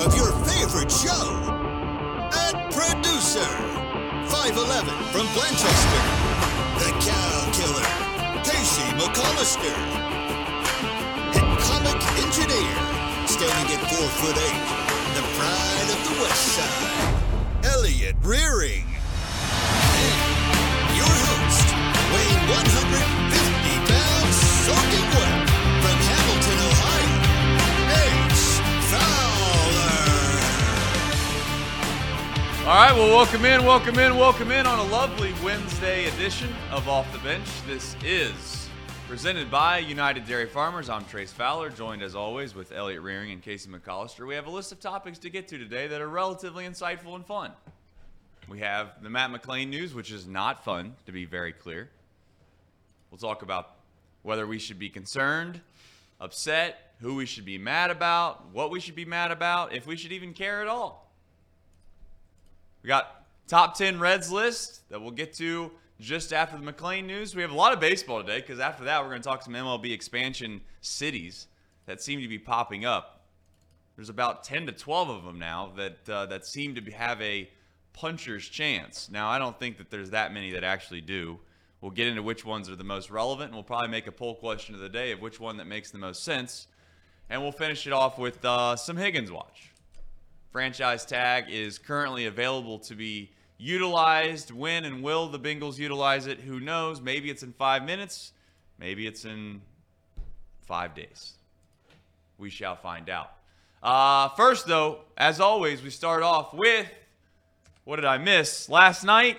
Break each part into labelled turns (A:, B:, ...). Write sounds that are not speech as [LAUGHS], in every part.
A: of your favorite show. At producer, 5'11 from Blanchester, the cow killer, Casey McCollister. And comic engineer, standing at 4 foot 8, the pride of the West Side, Elliot Rearing. And your host, weighing 150 pounds, soaking wet,
B: All right, well, welcome in, welcome in, welcome in on a lovely Wednesday edition of Off the Bench. This is presented by United Dairy Farmers. I'm Trace Fowler, joined as always with Elliot Rearing and Casey McAllister. We have a list of topics to get to today that are relatively insightful and fun. We have the Matt McLain news, which is not fun, to be very clear. We'll talk about whether we should be concerned, upset, who we should be mad about, what we should be mad about, if we should even care at all. We got top 10 Reds list that we'll get to just after the McLain news. We have a lot of baseball today because after that, we're going to talk some MLB expansion cities that seem to be popping up. There's about 10 to 12 of them now that, uh, that seem to be, have a puncher's chance. Now, I don't think that there's that many that actually do. We'll get into which ones are the most relevant, and we'll probably make a poll question of the day of which one that makes the most sense. And we'll finish it off with uh, some Higgins watch franchise tag is currently available to be utilized. When and will the Bengals utilize it? Who knows? Maybe it's in five minutes. Maybe it's in five days. We shall find out. Uh, first, though, as always, we start off with what did I miss last night?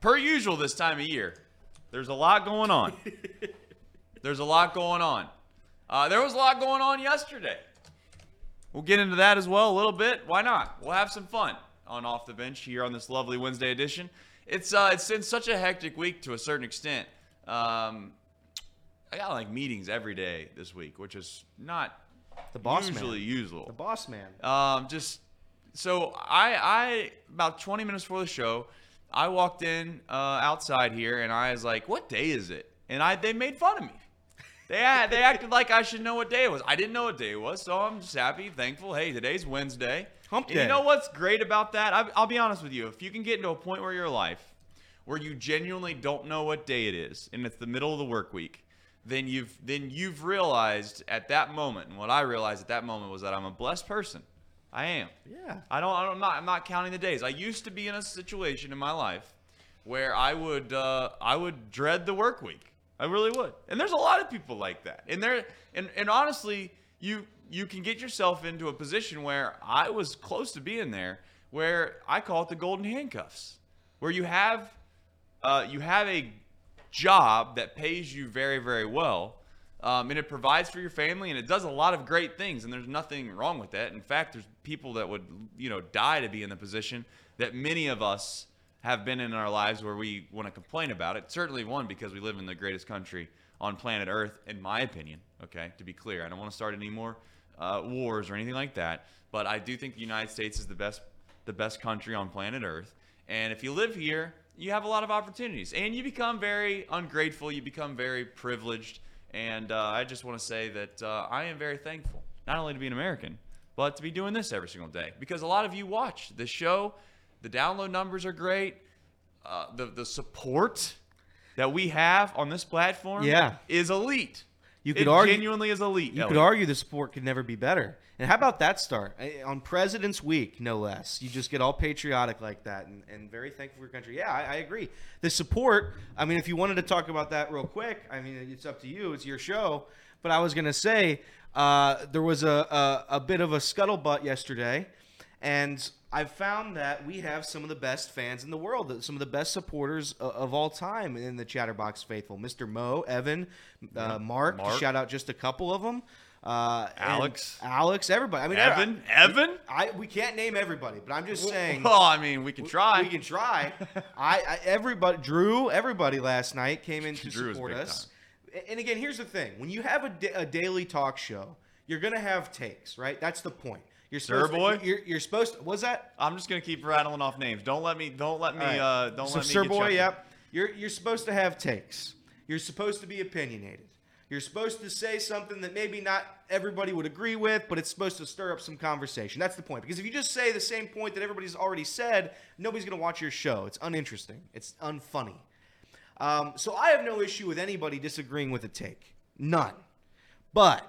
B: Per usual, this time of year, there's a lot going on. [LAUGHS] There's a lot going on. Uh, there was a lot going on yesterday. We'll get into that as well a little bit. Why not? We'll have some fun on off the bench here on this lovely Wednesday edition. It's uh, it's been such a hectic week to a certain extent. Um, I got like meetings every day this week, which is not
C: The boss
B: usually
C: man.
B: usual.
C: The boss man.
B: Um, just so I, I about 20 minutes before the show, I walked in uh, outside here and I was like, "What day is it?" And I they made fun of me. They had, they acted like I should know what day it was. I didn't know what day it was, so I'm just happy, thankful. Hey, today's Wednesday.
C: Hump
B: And you know what's great about that? I, I'll be honest with you. If you can get into a point where your life where you genuinely don't know what day it is, and it's the middle of the work week, then you've then you've realized at that moment, and what I realized at that moment was that I'm a blessed person. I am.
C: Yeah.
B: I don't. I don't I'm not. I'm not counting the days. I used to be in a situation in my life where I would. Uh, I would dread the work week. I really would. And there's a lot of people like that. And there. And and honestly, you you can get yourself into a position where I was close to being there, where I call it the golden handcuffs, where you have, uh, you have a job that pays you very very well. Um, and it provides for your family and it does a lot of great things and there's nothing wrong with that in fact there's people that would you know die to be in the position that many of us have been in our lives where we want to complain about it. Certainly one because we live in the greatest country on planet earth in my opinion okay to be clear. I don't want to start any more uh, wars or anything like that but i do think the united states is the best the best country on planet earth. And if you live here you have a lot of opportunities. And you become very ungrateful you become very privileged. And uh, I just want to say that uh, I am very thankful, not only to be an American, but to be doing this every single day. Because a lot of you watch the show, the download numbers are great, uh, the the support that we have on this platform,
C: Yeah.
B: is elite.
C: You could
B: it
C: argue-
B: genuinely is elite.
C: You could argue the sport could never be better. And how about that start? On President's Week, no less. You just get all patriotic like that and, and very thankful for your country. Yeah, I, I agree. The support, I mean, if you wanted to talk about that real quick, I mean, it's up to you. It's your show. But I was going to say uh, there was a, a, a bit of a scuttlebutt yesterday. And I've found that we have some of the best fans in the world, some of the best supporters of, of all time in the Chatterbox faithful. Mr. Mo, Evan, uh, Mark,
B: Mark.
C: shout out just a couple of them. Uh,
B: Alex.
C: Alex, everybody. I mean,
B: Evan,
C: I,
B: Evan.
C: I we can't name everybody, but I'm just saying.
B: Well, I mean, we can try.
C: We can try. [LAUGHS] I, I everybody, Drew, everybody last night came in to
B: Drew
C: support us. And again, here's the thing: when you have a, da- a daily talk show, you're gonna have takes, right? That's the point. You're
B: Sir
C: supposed
B: boy?
C: To, you're, you're supposed. To, was that?
B: I'm just gonna keep rattling off names. Don't let me. Don't let me.
C: Right.
B: Uh, don't
C: so,
B: let me.
C: Sir boy, yep. You're you're supposed to have takes. You're supposed to be opinionated. You're supposed to say something that maybe not everybody would agree with, but it's supposed to stir up some conversation. That's the point. Because if you just say the same point that everybody's already said, nobody's going to watch your show. It's uninteresting. It's unfunny. Um, so I have no issue with anybody disagreeing with a take. None. But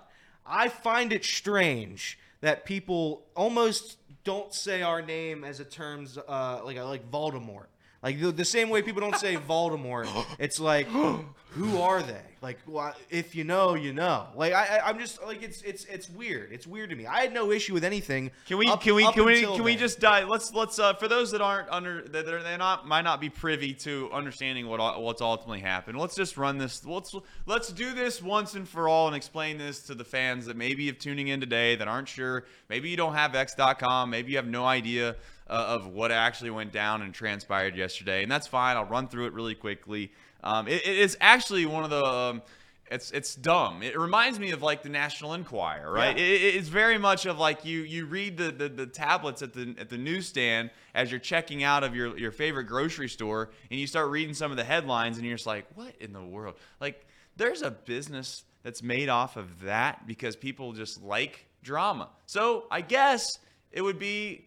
C: I find it strange that people almost don't say our name as a terms uh, like like Voldemort. Like the, the same way people don't say [LAUGHS] Voldemort, it's like, [GASPS] who are they? Like, well, if you know, you know. Like, I, I, I'm just like, it's it's it's weird. It's weird to me. I had no issue with anything.
B: Can we
C: up-
B: can we can we can we just dive? Let's let's uh, for those that aren't under that they're, they're not might not be privy to understanding what what's ultimately happened. Let's just run this. Let's let's do this once and for all and explain this to the fans that maybe have tuning in today that aren't sure. Maybe you don't have X.com. Maybe you have no idea uh, of what actually went down and transpired yesterday, and that's fine. I'll run through it really quickly. Um, it, it is actually one of the um, it's it's dumb. It reminds me of like the National Enquirer, right?
C: Yeah.
B: It, it's very much of like you you read the, the the tablets at the at the newsstand as you're checking out of your your favorite grocery store, and you start reading some of the headlines, and you're just like, what in the world? Like, there's a business that's made off of that because people just like drama. So I guess it would be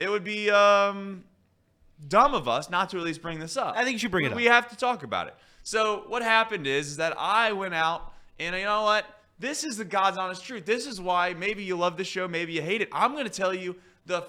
B: it would be um dumb of us not to at least bring this up.
C: I think you should bring it up.
B: We have to talk about it. So what happened is, is that I went out and you know what? This is the God's honest truth. This is why maybe you love the show, maybe you hate it. I'm going to tell you the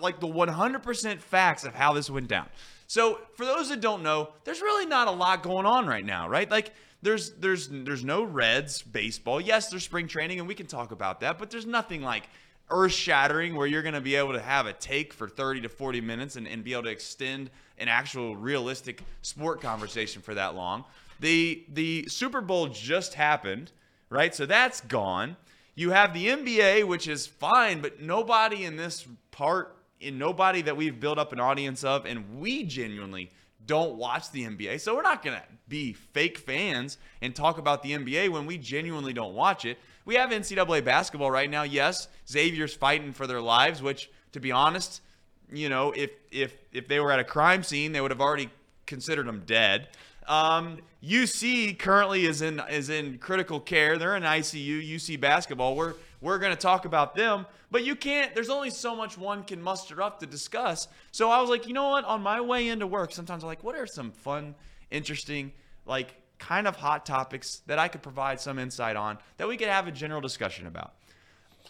B: like the 100% facts of how this went down. So for those that don't know, there's really not a lot going on right now, right? Like there's there's there's no Reds baseball. Yes, there's spring training and we can talk about that, but there's nothing like earth shattering where you're going to be able to have a take for 30 to 40 minutes and, and be able to extend an actual realistic sport conversation for that long. The the Super Bowl just happened, right? So that's gone. You have the NBA, which is fine, but nobody in this part, in nobody that we've built up an audience of, and we genuinely don't watch the NBA. So we're not going to be fake fans and talk about the NBA when we genuinely don't watch it. We have NCAA basketball right now. Yes, Xavier's fighting for their lives, which, to be honest, you know, if if if they were at a crime scene, they would have already considered them dead. Um, UC currently is in is in critical care. They're in ICU. UC basketball. We're we're going to talk about them, but you can't. There's only so much one can muster up to discuss. So I was like, you know what? On my way into work, sometimes I'm like, what are some fun, interesting, like kind of hot topics that I could provide some insight on that we could have a general discussion about.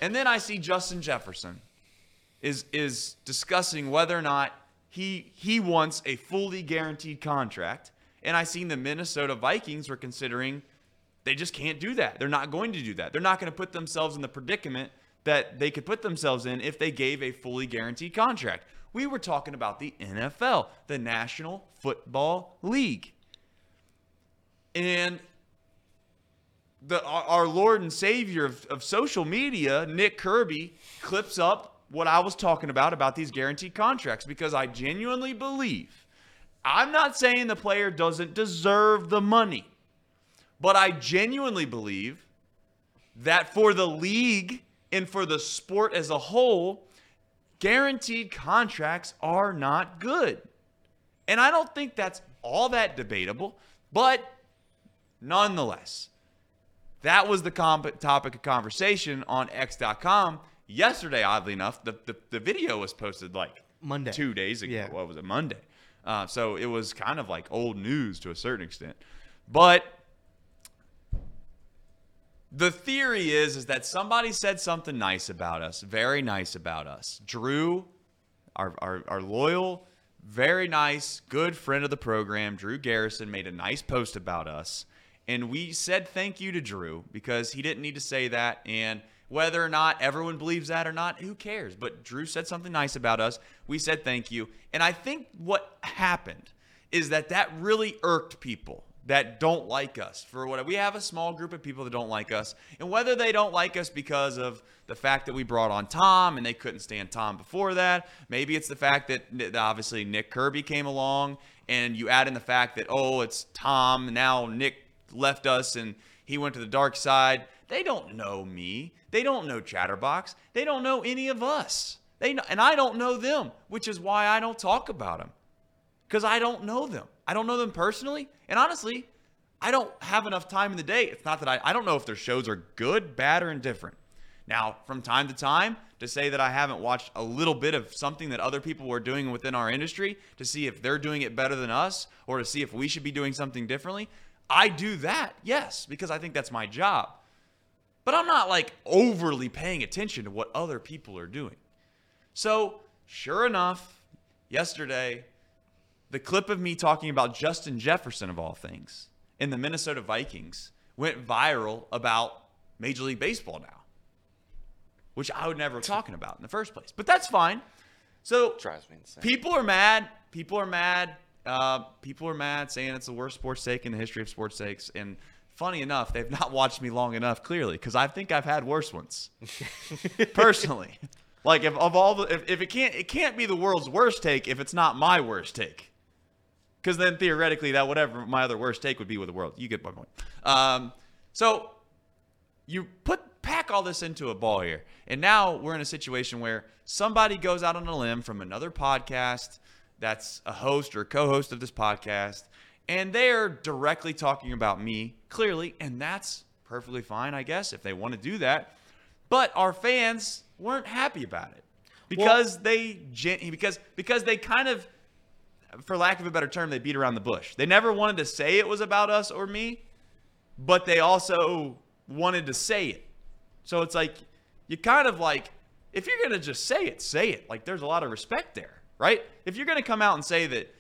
B: And then I see Justin Jefferson is is discussing whether or not he he wants a fully guaranteed contract. And I seen the Minnesota Vikings were considering they just can't do that. They're not going to do that. They're not going to put themselves in the predicament that they could put themselves in if they gave a fully guaranteed contract. We were talking about the NFL, the National Football League. And the our, Lord and Savior of, of social media, Nick Kirby, clips up what I was talking about about these guaranteed contracts because I genuinely believe I'm not saying the player doesn't deserve the money, but I genuinely believe that for the league and for the sport as a whole, guaranteed contracts are not good. And I don't think that's all that debatable, but nonetheless, that was the comp- topic of conversation on X.com yesterday. Oddly enough, the, the, the video was posted like
C: Monday.
B: two days ago.
C: Yeah.
B: What was it? Monday. Uh, so it was kind of like old news to a certain extent. But the theory is is that somebody said something nice about us, very nice about us. Drew, our, our, our loyal, very nice, good friend of the program, Drew Garrison, made a nice post about us. And we said thank you to Drew because he didn't need to say that. And whether or not everyone believes that or not, who cares? But Drew said something nice about us. We said thank you. And I think what happened is that that really irked people that don't like us for what we have a small group of people that don't like us and whether they don't like us because of the fact that we brought on Tom and they couldn't stand Tom before that maybe it's the fact that obviously Nick Kirby came along and you add in the fact that oh it's Tom now Nick left us and he went to the dark side they don't know me they don't know Chatterbox they don't know any of us they know, and I don't know them which is why I don't talk about them because I don't know them. I don't know them personally. And honestly, I don't have enough time in the day. It's not that I, I don't know if their shows are good, bad, or indifferent. Now, from time to time, to say that I haven't watched a little bit of something that other people were doing within our industry to see if they're doing it better than us or to see if we should be doing something differently, I do that, yes, because I think that's my job. But I'm not like overly paying attention to what other people are doing. So, sure enough, yesterday, the clip of me talking about Justin Jefferson, of all things, in the Minnesota Vikings went viral about Major League Baseball now which I would never have talking about in the first place. But that's fine. So
D: Drives me insane.
B: people are mad. People are mad. Uh, people are mad, saying it's the worst sports take in the history of sports takes. And funny enough, they've not watched me long enough, clearly, because I think I've had worse ones, [LAUGHS] personally. Like if of all the, if, if it can't, it can't be the world's worst take if it's not my worst take. Because then theoretically, that whatever my other worst take would be with the world. You get my point. Um, so you put pack all this into a ball here. And now we're in a situation where somebody goes out on a limb from another podcast that's a host or co-host of this podcast and they're directly talking about me clearly and that's perfectly fine I guess if they want to do that. But our fans weren't happy about it because they gen- because because they kind of for lack of a better term they beat around the bush. They never wanted to say it was about us or me, but they also wanted to say it. So it's like you kind of like if you're gonna just say it, say it. Like there's a lot of respect there, right? If you're gonna come out and say that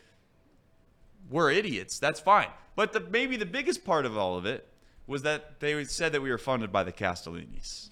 B: we're idiots, that's fine. But the maybe the biggest part of all of it was that they said that we were funded by the Castellinis.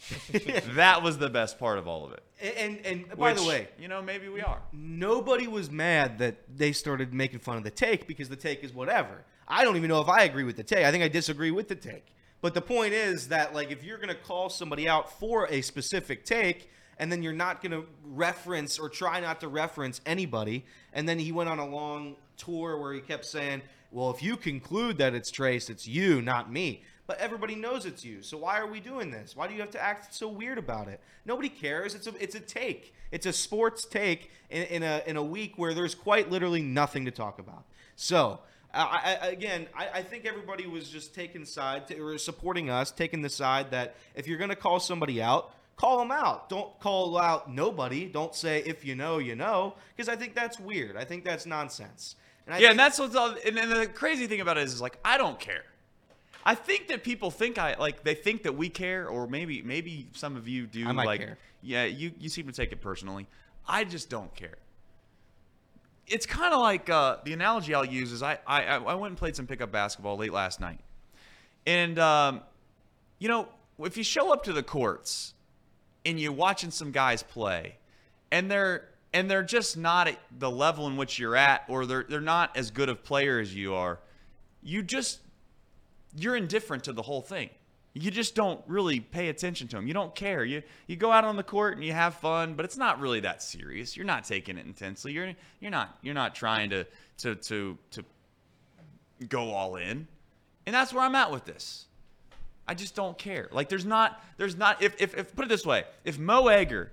B: [LAUGHS] that was the best part of all of it.
C: And and, and by the way,
B: you know, maybe we are.
C: nobody was mad that they started making fun of the take because the take is whatever. I don't even know if I agree with the take. I think I disagree with the take. But the point is that like if you're going to call somebody out for a specific take and then you're not going to reference or try not to reference anybody and then he went on a long tour where he kept saying, "Well, if you conclude that it's Trace, it's you, not me." But everybody knows it's you. So why are we doing this? Why do you have to act so weird about it? Nobody cares. It's a it's a take. It's a sports take in, in a in a week where there's quite literally nothing to talk about. So I, I, again, I, I think everybody was just taking side to, or supporting us, taking the side that if you're going to call somebody out, call them out. Don't call out nobody. Don't say if you know, you know, because I think that's weird. I think that's nonsense. And I
B: yeah,
C: think-
B: and that's what's all, and, and the crazy thing about it is, is like I don't care. I think that people think I like they think that we care, or maybe maybe some of you do.
C: I might
B: like,
C: care.
B: yeah, you you seem to take it personally. I just don't care. It's kind of like uh, the analogy I'll use is I, I I went and played some pickup basketball late last night, and um, you know if you show up to the courts and you're watching some guys play, and they're and they're just not at the level in which you're at, or they're they're not as good of player as you are, you just you're indifferent to the whole thing. You just don't really pay attention to them. You don't care. You you go out on the court and you have fun, but it's not really that serious. You're not taking it intensely. You're you're not you're not trying to to to to go all in. And that's where I'm at with this. I just don't care. Like there's not there's not if if, if put it this way, if Mo Egger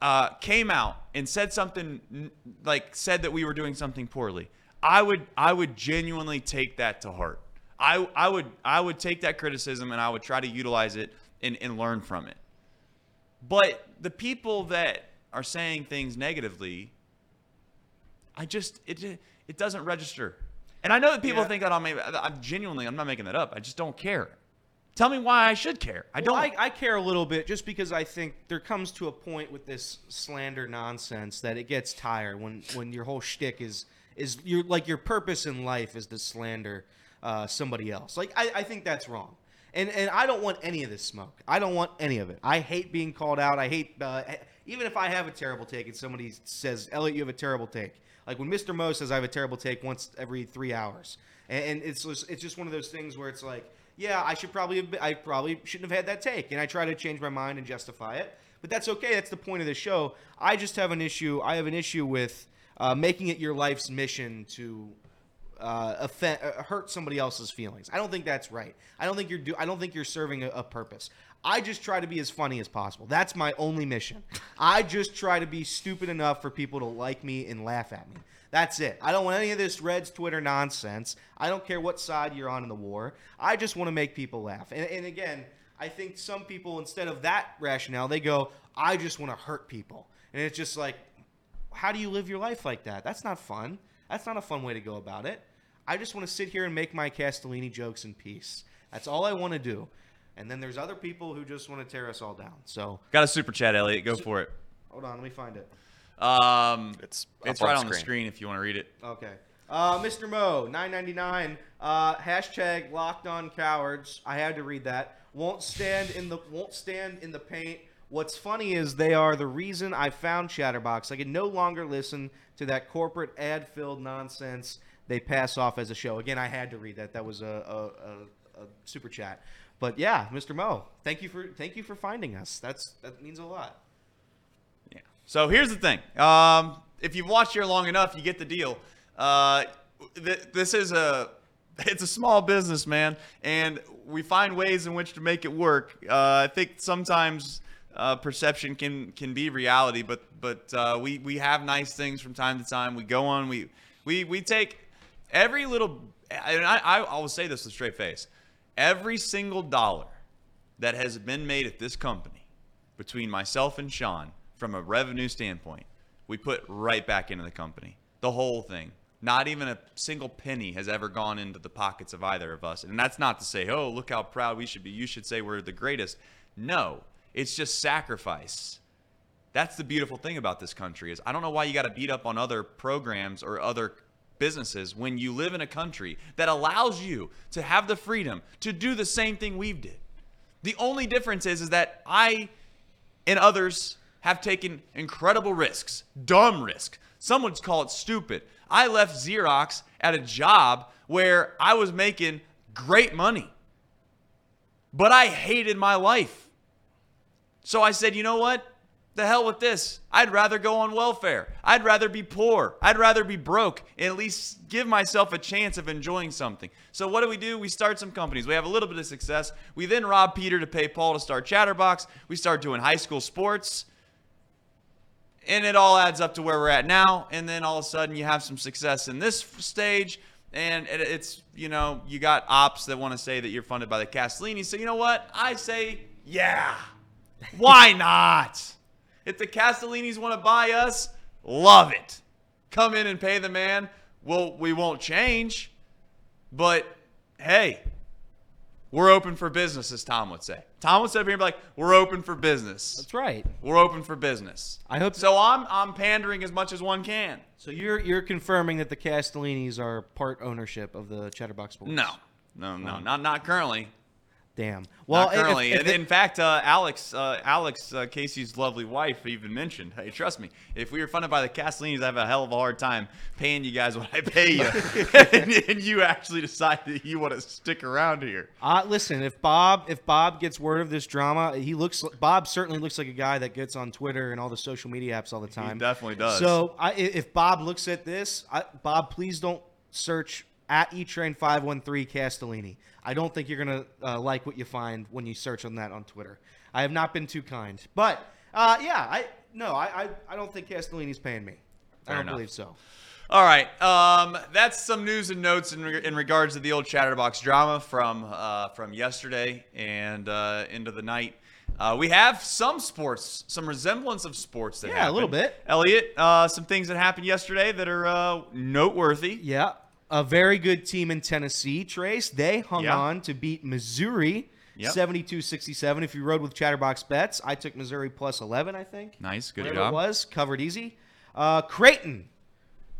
B: uh, came out and said something like said that we were doing something poorly, I would I would genuinely take that to heart. I I would I would take that criticism and I would try to utilize it and, and learn from it. But the people that are saying things negatively, I just it it doesn't register. And I know that people
C: Yeah.
B: think that I'm I'm genuinely I'm not making that up. I just don't care. Tell me why I should care. I
C: Well,
B: don't.
C: I, I care a little bit just because I think there comes to a point with this slander nonsense that it gets tired when when your whole shtick is is your like your purpose in life is to slander uh, somebody else. Like I, I think that's wrong. And, and I don't want any of this smoke. I don't want any of it. I hate being called out. I hate uh, even if I have a terrible take and somebody says, "Elliot, you have a terrible take." Like when Mr. Mo says I have a terrible take once every three hours, and, and it's just, it's just one of those things where it's like, yeah, I should probably have I probably shouldn't have had that take, and I try to change my mind and justify it. But that's okay. That's the point of the show. I just have an issue. I have an issue with uh, making it your life's mission to uh, offend, uh, hurt somebody else's feelings. I don't think that's right. I don't think you're do. I don't think you're serving a, a purpose. I just try to be as funny as possible. That's my only mission. I just try to be stupid enough for people to like me and laugh at me. That's it. I don't want any of this Reds Twitter nonsense. I don't care what side you're on in the war. I just want to make people laugh. And, and again, I think some people, instead of that rationale, they go, I just want to hurt people. And it's just like, how do you live your life like that? That's not fun. That's not a fun way to go about it. I just want to sit here and make my Castellini jokes in peace. That's all I want to do. And then there's other people who just want to tear us all down. So
B: Got a super chat, Elliot. Go for it.
C: hold on, let me find it.
B: Um,
D: It's
B: it's right
D: on
B: on the
D: screen.
B: screen if you want to read it.
C: Okay. Uh, Mr. Mo, 999. Uh, hashtag locked on cowards. I had to read that. Won't stand in the won't stand in the paint. What's funny is they are the reason I found Chatterbox. I can no longer listen to that corporate ad-filled nonsense they pass off as a show. Again, I had to read that. That was a, a, a, a super chat. But yeah, Mr. Mo, thank you for thank you for finding us. That's that means a lot.
B: So here's the thing. Um, if you've watched here long enough, you get the deal. Uh, th- this is a [LAUGHS] it's a small business, man, and we find ways in which to make it work. Uh, I think sometimes uh, perception can can be reality, but but uh, we we have nice things from time to time. We go on. We we we take every little. And I I, I will say this with a straight face. Every single dollar that has been made at this company between myself and Sean from a revenue standpoint, we put right back into the company. The whole thing. Not even a single penny has ever gone into the pockets of either of us. And that's not to say, oh, look how proud we should be. You should say we're the greatest. No, it's just sacrifice. That's the beautiful thing about this country is I don't know why you got to beat up on other programs or other businesses when you live in a country that allows you to have the freedom to do the same thing we've did. The only difference is is that I and others have taken incredible risks, dumb risk. Some would call it stupid. I left Xerox at a job where I was making great money, but I hated my life. So I said, you know what? The hell with this. I'd rather go on welfare. I'd rather be poor. I'd rather be broke and at least give myself a chance of enjoying something. So what do we do? We start some companies. We have a little bit of success. We then rob Peter to pay Paul to start Chatterbox. We start doing high school sports. And it all adds up to where we're at now. And then all of a sudden you have some success in this stage. And it- it's, you know, you got ops that want to say that you're funded by the Castellini. So you know what? I say, yeah. Why not? If the Castellinis want to buy us, love it. Come in and pay the man. Well, we won't change. But hey, we're open for business, as Tom would say. Tom would sit up here and be like, we're open for business.
C: That's right.
B: We're open for business.
C: I hope
B: So I'm I'm pandering as much as one can.
C: So you're you're confirming that the Castellinis are part ownership of the Chatterbox Sports?
B: No. No, no, not not currently.
C: Damn. Well, if-
B: currently.
C: if
B: and
C: it-
B: in fact, uh, Alex, uh, Alex, uh, Casey's lovely wife, even mentioned, "Hey, trust me, if we were funded by the Castellinis, I have a hell of a hard time paying you guys what I pay you, [LAUGHS] [LAUGHS] and, and you actually decide that you want to stick around here."
C: Uh, listen, if Bob if Bob gets word of this drama, he looks Bob certainly looks like a guy that gets on Twitter and all the social media apps all the time.
B: He definitely does.
C: So I, i- if Bob looks at this, I, Bob, please don't search at eTrain five one three Castellini. I don't think you're gonna uh, like what you find when you search on that on Twitter. I have not been too kind, but uh, yeah, I no, I, I I don't think Castellini's paying me. I don't
B: enough.
C: believe so.
B: All right, um, that's some news and notes in, reg- in regards to the old Chatterbox drama from uh, from yesterday and uh, into the night. Uh, we have some sports, some resemblance of sports that
C: Yeah, a little bit.
B: Elliot, uh, some things that happened yesterday that are uh, noteworthy.
C: Yeah. A very good team in Tennessee, Trace. They hung
B: Yeah.
C: on to beat Missouri
B: Yep.
C: 72 67. If you rode with Chatterbox Bets, I took Missouri plus 11, I think.
B: Nice, good
C: Whatever
B: job.
C: it was, covered easy. Uh, Creighton,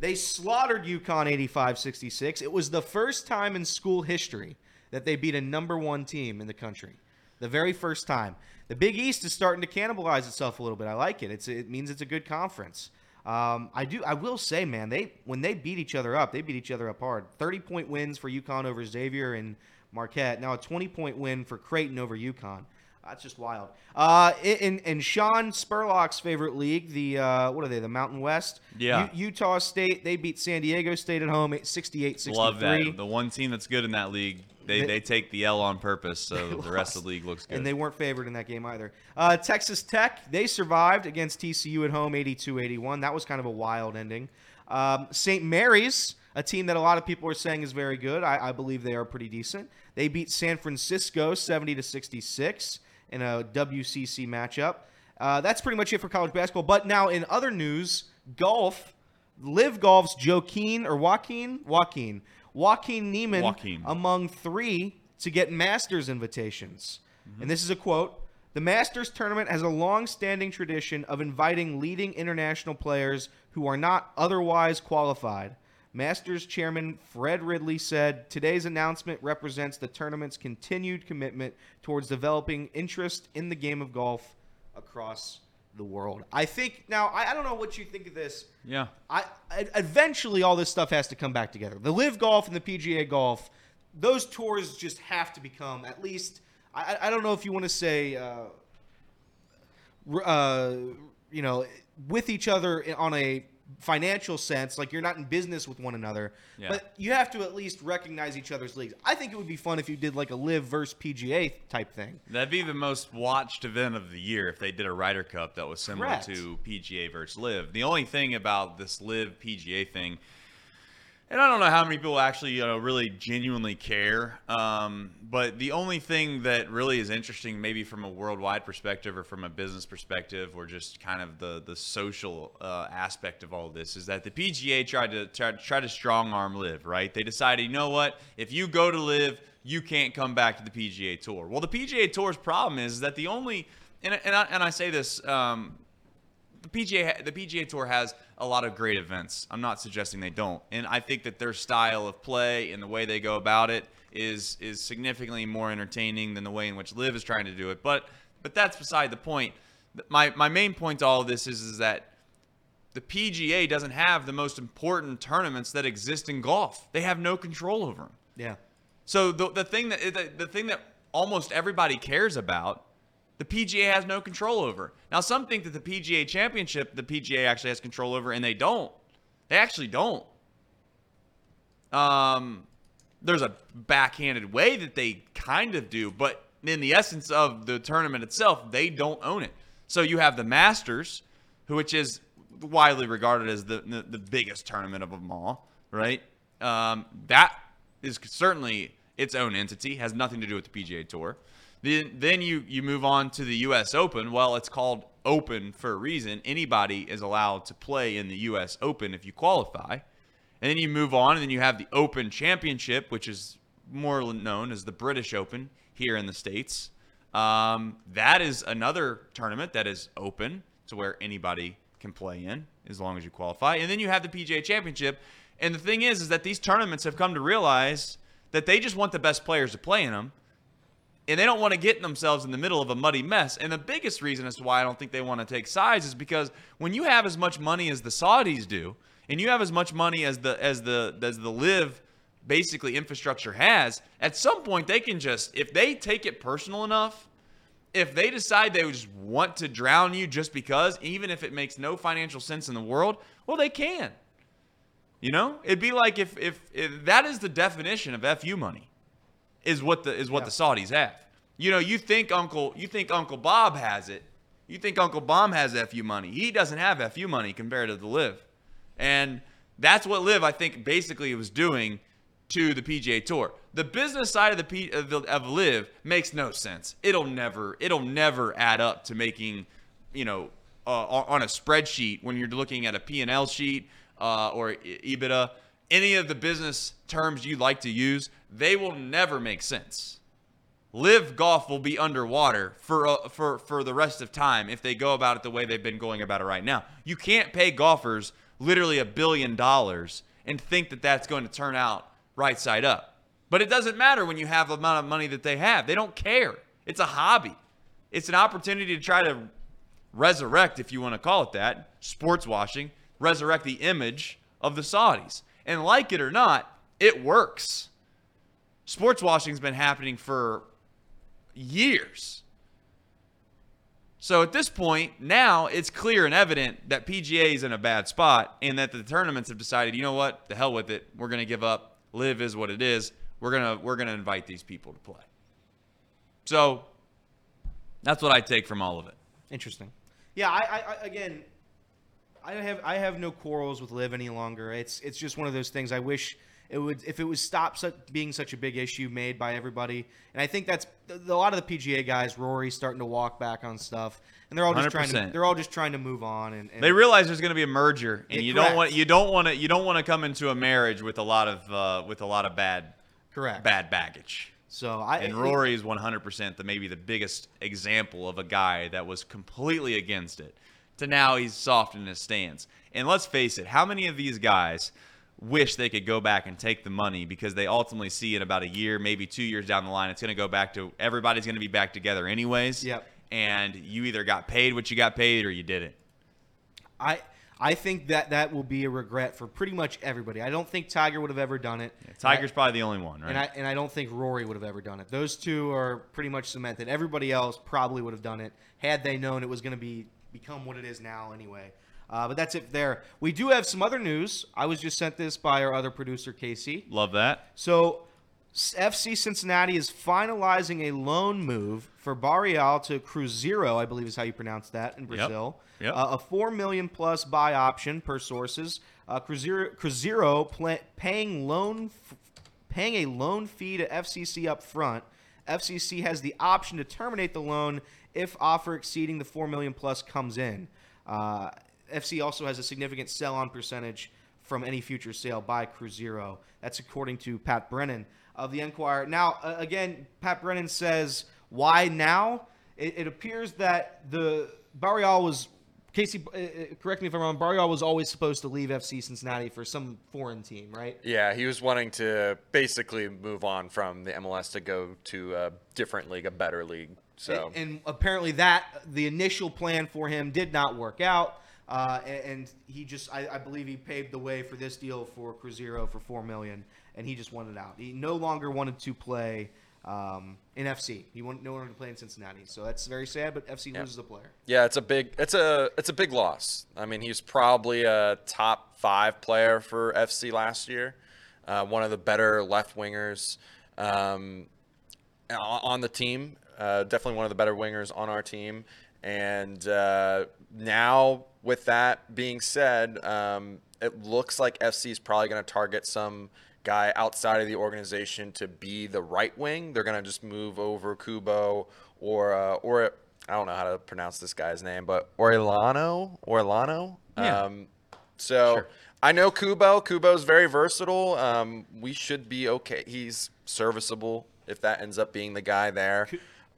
C: they slaughtered UConn 85 66. It was the first time in school history that they beat a number one team in the country. The very first time. The Big East is starting to cannibalize itself a little bit. I like it. It's it means it's a good conference. Um, I do. I will say, man, they when they beat each other up, they beat each other up hard. Thirty point wins for UConn over Xavier and Marquette. Now a twenty point win for Creighton over UConn. That's just wild. Uh, in in Sean Spurlock's favorite league, the uh, what are they? The Mountain West.
B: Yeah.
C: U- Utah State. They beat San Diego State at home, 68-63.
B: Love that. The one team that's good in that league, they,
C: They-
B: they take the L on purpose, so [LAUGHS] the rest of the league looks good.
C: And they weren't favored in that game either. Uh, Texas Tech, they survived against TCU at home 82 81. That was kind of a wild ending. Um, St. Mary's, a team that a lot of people are saying is very good. I, I believe they are pretty decent. They beat San Francisco 70 to 66 in a WCC matchup. Uh, that's pretty much it for college basketball. But now in other news, golf, Live Golf's Joaquin or Joaquin Joaquin Joaquin Niemann
B: Joaquin.
C: among three to get Masters invitations. And this is a quote. The Masters tournament has a long-standing tradition of inviting leading international players who are not otherwise qualified. Masters chairman Fred Ridley said, "Today's announcement represents the tournament's continued commitment towards developing interest in the game of golf across the world." I think now I, I don't know what you think of this.
B: Yeah.
C: I, I eventually all this stuff has to come back together. The Live Golf and the PGA Golf, those tours just have to become at least. I, I- I don't know if you want to say, uh, uh, you know, with each other on a financial sense, like you're not in business with one another,
B: Yeah.
C: but you have to at least recognize each other's leagues. I think it would be fun if you did like a Live versus PGA type thing.
B: That'd be the most watched event of the year if they did a Ryder Cup that was similar
C: Correct.
B: to PGA versus Live. The only thing about this Live PGA thing, and I don't know how many people actually you know, really genuinely care, um, but the only thing that really is interesting, maybe from a worldwide perspective or from a business perspective, or just kind of the the social uh, aspect of all this, is that the PGA tried to try, try to strong arm Live. Right? They decided, you know what? If you go to Live, you can't come back to the PGA Tour. Well, the PGA Tour's problem is that the only and, and, I, and I say this um, the PGA the PGA Tour has a lot of great events. I'm not suggesting they don't, and I think that their style of play and the way they go about it is is significantly more entertaining than the way in which Live is trying to do it. But but that's beside the point. My my main point to all of this is is that the PGA doesn't have the most important tournaments that exist in golf. They have no control over them.
C: Yeah.
B: So the, the thing that the, the thing that almost everybody cares about, the PGA has no control over. Now some think that the PGA Championship, the PGA actually has control over, and they don't. They actually don't. Um, there's a backhanded way that they kind of do, but in the essence of the tournament itself, they don't own it. So you have the Masters, which is widely regarded as the the, the biggest tournament of them all, right? Um, that is certainly its own entity, has nothing to do with the PGA Tour. Then then you you move on to the U.S. Open. Well, it's called Open for a reason. Anybody is allowed to play in the U.S. Open if you qualify. And then you move on, and then you have the Open Championship, which is more known as the British Open here in the States. Um, that is another tournament that is open to where anybody can play in as long as you qualify. And then you have the PGA Championship. And the thing is, is that these tournaments have come to realize that they just want the best players to play in them and they don't want to get themselves in the middle of a muddy mess. And the biggest reason as to why I don't think they want to take sides is because when you have as much money as the Saudis do, and you have as much money as the as the as the live basically infrastructure has, at some point they can just if they take it personal enough, if they decide they just want to drown you just because, even if it makes no financial sense in the world, well they can. You know, it'd be like if if, if that is the definition of fu money is what the is what the Saudis have. You know, you think Uncle you think Uncle Bob has it. You think Uncle Bob has FU money. He doesn't have FU money compared to the Live. And that's what Live I think basically was doing to the PGA Tour. The business side of the P, of, the, of Live makes no sense. It'll never it'll never add up to making, you know, uh, on a spreadsheet when you're looking at a P&L sheet uh, or EBITDA, any of the business terms you like to use, they will never make sense. Live golf will be underwater for uh, for for the rest of time if they go about it the way they've been going about it right now. You can't pay golfers literally a billion dollars and think that that's going to turn out right side up. But it doesn't matter when you have the amount of money that they have. They don't care. It's a hobby. It's an opportunity to try to resurrect, if you want to call it that, sports washing, resurrect the image of the Saudis. And like it or not, it works. Sports washing's been happening for years. So at this point, now it's clear and evident that PGA is in a bad spot and that the tournaments have decided, you know what, the hell with it. We're going to give up. Live is what it is. We're going to we're going to invite these people to play. So that's what I take from all of it.
C: Interesting. Yeah, I, I, I again, I have I have no quarrels with Live any longer. It's it's just one of those things. I wish it would if it was stopped such, being such a big issue made by everybody. And I think that's a lot of the PGA guys. Rory's starting to walk back on stuff, and they're all just trying To, they're all just trying to move on. And, and
B: They realize there's going to be a merger, and you
C: correct.
B: don't want you don't want to you don't want to come into a marriage with a lot of uh, with a lot of bad
C: correct
B: bad baggage.
C: So I
B: And Rory is 100% the maybe the biggest example of a guy that was completely against it. To now he's soft in his stance. And let's face it, how many of these guys wish they could go back and take the money because they ultimately see in about a year, maybe two years down the line, it's going to go back to everybody's going to be back together anyways.
C: Yep.
B: And you either got paid what you got paid or you didn't.
C: I I think that that will be a regret for pretty much everybody. I don't think Tiger would have ever done it.
B: Tiger's probably the only one, right?
C: And I and I don't think Rory would have ever done it. Those two are pretty much cemented. Everybody else probably would have done it had they known it was going to be become what it is now anyway. Uh, but that's it there. We do have some other news. I was just sent this by our other producer Casey.
B: Love that.
C: So, FC Cincinnati is finalizing a loan move for Barreal to Cruzeiro, I believe is how you pronounce that in Brazil.
B: Yep.
C: Uh, a four million plus buy option per sources. Uh, Cruzeiro, Cruzeiro paying loan f- paying a loan fee to FCC up front. FCC has the option to terminate the loan if offer exceeding the four million plus comes in. Uh, FC also has a significant sell-on percentage from any future sale by Cruzeiro. That's according to Pat Brennan of the Enquirer. Now, uh, again, Pat Brennan says, "Why now?" It, it appears that the Barreal was Casey. Uh, uh, correct me if I'm wrong. Barreal was always supposed to leave FC Cincinnati for some foreign team, right?
D: Yeah, he was wanting to basically move on from the MLS to go to a different league, a better league. So
C: And, and apparently that the initial plan for him did not work out. Uh, and, and he just, I, I believe, he paved the way for this deal for Cruzeiro for four million, and he just wanted out. He no longer wanted to play um, in FC. He wanted no longer to play in Cincinnati. So that's very sad. But FC
D: Yeah.
C: loses a player.
D: yeah, it's a big it's a it's a big loss. I mean, he's probably a top five player for FC last year. Uh, one of the better left wingers um, on the team. Uh, definitely one of the better wingers on our team. And uh, now, with that being said, um, it looks like FC is probably going to target some guy outside of the organization to be the right wing. They're going to just move over Kubo or uh, or I don't know how to pronounce this guy's name, but Orlano Orlano.
B: Yeah.
D: Um, so
B: Sure.
D: I know Kubo. Kubo's very versatile. Um, we should be okay. He's serviceable if that ends up being the guy there.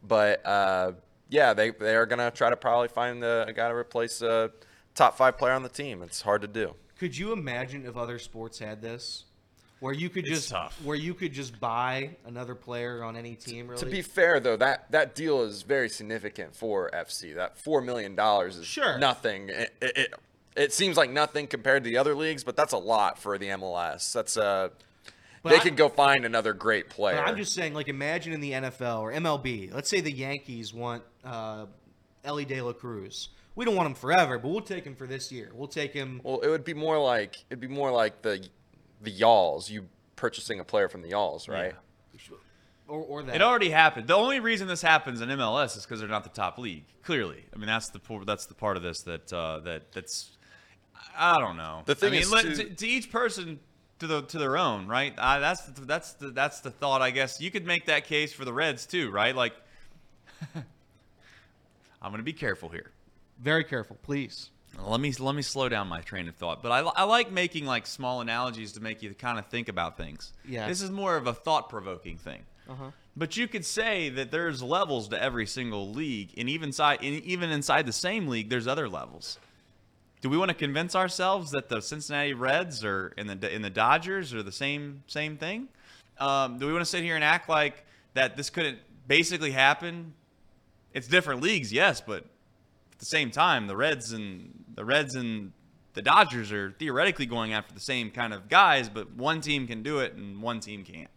D: But uh, yeah, they they are gonna try to probably find the, a guy to replace a top five player on the team. It's hard to do.
C: Could you imagine if other sports had this, where you could
B: It's
C: just
B: tough.
C: where you could just buy another player on any team? Really?
D: To be fair, though, that, that deal is very significant for FC. That four million dollars is
C: Sure.
D: nothing. It, it, it, it seems like nothing compared to the other leagues, but that's a lot for the MLS. That's uh,
C: But
D: they
C: I-
D: could go find another great player.
C: But I'm just saying, like, imagine in the NFL or MLB. Let's say the Yankees want uh, Elly De La Cruz. We don't want him forever, but we'll take him for this year. We'll take him.
D: Well, it would be more like it'd be more like the the Yalls. You purchasing a player from the Yalls, right?
C: Or, or that.
B: It already happened. The only reason this happens in MLS is because they're not the top league. Clearly, I mean that's the that's the part of this that uh, that that's I don't know.
D: The thing
B: I mean,
D: is,
B: let-
D: too-
B: to, to each person to the to their own, right? Uh, that's the, that's the that's the thought. I guess you could make that case for the Reds too, right? Like, [LAUGHS] I'm gonna be careful here.
C: Very careful, please.
B: Let me let me slow down my train of thought. But I, I like making like small analogies to make you kind of think about things.
C: Yeah.
B: This is more of a thought provoking thing.
C: Uh-huh.
B: But you could say that there's levels to every single league, and even side, and even inside the same league, there's other levels. Do we want to convince ourselves that the Cincinnati Reds or in the in the Dodgers are the same same thing? Um, do we want to sit here and act like that this couldn't basically happen? It's different leagues, yes, but at the same time, the Reds and the Reds and the Dodgers are theoretically going after the same kind of guys, but one team can do it and one team can't.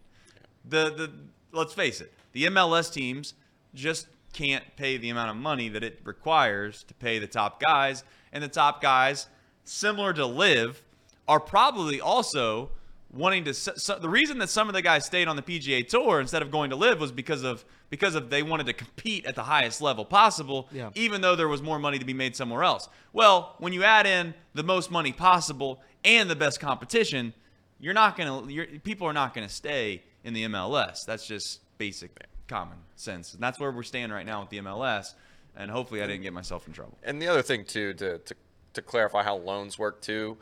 B: The the let's face it, the MLS teams just can't pay the amount of money that it requires to pay the top guys, and the top guys, similar to Live, are probably also wanting to. So, the reason that some of the guys stayed on the PGA Tour instead of going to live was because of because of they wanted to compete at the highest level possible,
C: Yeah.
B: even though there was more money to be made somewhere else. Well, when you add in the most money possible and the best competition, you're not gonna. People are not gonna stay in the MLS. That's just basic common sense, and that's where we're staying right now with the MLS. And hopefully, I didn't get myself in trouble.
D: And the other thing too, to to, to clarify how loans work too,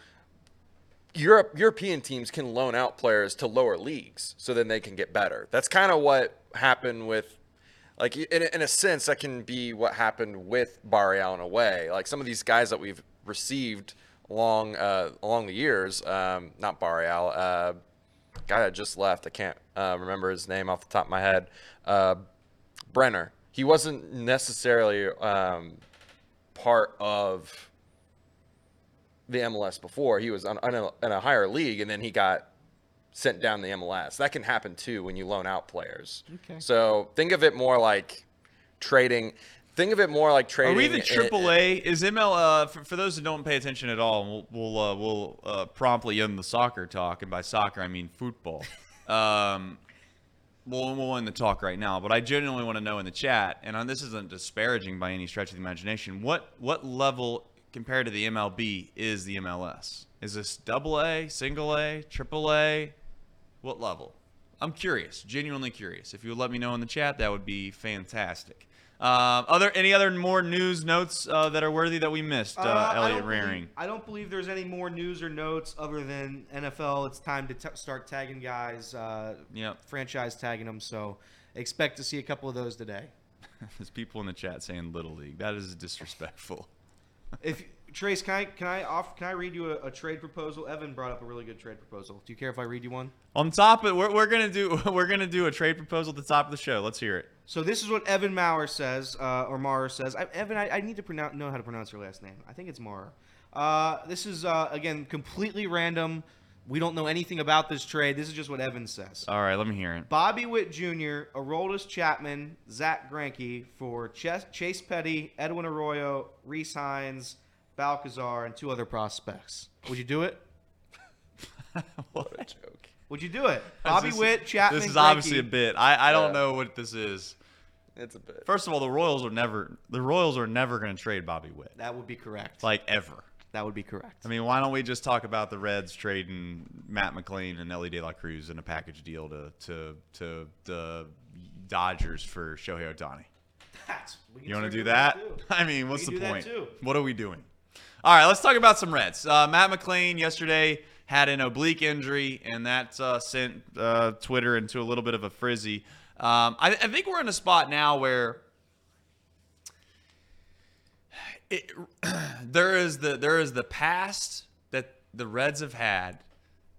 D: Europe European teams can loan out players to lower leagues, so then they can get better. That's kind of what happened with, like in, in a sense, that can be what happened with Barreal in a way. Like some of these guys that we've received along uh, along the years, um, not Barreal, uh, guy that just left. I can't uh, remember his name off the top of my head. Uh, Brenner. He wasn't necessarily um, part of the MLS before. He was on, on a, in a higher league, and then he got sent down the MLS. That can happen too when you loan out players.
C: Okay.
D: So think of it more like trading. Think of it more like trading.
B: Are we the
D: in-
B: triple A? Is ML uh, for, for those who don't pay attention at all? We'll we'll uh, we'll uh, promptly end the soccer talk, and by soccer I mean football. [LAUGHS] Um, we'll we'll end the talk right now, but I genuinely want to know in the chat, and uh, this isn't disparaging by any stretch of the imagination. What what level compared to the MLB is the MLS? Is this double A, single A, triple A? What level? I'm curious, genuinely curious. If you would let me know in the chat, that would be fantastic. Um, other any other more news notes uh, that are worthy that we missed? Uh,
C: I
B: Elliot.
C: Believe, I don't believe there's any more news or notes other than NFL. It's time to t- start tagging guys, uh,
B: Yep.
C: franchise tagging them. So expect to see a couple of those today. [LAUGHS]
B: There's people in the chat saying Little League. That is disrespectful.
C: If Trace, can I can I off can I read you a, a trade proposal? Evan brought up a really good trade proposal. Do you care if I read you one?
B: On top of we're, we're gonna do [LAUGHS] we're gonna do a trade proposal at the top of the show. Let's hear it.
C: So this is what Evan Maurer says, uh, or Maurer says. I, Evan, I, I need to pronounce know how to pronounce your last name. I think it's Maurer. Uh, this is uh, again completely random. We don't know anything about this trade. This is just what Evan says.
B: All right, let me hear it.
C: Bobby Witt Jr., Aroldis Chapman, Zack Greinke for Ches- Chase Petty, Edwin Arroyo, Rece Hinds, Balcazar, and two other prospects. Would you do it? [LAUGHS]
D: What a joke.
C: Would you do it? [LAUGHS] Bobby
B: This-
C: Witt, Chapman,
B: This is obviously a bit. I, I don't
D: Yeah.
B: know what this is.
D: It's a bit.
B: First of all, the Royals are never the Royals are never gonna trade Bobby Witt.
C: That would be correct.
B: Like ever.
C: That would be correct.
B: I mean, why don't we just talk about the Reds trading Matt McLain and Elly De La Cruz in a package deal to to to the Dodgers for Shohei Ohtani?
C: That's- we can
B: You want to do
C: doing
B: that? [LAUGHS] I mean, what's the point? What are we doing? All right, let's talk about some Reds. Uh, Matt McLain yesterday had an oblique injury, and that uh, sent uh, Twitter into a little bit of a frizzy. Um, I, I think we're in a spot now where it, [CLEARS THROAT] there is the there is the past that the Reds have had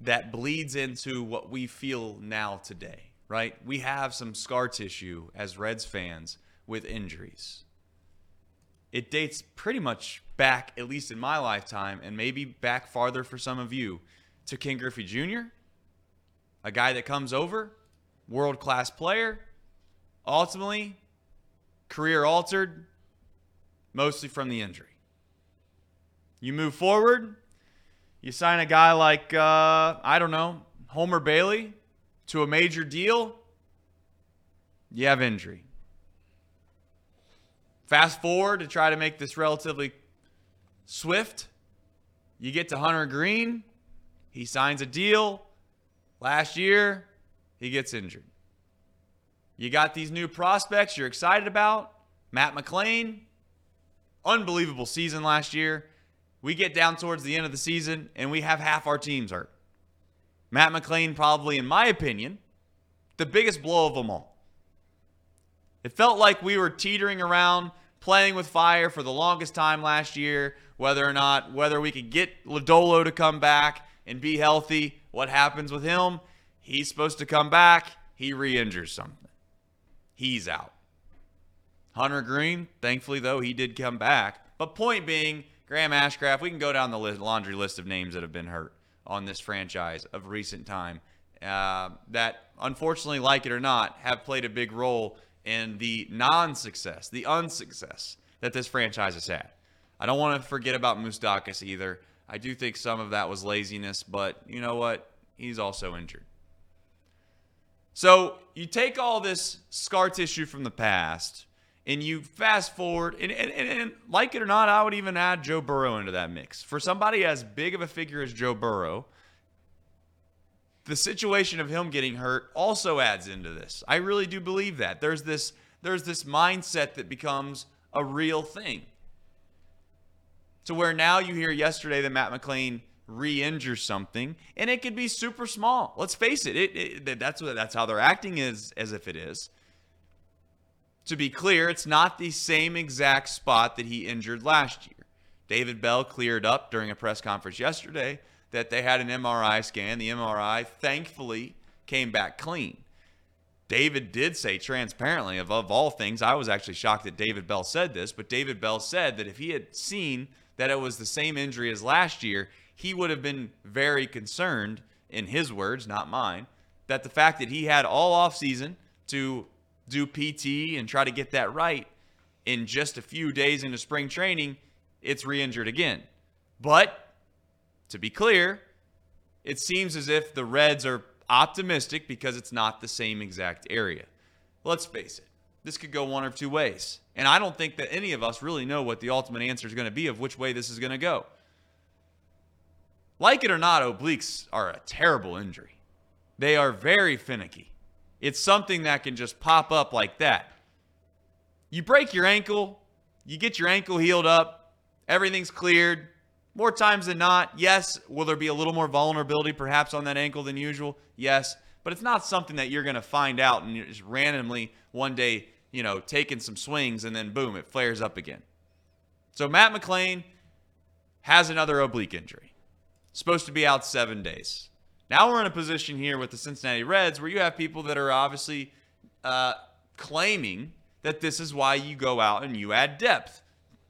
B: that bleeds into what we feel now today, right? We have some scar tissue as Reds fans with injuries. It dates pretty much back, at least in my lifetime, and maybe back farther for some of you, to Ken Griffey Jr., a guy that comes over, world class player, ultimately career altered, mostly from the injury. You move forward, you sign a guy like, uh, I don't know, Homer Bailey to a major deal, you have injury. Fast forward to try to make this relatively swift. You get to Hunter Greene. He signs a deal. Last year, he gets injured. You got these new prospects you're excited about. Matt McLain, unbelievable season last year. We get down towards the end of the season and we have half our teams hurt. Matt McLain, probably, in my opinion, the biggest blow of them all. It felt like we were teetering around, playing with fire for the longest time last year, whether or not whether we could get Lodolo to come back and be healthy. What happens with him? He's supposed to come back. He re-injures something. He's out. Hunter Greene, thankfully though, he did come back. But point being, Graham Ashcraft, we can go down the list, laundry list of names that have been hurt on this franchise of recent time uh, that, unfortunately, like it or not, have played a big role in the non-success, the unsuccess that this franchise has had. I don't want to forget about Moustakas either. I do think some of that was laziness, but you know what? he's also injured. So you take all this scar tissue from the past and you fast forward, and, and, and, like it or not, I would even add Joe Burrow into that mix. For somebody as big of a figure as Joe Burrow, the situation of him getting hurt also adds into this. I really do believe that. There's this there's this mindset that becomes a real thing. To where now you hear yesterday that Matt McLain re-injure something, and it could be super small. Let's face it, it, it that's what that's how they're acting is as if it is. To be clear, it's not the same exact spot that he injured last year. David Bell cleared up during a press conference yesterday that they had an MRI scan. The MRI, thankfully, came back clean. David did say transparently, above all things, I was actually shocked that David Bell said this, but David Bell said that if he had seen that it was the same injury as last year, he would have been very concerned, in his words, not mine, that the fact that he had all offseason to do PT and try to get that right in just a few days into spring training, it's re injured again. But to be clear, it seems as if the Reds are optimistic because it's not the same exact area. Let's face it, this could go one of two ways. And I don't think that any of us really know what the ultimate answer is going to be of which way this is going to go. Like it or not, obliques are a terrible injury. They are very finicky. It's something that can just pop up like that. You break your ankle, you get your ankle healed up, everything's cleared. More times than not, yes, will there be a little more vulnerability perhaps on that ankle than usual? Yes, but it's not something that you're going to find out and you're just randomly one day, you know, taking some swings and then boom, it flares up again. So Matt McLain has another oblique injury supposed to be out seven days. Now we're in a position here with the Cincinnati Reds where you have people that are obviously uh, claiming that this is why you go out and you add depth.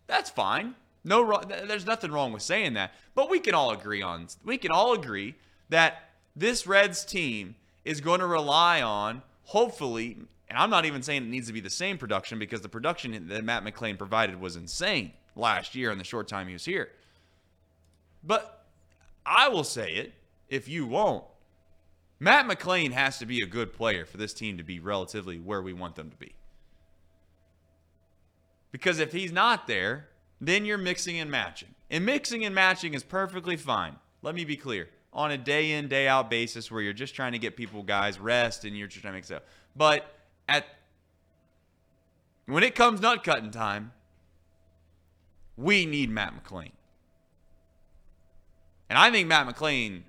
B: That's fine. No, there's nothing wrong with saying that. But we can all agree on we can all agree that this Reds team is going to rely on hopefully, and I'm not even saying it needs to be the same production because the production that Matt McLain provided was insane last year in the short time he was here. But I will say it if you won't. Matt McLain has to be a good player for this team to be relatively where we want them to be. Because if he's not there, then you're mixing and matching. And mixing and matching is perfectly fine. Let me be clear. On a day in, day out basis where you're just trying to get people guys rest and you're just trying to make stuff. But at when it comes nut cutting time, we need Matt McLain. And I think Matt McLain,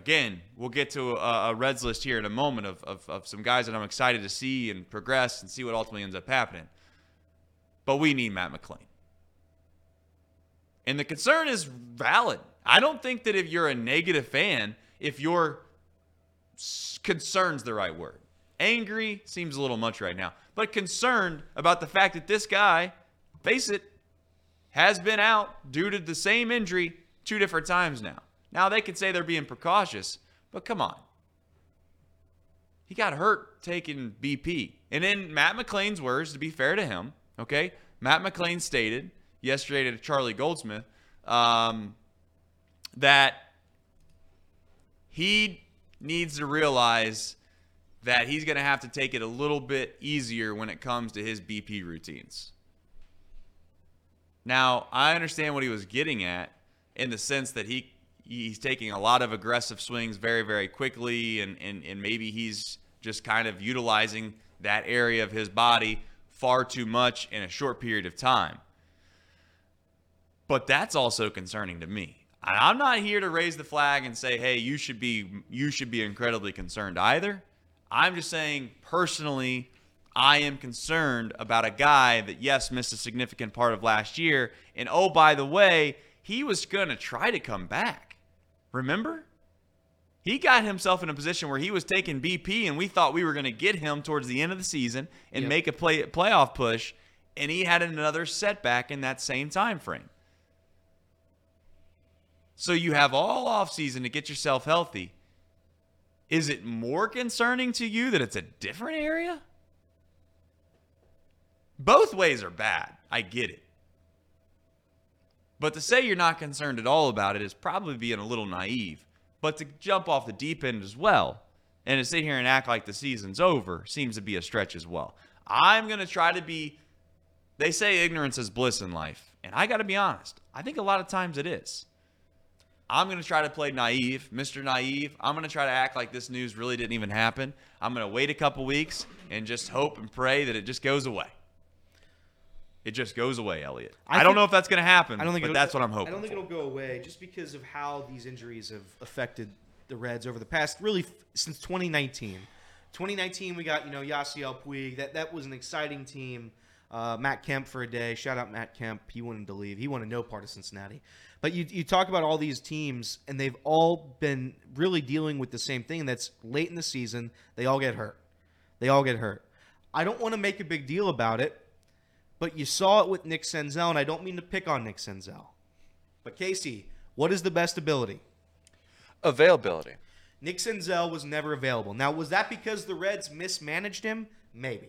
B: again, we'll get to a, a Reds list here in a moment of, of, of some guys that I'm excited to see and progress and see what ultimately ends up happening. But we need Matt McLain. And the concern is valid. I don't think that if you're a negative fan, if your concern's the right word. Angry seems a little much right now, but concerned about the fact that this guy, face it, has been out due to the same injury two different times now. Now they could say they're being precautious, but come on. He got hurt taking BP. And in Matt McLain's words, to be fair to him, okay, Matt McLain stated yesterday to Charlie Goldsmith um, that he needs to realize that he's going to have to take it a little bit easier when it comes to his BP routines. Now, I understand what he was getting at in the sense that he he's taking a lot of aggressive swings very very quickly and and, and maybe he's just kind of utilizing that area of his body far too much in a short period of time. But that's also concerning to me. I'm not here to raise the flag and say, "Hey, you should be you should be incredibly concerned either." I'm just saying personally, I am concerned about a guy that yes missed a significant part of last year and oh by the way, he was going to try to come back. Remember? He got himself in a position where he was taking BP, and we thought we were going to get him towards the end of the season and yep. make a play playoff push, and he had another setback in that same time frame. So you have all offseason to get yourself healthy. Is it more concerning to you that it's a different area? Both ways are bad. I get it. But to say you're not concerned at all about it is probably being a little naive But to jump off the deep end as well and to sit here and act like the season's over seems to be a stretch as well. I'm going to try to be, they say ignorance is bliss in life. And I got to be honest, I think a lot of times it is. I'm going to try to play naive, Mr. Naive. I'm going to try to act like this news really didn't even happen. I'm going to wait a couple weeks and just hope and pray that it just goes away. It just goes away, Elliot. I,
C: I
B: don't know if that's going to happen,
C: I don't think
B: but that's what I'm hoping.
C: I don't think
B: for.
C: it'll go away just because of how these injuries have affected the Reds over the past really since 2019. 2019, we got you know Yasiel Puig. That that was an exciting team. Uh, Matt Kemp for a day. Shout out Matt Kemp. He wanted to leave. He wanted no part of Cincinnati. But you, you talk about all these teams, and they've all been really dealing with the same thing. That's late in the season. They all get hurt. They all get hurt. I don't want to make a big deal about it, but you saw it with Nick Senzel, and I don't mean to pick on Nick Senzel. But Casey, what is the best ability?
D: Availability.
C: Nick Senzel was never available. Now, was that because the Reds mismanaged him? Maybe.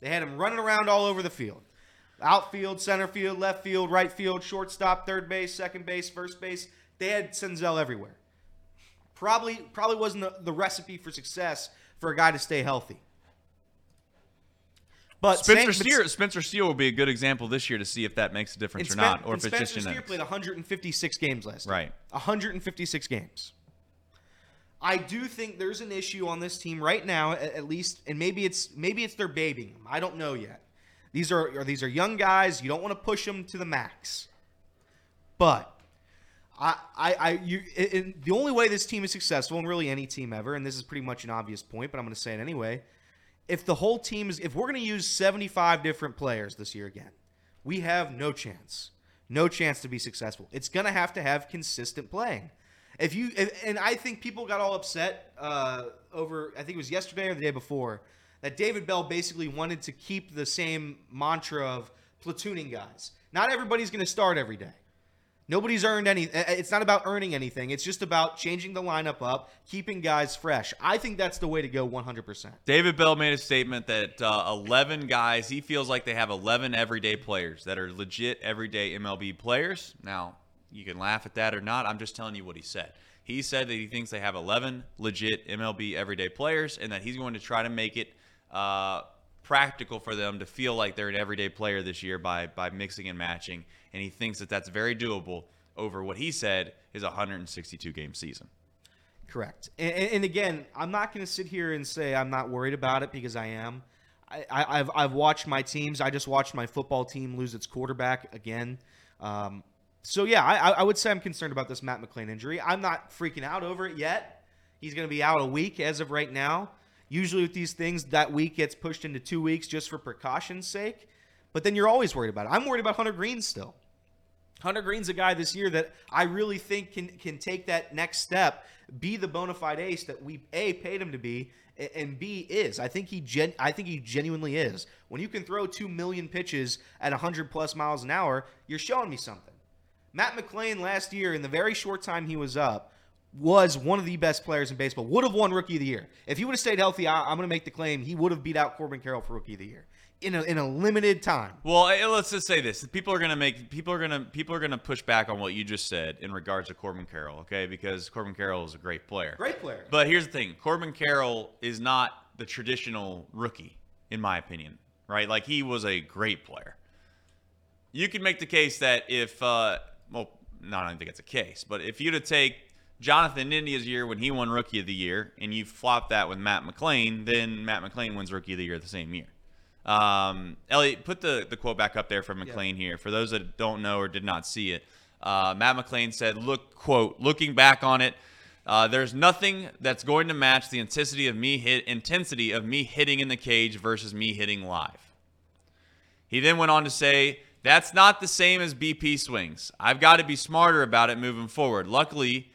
C: They had him running around all over the field. Outfield, center field, left field, right field, shortstop, third base, second base, first base. They had Senzel everywhere. Probably probably wasn't the, the recipe for success for a guy to stay healthy. But
B: Spencer Steer, Spencer Steer will be a good example this year to see if that makes a difference or
C: Spen-
B: not, or if it's just
C: Spencer Steer played 156 games last year.
B: Right.
C: 156 games. I do think there's an issue on this team right now, at, at least, and maybe it's maybe it's their babying them. I don't know yet. These are, are these are young guys. You don't want to push them to the max. But I, I, I you, and the only way this team is successful, and really any team ever, and this is pretty much an obvious point, but I'm going to say it anyway. If the whole team is, if we're going to use 75 different players this year again, we have no chance, no chance to be successful. It's going to have to have consistent playing. If you, if, and I think people got all upset uh, over, I think it was yesterday or the day before, that David Bell basically wanted to keep the same mantra of platooning guys. Not everybody's going to start every day. Nobody's earned any. It's not about earning anything. It's just about changing the lineup up, keeping guys fresh. I think that's the way to go 100%.
B: David Bell made a statement that uh, 11 guys, he feels like they have 11 everyday players that are legit everyday MLB players. Now, you can laugh at that or not. I'm just telling you what he said. He said that he thinks they have 11 legit MLB everyday players and that he's going to try to make it uh, practical for them to feel like they're an everyday player this year by by mixing and matching. And he thinks that that's very doable over what he said is a 162 game season.
C: Correct. And, and again, I'm not going to sit here and say I'm not worried about it because I am. I, I, I've, I've watched my teams. I just watched my football team lose its quarterback again. Um, so, yeah, I, I would say I'm concerned about this Matt McLain injury. I'm not freaking out over it yet. He's going to be out a week as of right now. Usually, with these things, that week gets pushed into two weeks just for precaution's sake. But then you're always worried about it. I'm worried about Hunter Greene still. Hunter Greene's a guy this year that I really think can can take that next step, be the bona fide ace that we a paid him to be, and b is. I think he gen, I think he genuinely is. When you can throw two million pitches at 100 plus miles an hour, you're showing me something. Matt McLain last year, in the very short time he was up, was one of the best players in baseball. Would have won Rookie of the Year if he would have stayed healthy. I, I'm going to make the claim he would have beat out Corbin Carroll for Rookie of the Year in a in a limited time.
B: Well, eh, let's just say this: people are gonna make people are gonna people are gonna push back on what you just said in regards to Corbin Carroll, okay? Because Corbin Carroll is a great player.
C: Great player.
B: But here's the thing: Corbin Carroll is not the traditional rookie, in my opinion. Right? Like he was a great player. You could make the case that if, uh, well, no, I don't think it's a case, but if you to take Jonathan India's year when he won Rookie of the Year and you flop that with Matt McLain, then Matt McLain wins Rookie of the Year the same year. Um, Elliot, put the, the quote back up there from McLain here. For those that don't know or did not see it, uh, Matt McLain said, "Look, quote, looking back on it, uh, there's nothing that's going to match the intensity of me hit intensity of me hitting in the cage versus me hitting live." He then went on to say, That's not the same as BP swings. I've got to be smarter about it moving forward. Luckily,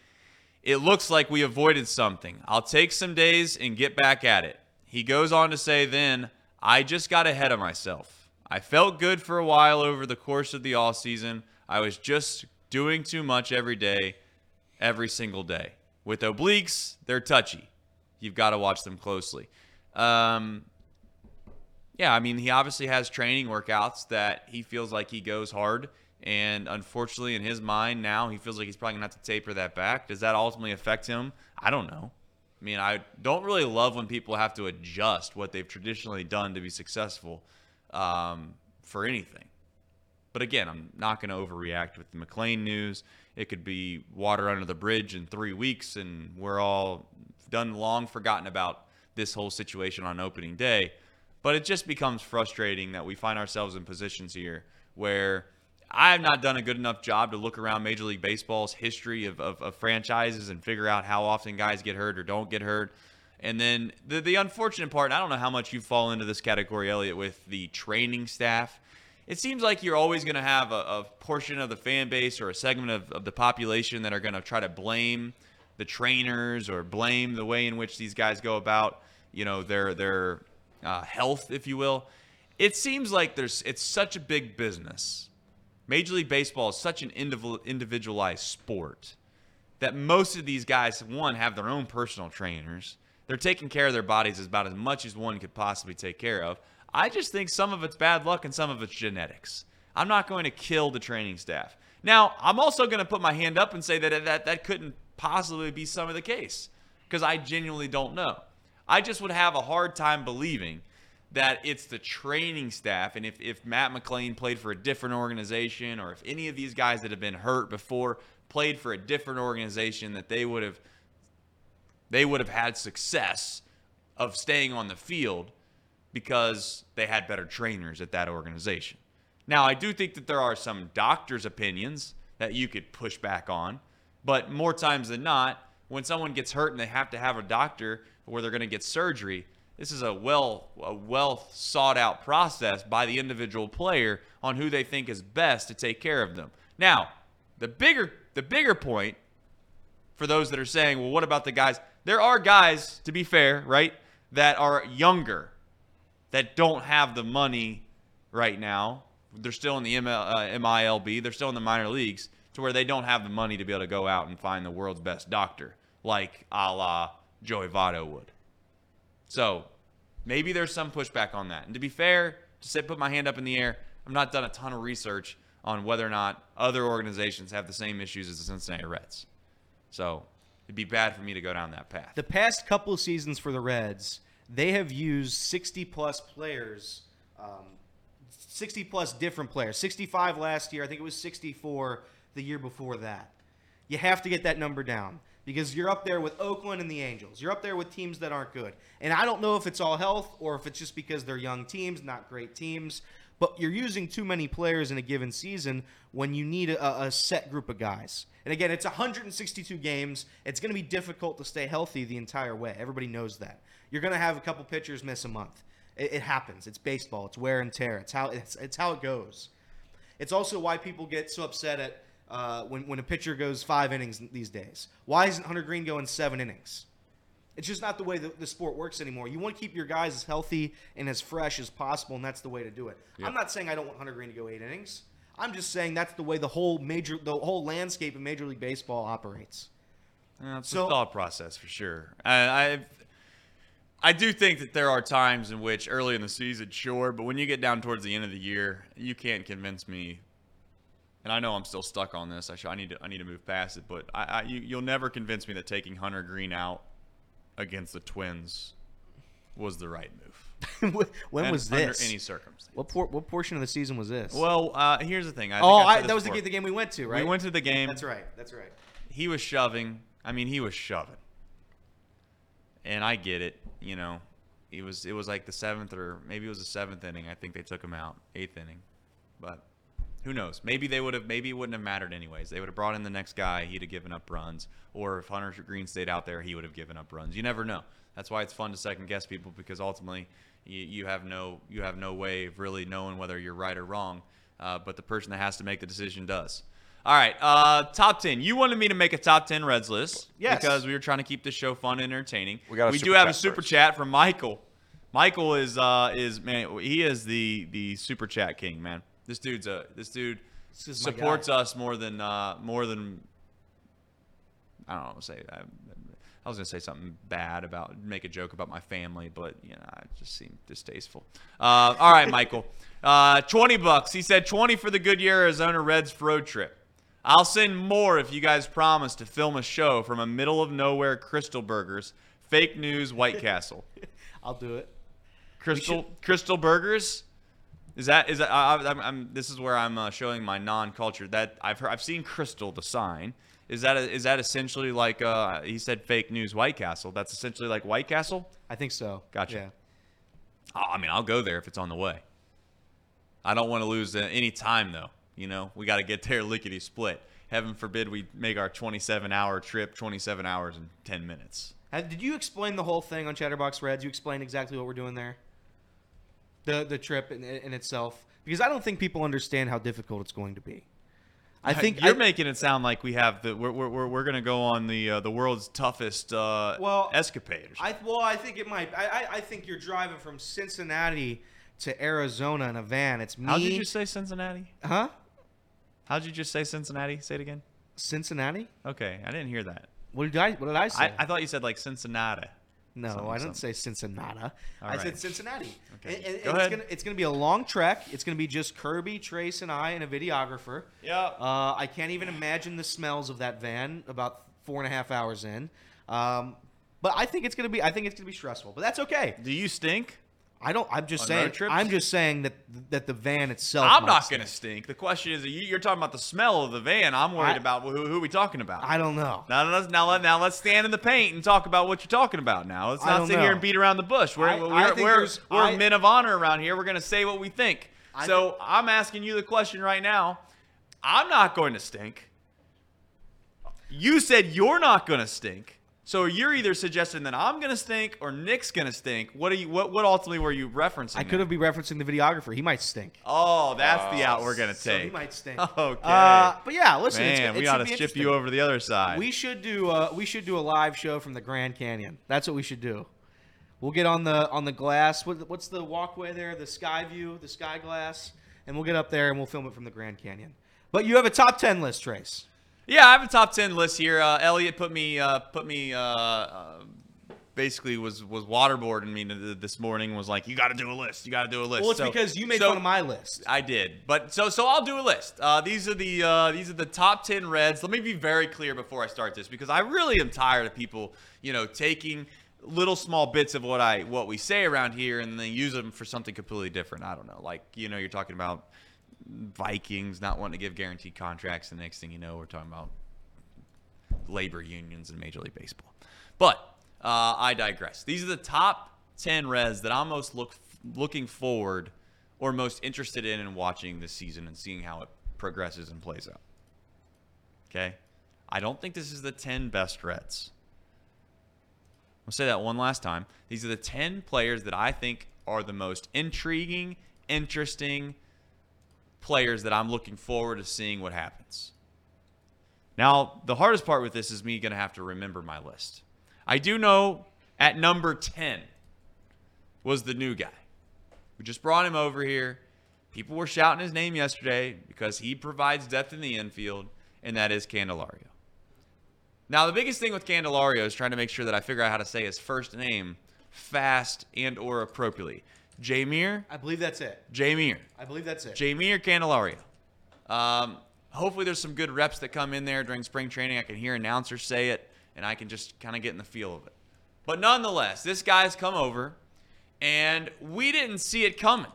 B: it looks like we avoided something. I'll take some days and get back at it. He goes on to say, Then, I just got ahead of myself. I felt good for a while over the course of the off season. I was just doing too much every day, every single day. With obliques, they're touchy. You've got to watch them closely. Um, yeah, I mean, he obviously has training workouts that he feels like he goes hard. And unfortunately, in his mind now, he feels like he's probably going to have to taper that back. Does that ultimately affect him? I don't know. I mean, I don't really love when people have to adjust what they've traditionally done to be successful um, for anything. But again, I'm not going to overreact with the McLain news. It could be water under the bridge in three weeks, and we're all done long forgotten about this whole situation on opening day. But it just becomes frustrating that we find ourselves in positions here where I have not done a good enough job to look around Major League Baseball's history of, of, of franchises and figure out how often guys get hurt or don't get hurt. And then the, the unfortunate part, I don't know how much you fall into this category, Elliot, with the training staff. It seems like you're always going to have a, a, portion of the fan base or a segment of, of the population that are going to try to blame the trainers or blame the way in which these guys go about, you know, their their uh, health, if you will. It seems like there's it's such a big business. Major League Baseball is such an individualized sport that most of these guys, one, have their own personal trainers. They're taking care of their bodies about as much as one could possibly take care of. I just think some of it's bad luck and some of it's genetics. I'm not going to kill the training staff. Now, I'm also going to put my hand up and say that that, that couldn't possibly be some of the case because I genuinely don't know. I just would have a hard time believing that it's the training staff. And if, if Matt McLain played for a different organization, or if any of these guys that have been hurt before played for a different organization, that they would have they would have had success of staying on the field because they had better trainers at that organization. Now, I do think that there are some doctors' opinions that you could push back on, but more times than not, when someone gets hurt and they have to have a doctor where they're going to get surgery, this is a well a well sought out process by the individual player on who they think is best to take care of them. Now, the bigger the bigger point for those that are saying, well, what about the guys? There are guys, to be fair, right, that are younger, that don't have the money right now. They're still in the ML, uh, MILB. They're still in the minor leagues to where they don't have the money to be able to go out and find the world's best doctor, like a la Joey Votto would. So maybe there's some pushback on that. And to be fair, to say put my hand up in the air, I've not done a ton of research on whether or not other organizations have the same issues as the Cincinnati Reds. So it'd be bad for me to go down that path.
C: The past couple seasons for the Reds, they have used 60 plus players, um, 60 plus different players. 65 last year. I think it was 64 the year before that. You have to get that number down because you're up there with Oakland and the Angels. You're up there with teams that aren't good. And I don't know if it's all health or if it's just because they're young teams, not great teams. But you're using too many players in a given season when you need a, a set group of guys. And again, it's 162 games. It's going to be difficult to stay healthy the entire way. Everybody knows that. You're going to have a couple pitchers miss a month. It, it happens. It's baseball. It's wear and tear. It's how it's, it's how it goes. It's also why people get so upset at uh, when, when a pitcher goes five innings these days. Why isn't Hunter Greene going seven innings? It's just not the way the, the sport works anymore. You want to keep your guys as healthy and as fresh as possible, and that's the way to do it. Yep. I'm not saying I don't want Hunter Greene to go eight innings. I'm just saying that's the way the whole major, the whole landscape of Major League Baseball operates.
B: It's so, a thought process for sure. I, I, I do think that there are times in which early in the season, sure, but when you get down towards the end of the year, you can't convince me and I know I'm still stuck on this. I, should, I need to I need to move past it, but I, I you, you'll never convince me that taking Hunter Greene out against the Twins was the right move. [LAUGHS]
C: when and was this?
B: Under any circumstance.
C: What por- what portion of the season was this?
B: Well, uh, here's the thing. I
C: oh, I, that was the game, the game we went to, right?
B: We went to the game.
C: That's right. That's right.
B: He was shoving. I mean, he was shoving. And I get it. You know, it was it was like the seventh or maybe it was the seventh inning. I think they took him out, eighth inning, but who knows? Maybe they would have. Maybe it wouldn't have mattered anyways. They would have brought in the next guy. He'd have given up runs. Or if Hunter Greene stayed out there, he would have given up runs. You never know. That's why it's fun to second guess people because ultimately you, you have no you have no way of really knowing whether you're right or wrong. Uh, but the person that has to make the decision does. All right, uh, top ten. You wanted me to make a top ten Reds list,
C: yes,
B: because we were trying to keep the show fun and entertaining.
D: We got.
B: we do have a super first. chat from Michael. Michael is uh, is man, he is the the super chat king, man. This dude's a this dude this supports us more than uh, more than I don't know. Say I, I was gonna say something bad about make a joke about my family, but you know, it just seemed distasteful. Uh, all right, Michael, [LAUGHS] uh, twenty bucks. He said twenty for the Goodyear Arizona Reds road trip. I'll send more if you guys promise to film a show from a middle of nowhere Krystal Burgers, fake news White Castle. [LAUGHS]
C: I'll do it.
B: Krystal Krystal Burgers. Is that is that? I, I'm, I'm, this is where I'm uh, showing my non-culture. That I've heard, I've seen Krystal the sign. Is that a, is that essentially like uh, he said fake news White Castle? That's essentially like White Castle.
C: I think so.
B: Gotcha.
C: Yeah.
B: I mean, I'll go there if it's on the way. I don't want to lose uh, any time though. You know, we got to get there lickety split. Heaven forbid we make our 27 hour trip 27 hours and 10 minutes.
C: Did you explain the whole thing on Chatterbox Reds? You explained exactly what we're doing there. The the trip in, in itself, because I don't think people understand how difficult it's going to be. I think
B: you're
C: I-
B: making it sound like we have the we're we're, we're, we're gonna go on the uh, the world's toughest uh,
C: Well,
B: escapade.
C: I well, I think it might. I, I I think you're driving from Cincinnati to Arizona in a van. It's me.
B: How'd you just say Cincinnati?
C: Huh?
B: How'd you just say Cincinnati? Say it again.
C: Cincinnati?
B: Okay, I didn't hear that.
C: What did I? What did I say?
B: I, I thought you said like Cincinnati.
C: No,
B: something,
C: I didn't
B: something.
C: say Cincinnati.
B: All
C: I
B: right.
C: said Cincinnati.
B: Okay.
C: And, and-
B: Go ahead.
C: It's gonna, it's gonna be a long trek. It's gonna be just Kirby, Trace, and I, and a videographer.
B: Yeah.
C: Uh, I can't even imagine the smells of that van about four and a half hours in. Um, but I think it's gonna be. I think it's gonna be stressful. But that's okay.
B: Do you stink?
C: I don't. I'm just
B: On
C: saying.
B: road trips?
C: I'm just saying that that the van itself.
B: I'm
C: might
B: not gonna stink. The question is, you- you're talking about the smell of the van. I'm worried
C: I-
B: about who, who are we talking about.
C: I don't know.
B: Now let's now let now let's stand in the paint and talk about what you're talking about. Now let's
C: I
B: not
C: don't
B: sit here and beat around the bush. We're
C: I-
B: we're,
C: I think
B: we're,
C: there's-
B: we're
C: I-
B: men of honor around here. We're gonna say what we think.
C: I
B: so I'm asking you the question right now. I'm not going to stink. You said you're not going to stink. So you're either suggesting that I'm going to stink or Nick's going to stink. What are you? What what ultimately were you referencing?
C: I
B: there?
C: could have be referencing the videographer. He might stink.
B: Oh, that's the out we're going to
C: So he
B: take.
C: might stink. [LAUGHS]
B: Okay.
C: Uh, but yeah, listen. it's-
B: Man,
C: it
B: we
C: should
B: ought to
C: be
B: ship
C: interesting.
B: you over to the other side.
C: We should do. Uh, we should do a live show from the Grand Canyon. That's what we should do. We'll get on the on the glass. What, what's the walkway there? The sky view, the sky glass, and we'll get up there and we'll film it from the Grand Canyon. But you have a top ten list, Trace.
B: Yeah, I have a top ten list here. Uh, Elliot put me uh, put me uh, uh, basically was was waterboarding me this morning. Was like, you got to do a list. You got to do a list.
C: Well, it's
B: So-
C: because you made
B: so-
C: fun of my list.
B: I did, but so so I'll do a list. Uh, these are the uh, these are the top ten Reds. Let me be very clear before I start this because I really am tired of people, you know, taking little small bits of what I what we say around here and then use them for something completely different. I don't know, like you know, you're talking about Vikings not wanting to give guaranteed contracts. The next thing you know, we're talking about labor unions in Major League Baseball. But uh, I digress. These are the top 10 Reds that I'm most look, looking forward or most interested in in watching this season and seeing how it progresses and plays out. Okay? I don't think this is the 10 best Reds. I'll say that one last time. These are the 10 players that I think are the most intriguing, interesting players that I'm looking forward to seeing what happens. Now, the hardest part with this is me going to have to remember my list. I do know at number 10 was the new guy. We just brought him over here. People were shouting his name yesterday because he provides depth in the infield, and that is Candelario. Now, the biggest thing with Candelario is trying to make sure that I figure out how to say his first name fast and or appropriately. Jeimer,
C: I believe that's it.
B: Jeimer.
C: I believe that's it.
B: Jamie or Candelario. Um, hopefully, there's some good reps that come in there during spring training. I can hear announcers say it, and I can just kind of get in the feel of it. But nonetheless, this guy's come over, and we didn't see it coming.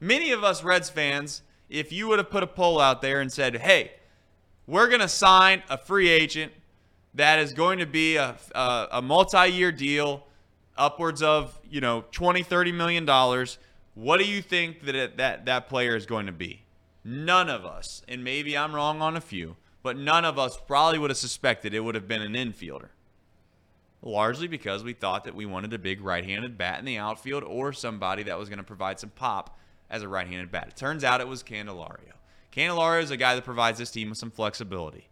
B: Many of us Reds fans, if you would have put a poll out there and said, hey, we're going to sign a free agent that is going to be a, a, a multi-year deal upwards of you know 20 30 million dollars. What do you think that that that player is going to be? None of us and maybe i'm wrong on a few but none of us probably would have suspected it would have been an infielder. Largely because we thought that we wanted a big right-handed bat in the outfield or somebody that was going to provide some pop as a right-handed bat. It turns out it was candelario. Candelario is a guy that provides this team with some flexibility.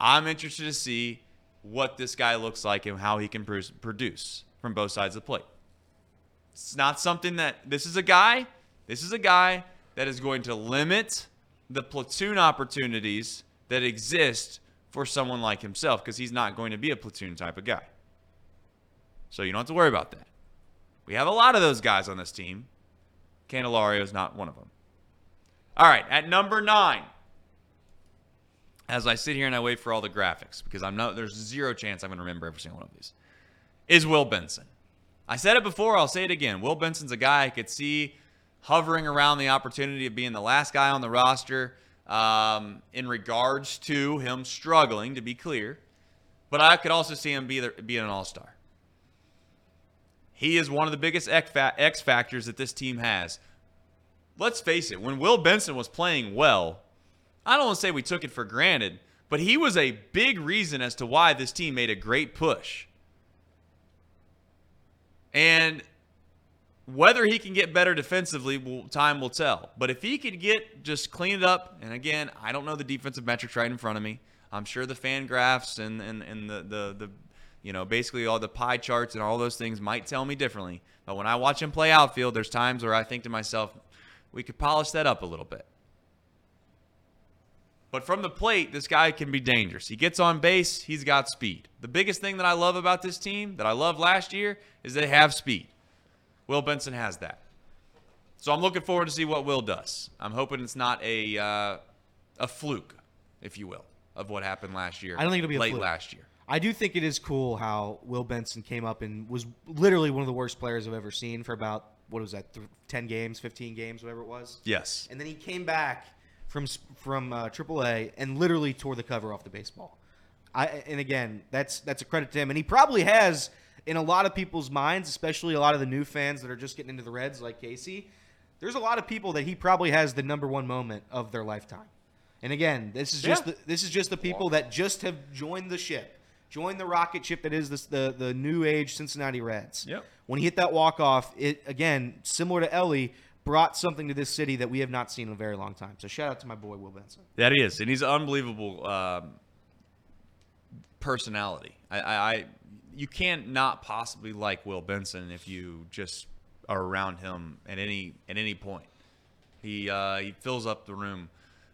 B: I'm interested to see what this guy looks like and how he can produce from both sides of the plate it's not something that this is a guy this is a guy that is going to limit the platoon opportunities that exist for someone like himself because he's not going to be a platoon type of guy So you don't have to worry about that. We have a lot of those guys on this team. Candelario is not one of them. All right, at number nine, as I sit here and I wait for all the graphics because I'm not there's zero chance I'm going to remember every single one of these, is Will Benson. I said it before, I'll say it again. Will Benson's a guy I could see hovering around the opportunity of being the last guy on the roster um, in regards to him struggling, to be clear. But I could also see him be, be an all star. He is one of the biggest X factors that this team has. Let's face it, when Will Benson was playing well, I don't want to say we took it for granted, but he was a big reason as to why this team made a great push. And whether he can get better defensively, time will tell. But if he could get just cleaned up, and again, I don't know the defensive metrics right in front of me. I'm sure the fan graphs and, and, and the, the, the you know, basically all the pie charts and all those things might tell me differently. But when I watch him play outfield, there's times where I think to myself, we could polish that up a little bit. But from the plate, this guy can be dangerous. He gets on base, he's got speed. The biggest thing that I love about this team, that I loved last year, is they have speed. Will Benson has that. So I'm looking forward to see what Will does. I'm hoping it's not a uh, a fluke, if you will, of what happened last year.
C: I don't think it'll be
B: late
C: a fluke.
B: last year.
C: I do think it is cool how Will Benson came up and was literally one of the worst players I've ever seen for about what was that, th- ten games, fifteen games, whatever it was.
B: Yes.
C: And then he came back from from uh, AAA and literally tore the cover off the baseball. I and again, that's that's a credit to him, and he probably has in a lot of people's minds, especially a lot of the new fans that are just getting into the Reds, like Casey. There's a lot of people that he probably has the number one moment of their lifetime. And again, this is just
B: Yeah.
C: the, this is just the people that just have joined the ship, joined the rocket ship that is this, the the new age Cincinnati Reds.
B: Yep.
C: When he hit that walk off, it again similar to Ellie brought something to this city that we have not seen in a very long time. So shout out to my boy Will Benson.
B: That is, and he's an unbelievable um, personality. I, I, I, you can't not possibly like Will Benson if you just are around him at any at any point. He uh, he fills up the room,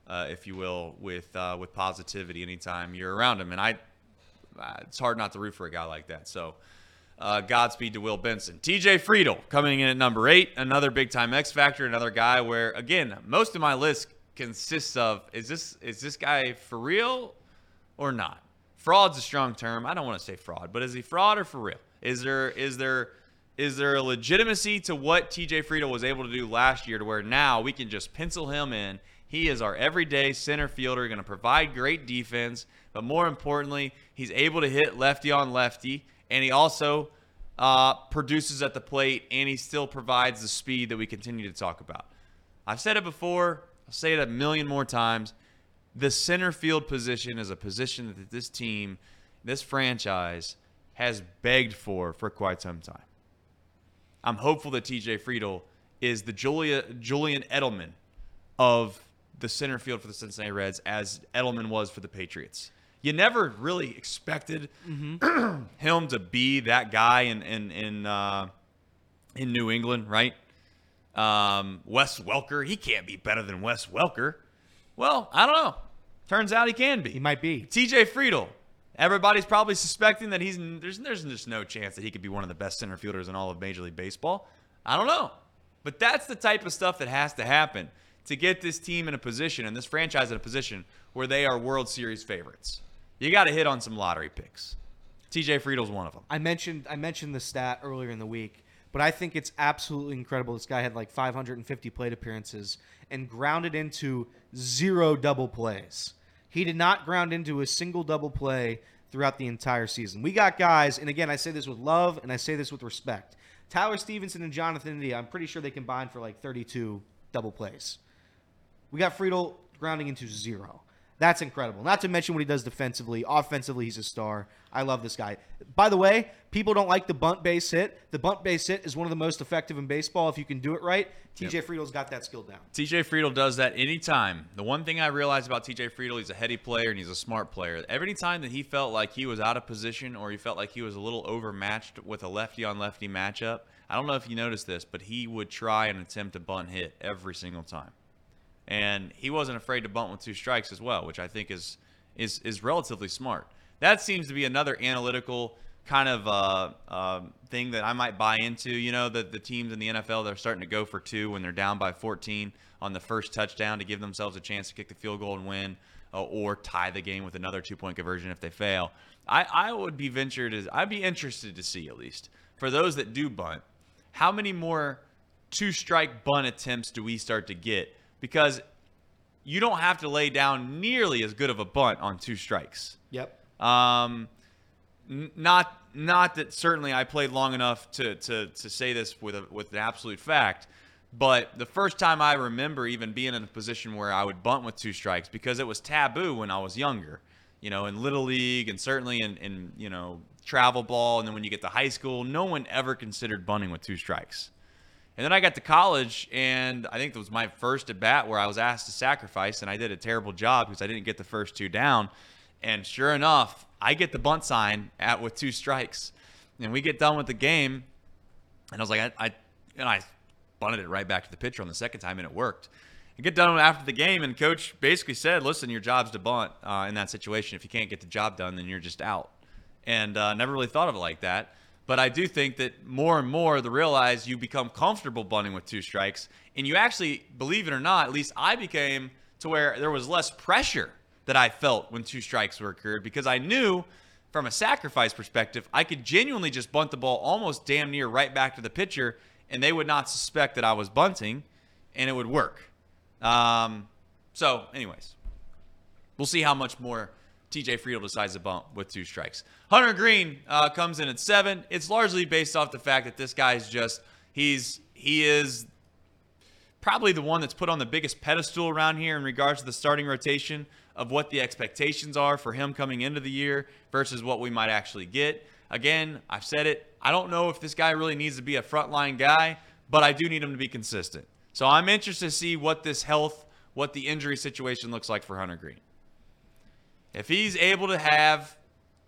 B: uh, if you will, with uh, with positivity anytime you're around him, and I, it's hard not to root for a guy like that. So. Uh, Godspeed to Will Benson. TJ Friedl coming in at number eight, another big time X factor, another guy where again most of my list consists of is this is this guy for real or not? Fraud's a strong term. I don't want to say fraud, but is he fraud or for real? Is there is there is there a legitimacy to what TJ Friedl was able to do last year to where now we can just pencil him in? He is our everyday center fielder, going to provide great defense, but more importantly, he's able to hit lefty on lefty, and he also uh, produces at the plate, and he still provides the speed that we continue to talk about. I've said it before. I'll say it a million more times. The center field position is a position that this team, this franchise, has begged for for quite some time. I'm hopeful that TJ Friedl is the Julia, Julian Edelman of the center field for the Cincinnati Reds, as Edelman was for the Patriots. You never really expected [CLEARS THROAT] him to be that guy in in in uh, in New England, right? Um, Wes Welker, he can't be better than Wes Welker. Well, I don't know. Turns out he can be.
C: He might be.
B: TJ Friedl. Everybody's probably suspecting that he's there's there's just no chance that he could be one of the best center fielders in all of Major League Baseball. I don't know. But that's the type of stuff that has to happen to get this team in a position and this franchise in a position where they are World Series favorites. You got to hit on some lottery picks. TJ Friedl's one of them.
C: I mentioned I mentioned the stat earlier in the week, but I think it's absolutely incredible. This guy had like 550 plate appearances and grounded into zero double plays. He did not ground into a single double play throughout the entire season. We got guys, and again, I say this with love and I say this with respect. Tyler Stephenson and Jonathan India, I'm pretty sure they combined for like 32 double plays. We got Friedl grounding into zero. That's incredible. Not to mention what he does defensively. Offensively, he's a star. I love this guy. By the way, people don't like the bunt base hit. The bunt base hit is one of the most effective in baseball if you can do it right. TJ Friedl's got that skill down.
B: TJ Friedl does that anytime. The one thing I realized about TJ Friedl, he's a heady player and he's a smart player. Every time that he felt like he was out of position or he felt like he was a little overmatched with a lefty on lefty matchup, I don't know if you noticed this, but he would try and attempt a bunt hit every single time. And he wasn't afraid to bunt with two strikes as well, which I think is is is relatively smart. That seems to be another analytical kind of uh, uh, thing that I might buy into. You know, the the teams in the NFL they're starting to go for two when they're down by 14 on the first touchdown to give themselves a chance to kick the field goal and win, uh, or tie the game with another two point conversion if they fail. I, I would be ventured as I'd be interested to see at least for those that do bunt, how many more two strike bunt attempts do we start to get? Because you don't have to lay down nearly as good of a bunt on two strikes.
C: Yep.
B: Um, n- not not that certainly I played long enough to to to say this with a with an absolute fact, but the first time I remember even being in a position where I would bunt with two strikes because it was taboo when I was younger, you know, in little league and certainly in in you know travel ball, and then when you get to high school, no one ever considered bunting with two strikes. And then I got to college, and I think it was my first at bat where I was asked to sacrifice, and I did a terrible job because I didn't get the first two down. And sure enough, I get the bunt sign at with two strikes, and we get done with the game, and I was like, I, I and I bunted it right back to the pitcher on the second time, and it worked. I get done after the game, and coach basically said, "Listen, your job's to bunt uh, in that situation. If you can't get the job done, then you're just out." And uh, never really thought of it like that. But I do think that more and more the realize you become comfortable bunting with two strikes, and you actually, believe it or not, at least I became to where there was less pressure that I felt when two strikes were occurred because I knew from a sacrifice perspective, I could genuinely just bunt the ball almost damn near right back to the pitcher, and they would not suspect that I was bunting, and it would work. Um, so, anyways, we'll see how much more TJ Friedl decides to bump with two strikes. Hunter Greene uh, comes in at seven. It's largely based off the fact that this guy is just he's he is probably the one that's put on the biggest pedestal around here in regards to the starting rotation of what the expectations are for him coming into the year versus what we might actually get. Again, I've said it. I don't know if this guy really needs to be a frontline guy, but I do need him to be consistent. So I'm interested to see what this health, what the injury situation looks like for Hunter Greene. If he's able to have,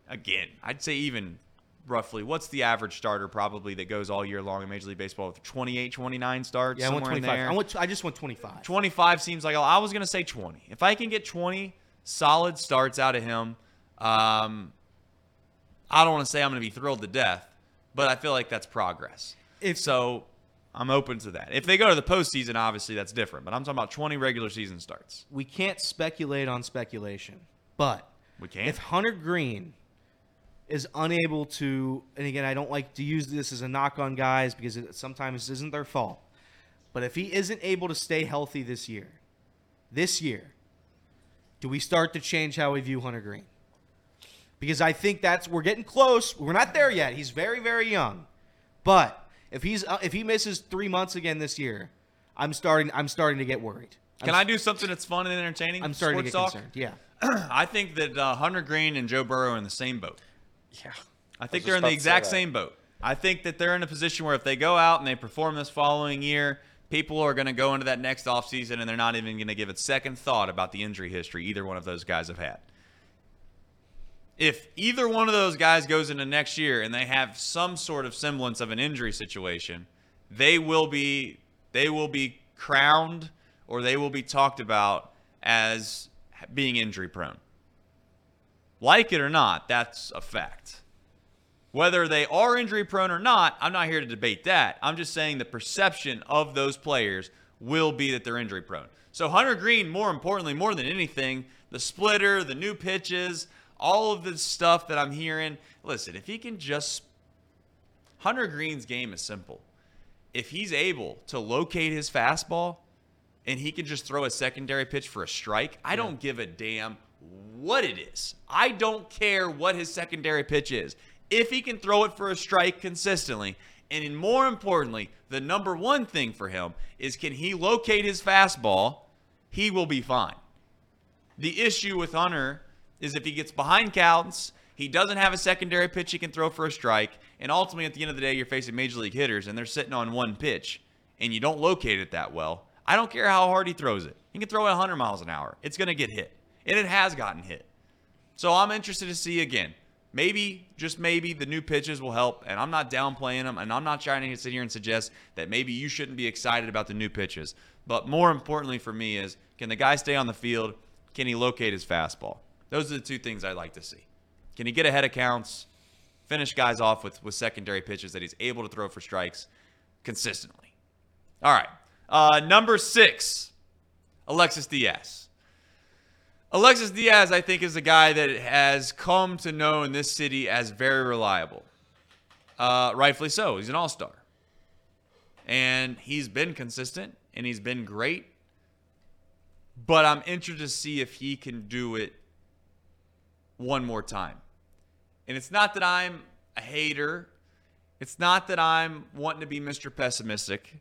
B: again, I'd say even roughly, what's the average starter probably that goes all year long in Major League Baseball with 28, 29 starts?
C: Yeah, I
B: in
C: 25.
B: there?
C: I, went, I just went 25.
B: 25 seems like I was going to say 20. If I can get 20 solid starts out of him, um, I don't want to say I'm going to be thrilled to death, but I feel like that's progress.
C: If-
B: so, I'm open to that. If they go to the postseason, obviously that's different. But I'm talking about 20 regular season starts.
C: We can't speculate on speculation, but
B: We can.
C: if Hunter Greene is unable to, and again, I don't like to use this as a knock on guys because it, sometimes this isn't their fault, but if he isn't able to stay healthy this year, this year, do we start to change how we view Hunter Greene? Because I think that's we're getting close. We're not there yet. He's very, very young, but if he's uh, if he misses three months again this year, I'm starting. I'm starting to get worried. I'm,
B: Can I do something that's fun and entertaining?
C: I'm starting to get
B: Sports talk?
C: concerned. Yeah. [CLEARS THROAT]
B: I think that uh, Hunter Greene and Joe Burrow are in the same boat.
D: Yeah.
B: I think
D: was
B: they're in the exact same boat. I think that they're in a position where if they go out and they perform this following year, people are going to go into that next offseason and they're not even going to give it second thought about the injury history either one of those guys have had. If either one of those guys goes into next year and they have some sort of semblance of an injury situation, they will be they will be crowned or they will be talked about as being injury prone. Like it or not, that's a fact. Whether they are injury prone or not, I'm not here to debate that. I'm just saying the perception of those players will be that they're injury prone. So Hunter Greene, more importantly, more than anything, the splitter, the new pitches, all of this stuff that I'm hearing. Listen, if he can just Hunter Greene's game is simple. If he's able to locate his fastball and he can just throw a secondary pitch for a strike, I don't give a damn what it is. I don't care what his secondary pitch is. If he can throw it for a strike consistently, and more importantly, the number one thing for him is can he locate his fastball, he will be fine. The issue with Hunter is if he gets behind counts, he doesn't have a secondary pitch he can throw for a strike, and ultimately at the end of the day, you're facing major league hitters and they're sitting on one pitch, and you don't locate it that well. I don't care how hard he throws it. He can throw it 100 miles an hour. It's going to get hit, and it has gotten hit. So I'm interested to see again. Maybe, just maybe, the new pitches will help, and I'm not downplaying them, and I'm not trying to sit here and suggest that maybe you shouldn't be excited about the new pitches. But more importantly for me is, can the guy stay on the field? Can he locate his fastball? Those are the two things I'd like to see. Can he get ahead of counts? finish guys off with, with secondary pitches that he's able to throw for strikes consistently. All right. Uh, number six, Alexis Diaz. Alexis Diaz, I think, is a guy that has come to know in this city as very reliable. Uh, rightfully so. He's an all star. And he's been consistent and he's been great. But I'm interested to see if he can do it one more time. And it's not that I'm a hater, it's not that I'm wanting to be Mr. Pessimistic.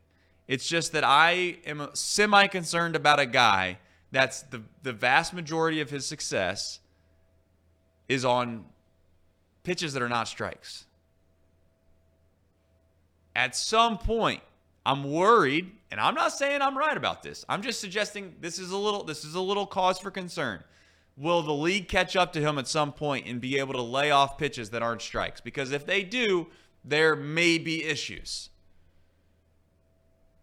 B: It's just that I am semi concerned about a guy that's the, the vast majority of his success is on pitches that are not strikes. At some point, I'm worried, and I'm not saying I'm right about this. I'm just suggesting this is a little this is a little cause for concern. Will the league catch up to him at some point and be able to lay off pitches that aren't strikes? Because if they do, there may be issues.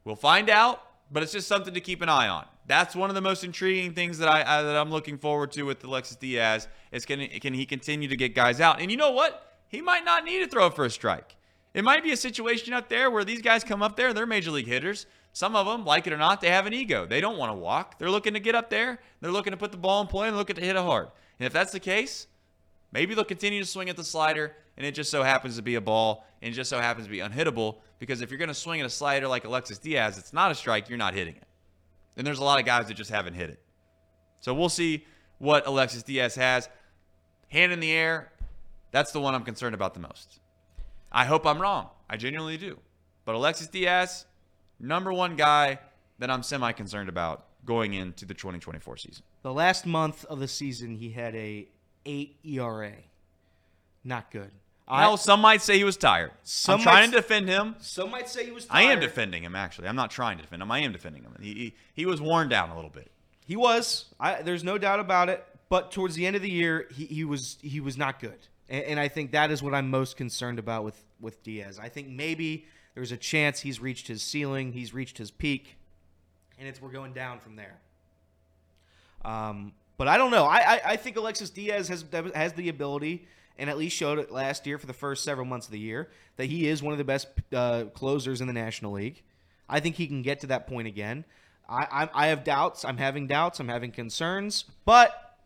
B: We'll find out, but it's just something to keep an eye on. That's one of the most intriguing things that I, I that I'm looking forward to with Alexis Diaz. Is can can he continue to get guys out? And you know what? He might not need to throw for a strike. It might be a situation out there where these guys come up there, they're major league hitters. Some of them, like it or not, they have an ego. They don't want to walk. They're looking to get up there. They're looking to put the ball in play and looking to hit it hard. And if that's the case, maybe they'll continue to swing at the slider, and it just so happens to be a ball, and it just so happens to be unhittable. Because if you're going to swing at a slider like Alexis Diaz, it's not a strike. You're not hitting it. And there's a lot of guys that just haven't hit it. So we'll see what Alexis Diaz has. Hand in the air, that's the one I'm concerned about the most. I hope I'm wrong. I genuinely do. But Alexis Diaz, number one guy that I'm semi concerned about going into the 2024 season.
C: The last month of the season, he had a eight ERA. Not good.
B: Well, some might say he was tired.
C: Some
B: I'm trying
C: might-
B: to defend him.
C: Some might say he was. Tired.
B: I am defending him, actually. I'm not trying to defend him. I am defending him. He, he, he was worn down a little bit.
C: He was. I, there's no doubt about it. But towards the end of the year, he, he was he was not good, and, and I think that is what I'm most concerned about with with Diaz. I think maybe there's a chance he's reached his ceiling, he's reached his peak, and it's we're going down from there. Um, but I don't know. I, I I think Alexis Diaz has has the ability, and at least showed it last year for the first several months of the year that he is one of the best uh, closers in the National League. I think he can get to that point again. I, I I have doubts. I'm having doubts. I'm having concerns. But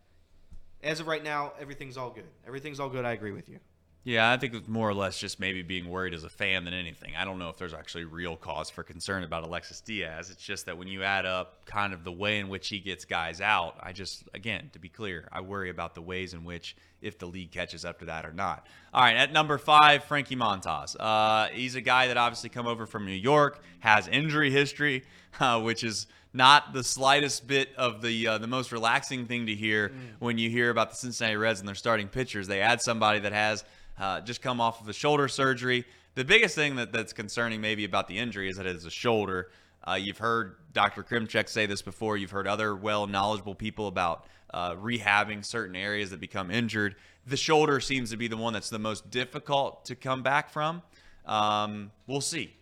C: as of right now, everything's all good. Everything's all good. I agree with you.
B: Yeah, I think it's more or less just maybe being worried as a fan than anything. I don't know if there's actually real cause for concern about Alexis Diaz. It's just that when you add up kind of the way in which he gets guys out, I just, again, to be clear, I worry about the ways in which if the league catches up to that or not. All right, at number five, Frankie Montas. Uh, he's a guy that obviously come over from New York, has injury history, [LAUGHS] uh, which is not the slightest bit of the uh, the most relaxing thing to hear when you hear about the Cincinnati Reds and their starting pitchers. They add somebody that has uh, just come off of a shoulder surgery. The biggest thing that, that's concerning maybe about the injury is that it's a shoulder. Uh, you've heard Dr. Krimchek say this before. You've heard other well knowledgeable people about uh, rehabbing certain areas that become injured. The shoulder seems to be the one that's the most difficult to come back from. Um, we'll see.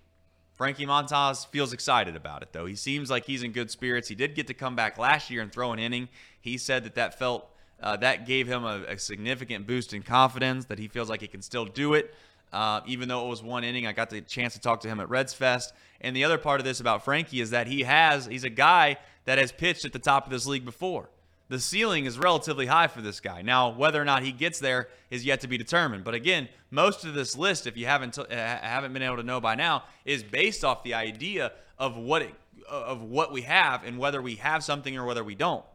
B: Frankie Montas feels excited about it, though. He seems like he's in good spirits. He did get to come back last year and throw an inning. He said that that felt uh, that gave him a, a significant boost in confidence. That he feels like he can still do it, uh, even though it was one inning. I got the chance to talk to him at Reds Fest. And the other part of this about Frankie is that he has he's a guy that has pitched at the top of this league before. The ceiling is relatively high for this guy. Now, whether or not he gets there is yet to be determined. But again, most of this list, if you haven't uh, haven't been able to know by now, is based off the idea of what it, of what we have and whether we have something or whether we don't.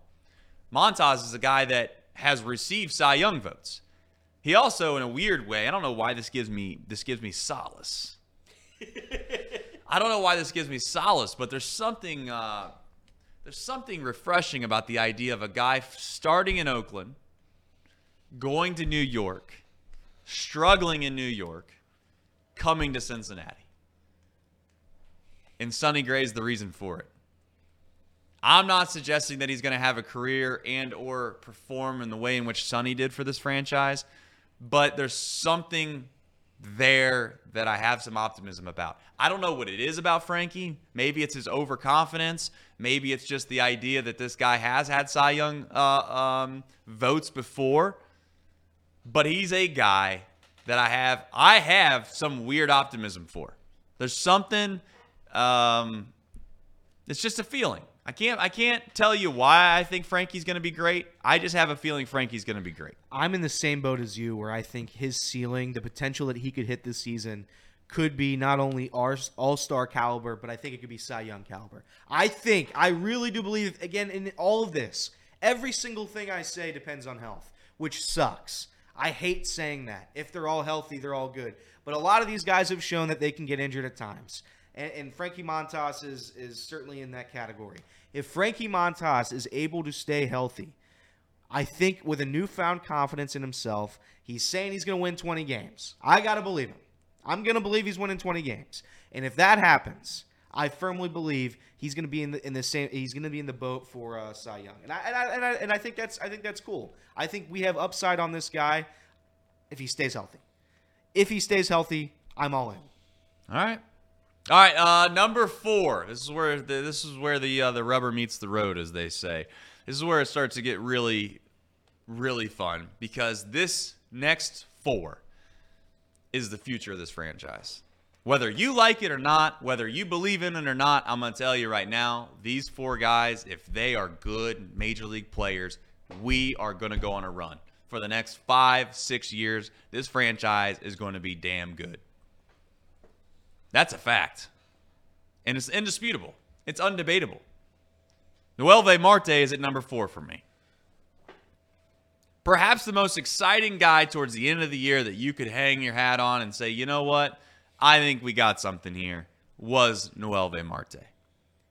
B: Montas is a guy that has received Cy Young votes. He also, in a weird way, I don't know why this gives me this gives me solace. [LAUGHS] I don't know why this gives me solace, but there's something uh, there's something refreshing about the idea of a guy starting in Oakland, going to New York, struggling in New York, coming to Cincinnati. And Sonny Gray's the reason for it. I'm not suggesting that he's going to have a career and or perform in the way in which Sonny did for this franchise, but there's something there that I have some optimism about. I don't know what it is about Frankie. Maybe it's his overconfidence. Maybe it's just the idea that this guy has had Cy Young uh, um, votes before. But he's a guy that I have I have some weird optimism for. There's something um it's just a feeling. I can't I can't tell you why I think Frankie's going to be great. I just have a feeling Frankie's going to be great.
C: I'm in the same boat as you, where I think his ceiling, the potential that he could hit this season, could be not only our all star caliber, but I think it could be Cy Young caliber. I think, I really do believe, again, in all of this, every single thing I say depends on health, which sucks. I hate saying that. If they're all healthy, they're all good. But a lot of these guys have shown that they can get injured at times. And, and Frankie Montas is, is certainly in that category. If Frankie Montas is able to stay healthy, I think with a newfound confidence in himself, he's saying he's going to win 20 games. I got to believe him. I'm going to believe he's winning 20 games. And if that happens, I firmly believe he's going to be in the in the same he's going to be in the boat for uh, Cy Young. And I, and I and I and I think that's I think that's cool. I think we have upside on this guy if he stays healthy. If he stays healthy, I'm all in.
B: All right. All right, uh, number four. This is where the, this is where the uh, the rubber meets the road, as they say. This is where it starts to get really, really fun because this next four is the future of this franchise. Whether you like it or not, whether you believe in it or not, I'm going to tell you right now, these four guys, if they are good major league players, we are going to go on a run. For the next five, six years, this franchise is going to be damn good. That's a fact. And it's indisputable, it's undebatable. Noelvi Marte is at number four for me. Perhaps the most exciting guy towards the end of the year that you could hang your hat on and say, you know what? I think we got something here was Noelvi Marte.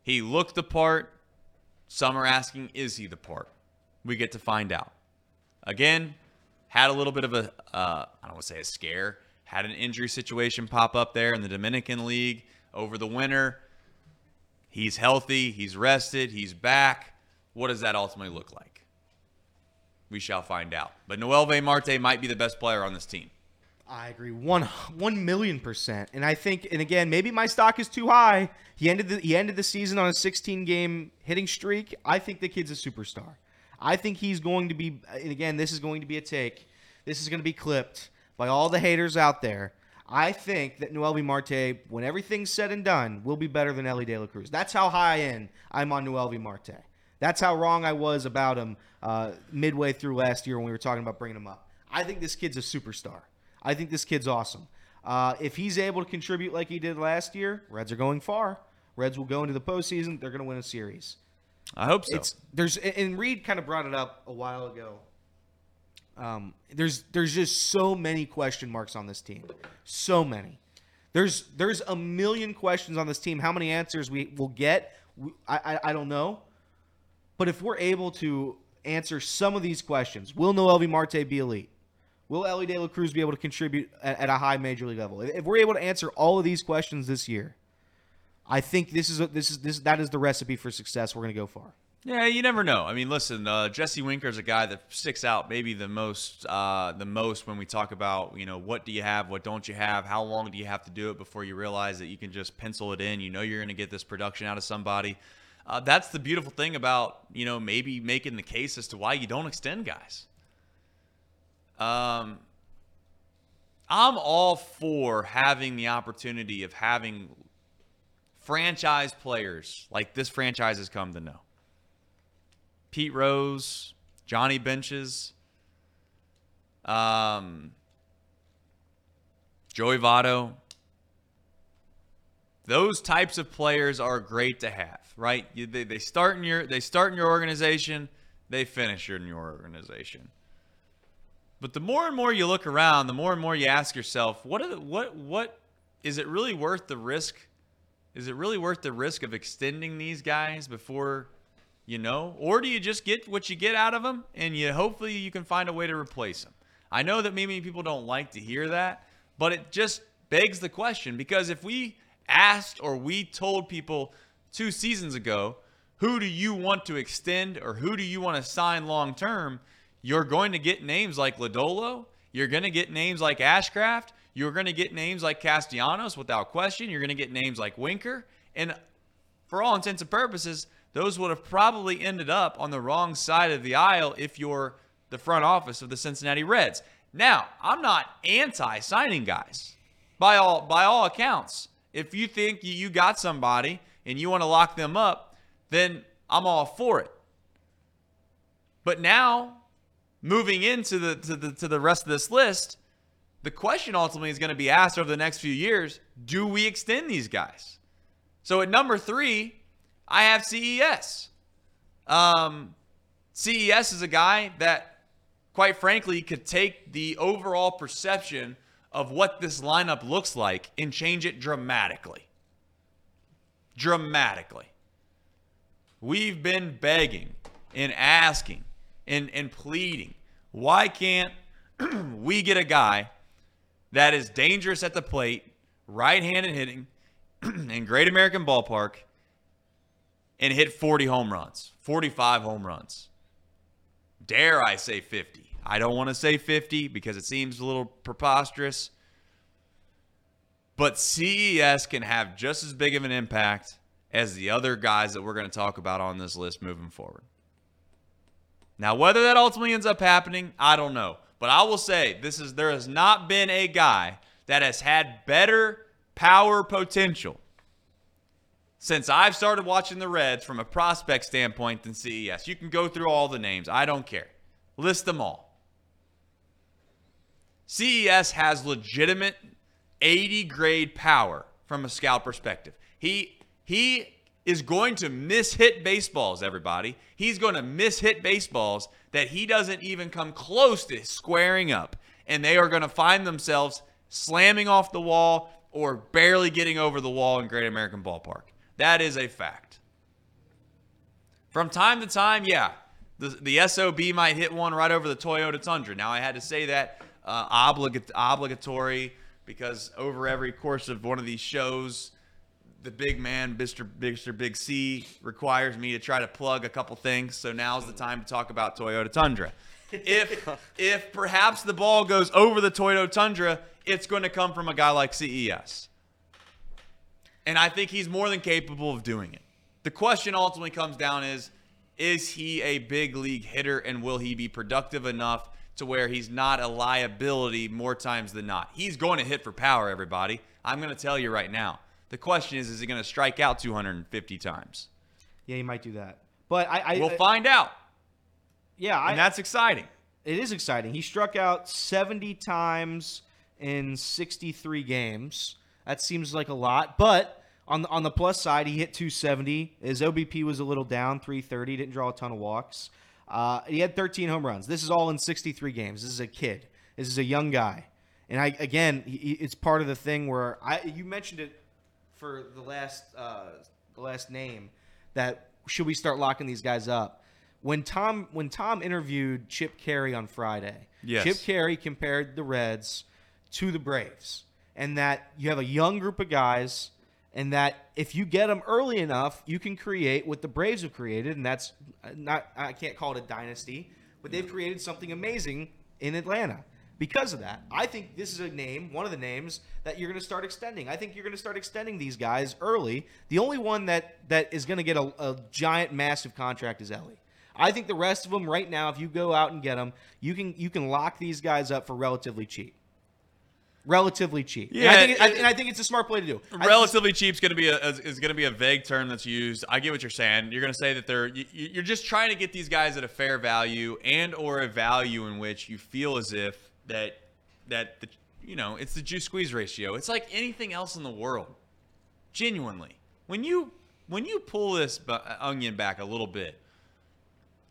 B: He looked the part. Some are asking, is he the part? We get to find out. Again, had a little bit of a uh, I don't want to say a scare, had an injury situation pop up there in the Dominican League over the winter. He's healthy, he's rested, he's back. What does that ultimately look like? We shall find out. But Noelvi Marte might be the best player on this team.
C: I agree one one million percent, and I think, and again, maybe my stock is too high. He ended the he ended the season on a 16 game hitting streak. I think the kid's a superstar. I think he's going to be, and again, this is going to be a take. This is going to be clipped by all the haters out there. I think that Noelvi Marte, when everything's said and done, will be better than Elly De La Cruz. That's how high in I'm on Noelvi Marte. That's how wrong I was about him uh, midway through last year when we were talking about bringing him up. I think this kid's a superstar. I think this kid's awesome. Uh, if he's able to contribute like he did last year, Reds are going far. Reds will go into the postseason. They're going to win a series.
B: I hope so.
C: It's there's and Reed kind of brought it up a while ago. Um, there's there's just so many question marks on this team, so many. There's there's a million questions on this team. How many answers we will get, I, I, I don't know. But if we're able to answer some of these questions, will Noelvi Marte be elite? Will Elly De La Cruz be able to contribute at, at, a high major league level? If we're able to answer all of these questions this year, I think this is a, this is this that is the recipe for success. We're going to go far.
B: Yeah, you never know. I mean, listen, uh, Jesse Winker is a guy that sticks out maybe the most uh, the most when we talk about you know what do you have, what don't you have, how long do you have to do it before you realize that you can just pencil it in. You know you're going to get this production out of somebody. Uh, that's the beautiful thing about you know maybe making the case as to why you don't extend guys. Um, I'm all for having the opportunity of having franchise players like this franchise has come to know. Pete Rose, Johnny Benches, um, Joey Votto, those types of players are great to have, right? You, they, they start in your they start in your organization, they finish in your organization. But the more and more you look around, the more and more you ask yourself, what the, what what is it really worth the risk? Is it really worth the risk of extending these guys before you know, or do you just get what you get out of them and you hopefully you can find a way to replace them? I know that maybe people don't like to hear that, but it just begs the question because if we asked or we told people two seasons ago, who do you want to extend or who do you want to sign long term? You're going to get names like Lodolo. You're going to get names like Ashcraft. You're going to get names like Castellanos without question. You're going to get names like Winker. And for all intents and purposes, those would have probably ended up on the wrong side of the aisle if you're the front office of the Cincinnati Reds. Now, I'm not anti signing guys by all by all accounts. If you think you, got somebody and you want to lock them up, then I'm all for it. But now, moving into the to the to the rest of this list, the question ultimately is going to be asked over the next few years: Do we extend these guys? So at number three, I have CES. Um, CES is a guy that, quite frankly, could take the overall perception of what this lineup looks like and change it dramatically. Dramatically. We've been begging and asking and, and pleading. Why can't [CLEARS THROAT] we get a guy that is dangerous at the plate, right handed hitting, [CLEARS THROAT] in Great American Ballpark, and hit 40 home runs, 45 home runs? Dare I say 50? I don't want to say 50 because it seems a little preposterous. But CES can have just as big of an impact as the other guys that we're going to talk about on this list moving forward. Now, whether that ultimately ends up happening, I don't know. But I will say this is there has not been a guy that has had better power potential since I've started watching the Reds from a prospect standpoint than CES. You can go through all the names. I don't care. List them all. CES has legitimate 80 grade power from a scout perspective. He he is going to miss hit baseballs, everybody. He's going to miss hit baseballs that he doesn't even come close to squaring up. And they are going to find themselves slamming off the wall or barely getting over the wall in Great American Ballpark. That is a fact. From time to time, yeah, the, the SOB might hit one right over the Toyota Tundra. Now, I had to say that uh, obligat- obligatory because over every course of one of these shows, the big man, Mr. Mr. Big C, requires me to try to plug a couple things. So now's the time to talk about Toyota Tundra. If if perhaps the ball goes over the Toyota Tundra, it's going to come from a guy like CES. And I think he's more than capable of doing it. The question ultimately comes down is is he a big league hitter and will he be productive enough to where he's not a liability more times than not? He's going to hit for power, everybody. I'm going to tell you right now. The question is, is he going to strike out 250 times?
C: Yeah, he might do that. But I, I
B: We'll
C: I-
B: find out.
C: Yeah, I,
B: And that's exciting.
C: it is exciting. He struck out 70 times in 63 games. That seems like a lot, but on the, on the plus side, he hit 270. His OBP was a little down, 330. Didn't draw a ton of walks. Uh, he had 13 home runs. This is all in 63 games. This is a kid. This is a young guy. And I again, he, it's part of the thing where I you mentioned it for the last uh, the last name that should we start locking these guys up? When Tom when Tom interviewed Chip Caray on Friday,
B: Yes.
C: Chip Caray compared the Reds to the Braves, and that you have a young group of guys, and that if you get them early enough, you can create what the Braves have created, and that's uh, not I can't call it a dynasty, but they've created something amazing in Atlanta. Because of that, I think this is a name, one of the names that you're going to start extending. I think you're going to start extending these guys early. The only one that that is going to get a, a giant, massive contract is Elly. I think the rest of them right now, if you go out and get them, you can you can lock these guys up for relatively cheap. Relatively cheap. And I
B: Yeah,
C: think it- I-
B: it-
C: and I think it's a smart play to do.
B: Relatively cheap is going to be a is going to be a vague term that's used. I get what you're saying. You're going to say that they're you, you- you're just trying to get these guys at a fair value and or a value in which you feel as if that that the you know it's the juice squeeze ratio. It's like anything else in the world. Genuinely, when you when you pull this uh, onion back a little bit,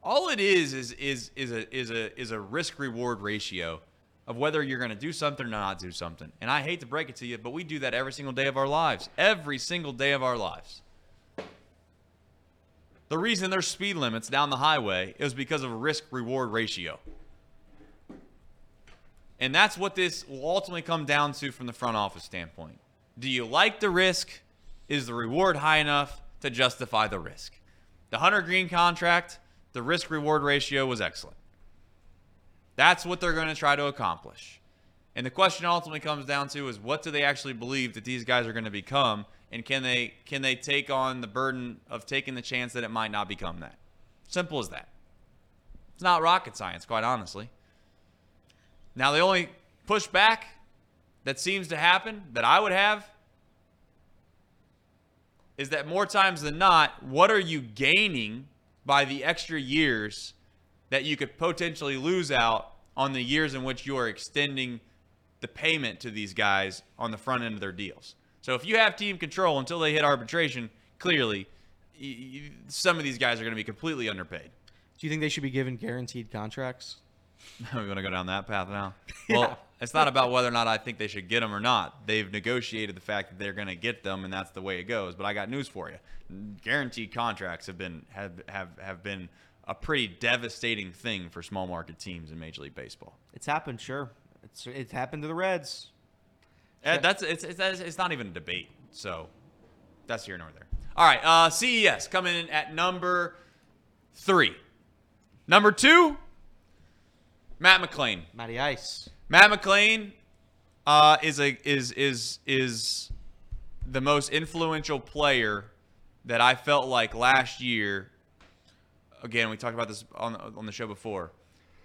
B: all it is is is is a is a is a risk reward ratio of whether you're going to do something or not do something. And I hate to break it to you, but we do that every single day of our lives. Every single day of our lives. The reason there's speed limits down the highway is because of a risk reward ratio. And that's what this will ultimately come down to from the front office standpoint. Do you like the risk? Is the reward high enough to justify the risk? The Hunter Greene contract, the risk reward ratio was excellent. That's what they're going to try to accomplish. And the question ultimately comes down to is what do they actually believe that these guys are going to become and can they can they take on the burden of taking the chance that it might not become that? Simple as that. It's not rocket science, quite honestly. Now, the only pushback that seems to happen that I would have is that more times than not, what are you gaining by the extra years that you could potentially lose out on the years in which you are extending the payment to these guys on the front end of their deals? So if you have team control until they hit arbitration, clearly y- y- some of these guys are going to be completely underpaid.
C: Do you think they should be given guaranteed contracts?
B: we want to go down that path now. [LAUGHS] Well, it's not about whether or not I think they should get them or not. They've negotiated the fact that they're going to get them, and that's the way it goes. But I got news for you: guaranteed contracts have been have have have been a pretty devastating thing for small market teams in Major League Baseball.
C: It's happened, sure. It's it's happened to the Reds.
B: Uh, That's it's, it's it's not even a debate. So that's here nor there. All right, uh, CES coming in at number three. Number two, Matt McLain.
C: Matty Ice.
B: Matt McLain uh, is a is is is the most influential player that I felt like last year. Again, we talked about this on on the show before.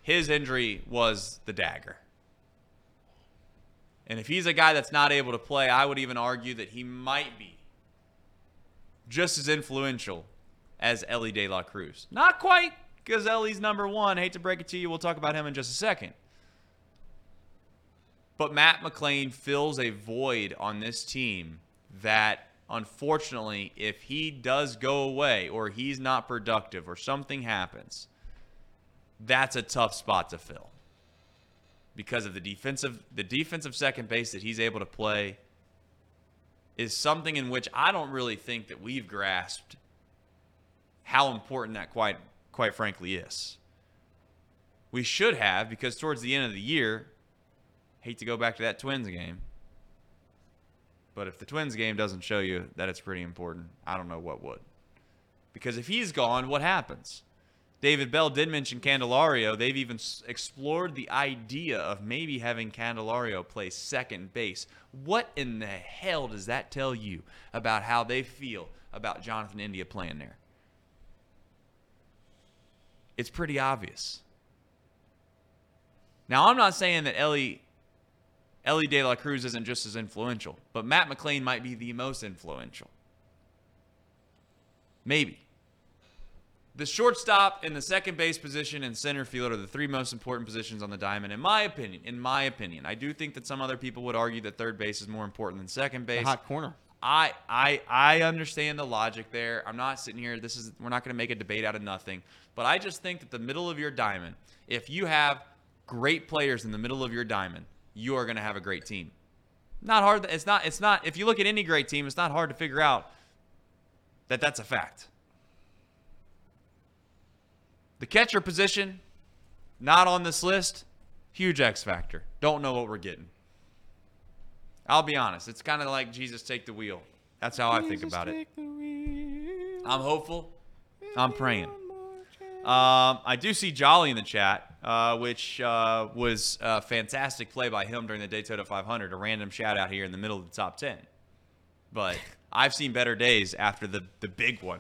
B: His injury was the dagger. And if he's a guy that's not able to play, I would even argue that he might be just as influential as Elly De La Cruz. Not quite, because Elly's number one. hate to break it to you. We'll talk about him in just a second. But Matt McLain fills a void on this team that, unfortunately, if he does go away or he's not productive or something happens, that's a tough spot to fill because of the defensive the defensive second base that he's able to play is something in which I don't really think that we've grasped how important that quite quite frankly is. We should have because towards the end of the year, hate to go back to that Twins game. But if the Twins game doesn't show you that it's pretty important, I don't know what would. Because if he's gone, what happens? David Bell did mention Candelario. They've even explored the idea of maybe having Candelario play second base. What in the hell does that tell you about how they feel about Jonathan India playing there? It's pretty obvious. Now, I'm not saying that Elly Elly De La Cruz isn't just as influential, but Matt McLain might be the most influential. Maybe. The shortstop and the second base position and center field are the three most important positions on the diamond, in my opinion. In my opinion, I do think that some other people would argue that third base is more important than second
C: The
B: base.
C: hot corner.
B: I I I understand the logic there. I'm not sitting here. This is we're not going to make a debate out of nothing. But I just think that the middle of your diamond, if you have great players in the middle of your diamond, you are going to have a great team. Not hard. It's not. It's not. If you look at any great team, it's not hard to figure out that that's a fact. The catcher position, not on this list. Huge X factor. Don't know what we're getting. I'll be honest. It's kind of like Jesus take the wheel. That's how I think about it. I'm hopeful. I'm praying. Um, I do see Jolly in the chat, uh, which uh, was a fantastic play by him during the Daytona 500. A random shout out here in the middle of the top 10. But I've seen better days after the, the big one.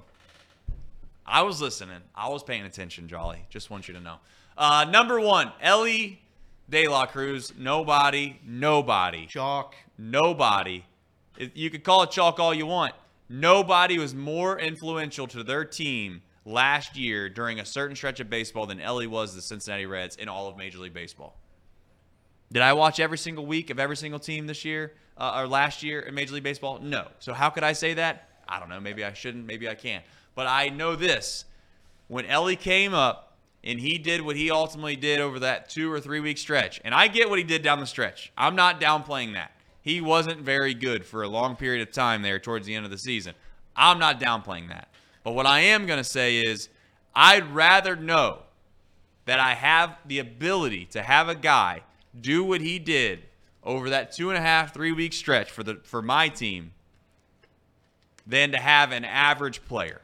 B: I was listening. I was paying attention, Jolly. Just want you to know. Uh, number one, Elly De La Cruz. Nobody, nobody
C: Chalk.
B: nobody, you could call it chalk all you want. Nobody was more influential to their team last year during a certain stretch of baseball than Elly was the Cincinnati Reds in all of Major League Baseball. Did I watch every single week of every single team this year uh, or last year in Major League Baseball? No. So how could I say that? I don't know. Maybe I shouldn't. Maybe I can. But I know this: when Elly came up and he did what he ultimately did over that two or three week stretch, and I get what he did down the stretch. I'm not downplaying that. He wasn't very good for a long period of time there towards the end of the season. I'm not downplaying that. But what I am going to say is I'd rather know that I have the ability to have a guy do what he did over that two and a half, three week stretch for the for my team than to have an average player.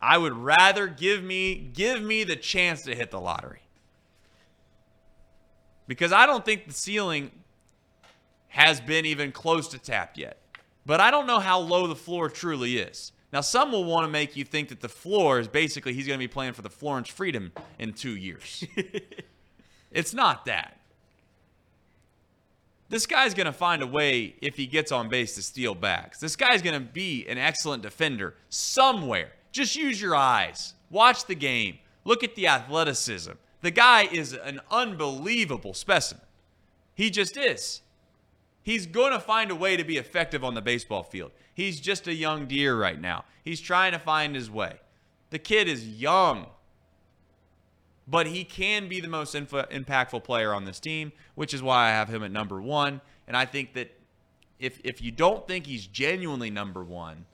B: I would rather give me give me the chance to hit the lottery. Because I don't think the ceiling has been even close to tapped yet. But I don't know how low the floor truly is. Now, some will want to make you think that the floor is basically he's going to be playing for the Florence Freedom in two years. [LAUGHS] It's not that. This guy's going to find a way if he gets on base to steal backs. This guy's going to be an excellent defender somewhere. Just use your eyes. Watch the game. Look at the athleticism. The guy is an unbelievable specimen. He just is. He's going to find a way to be effective on the baseball field. He's just a young deer right now. He's trying to find his way. The kid is young, but he can be the most impactful player on this team, which is why I have him at number one. And I think that if if you don't think he's genuinely number one,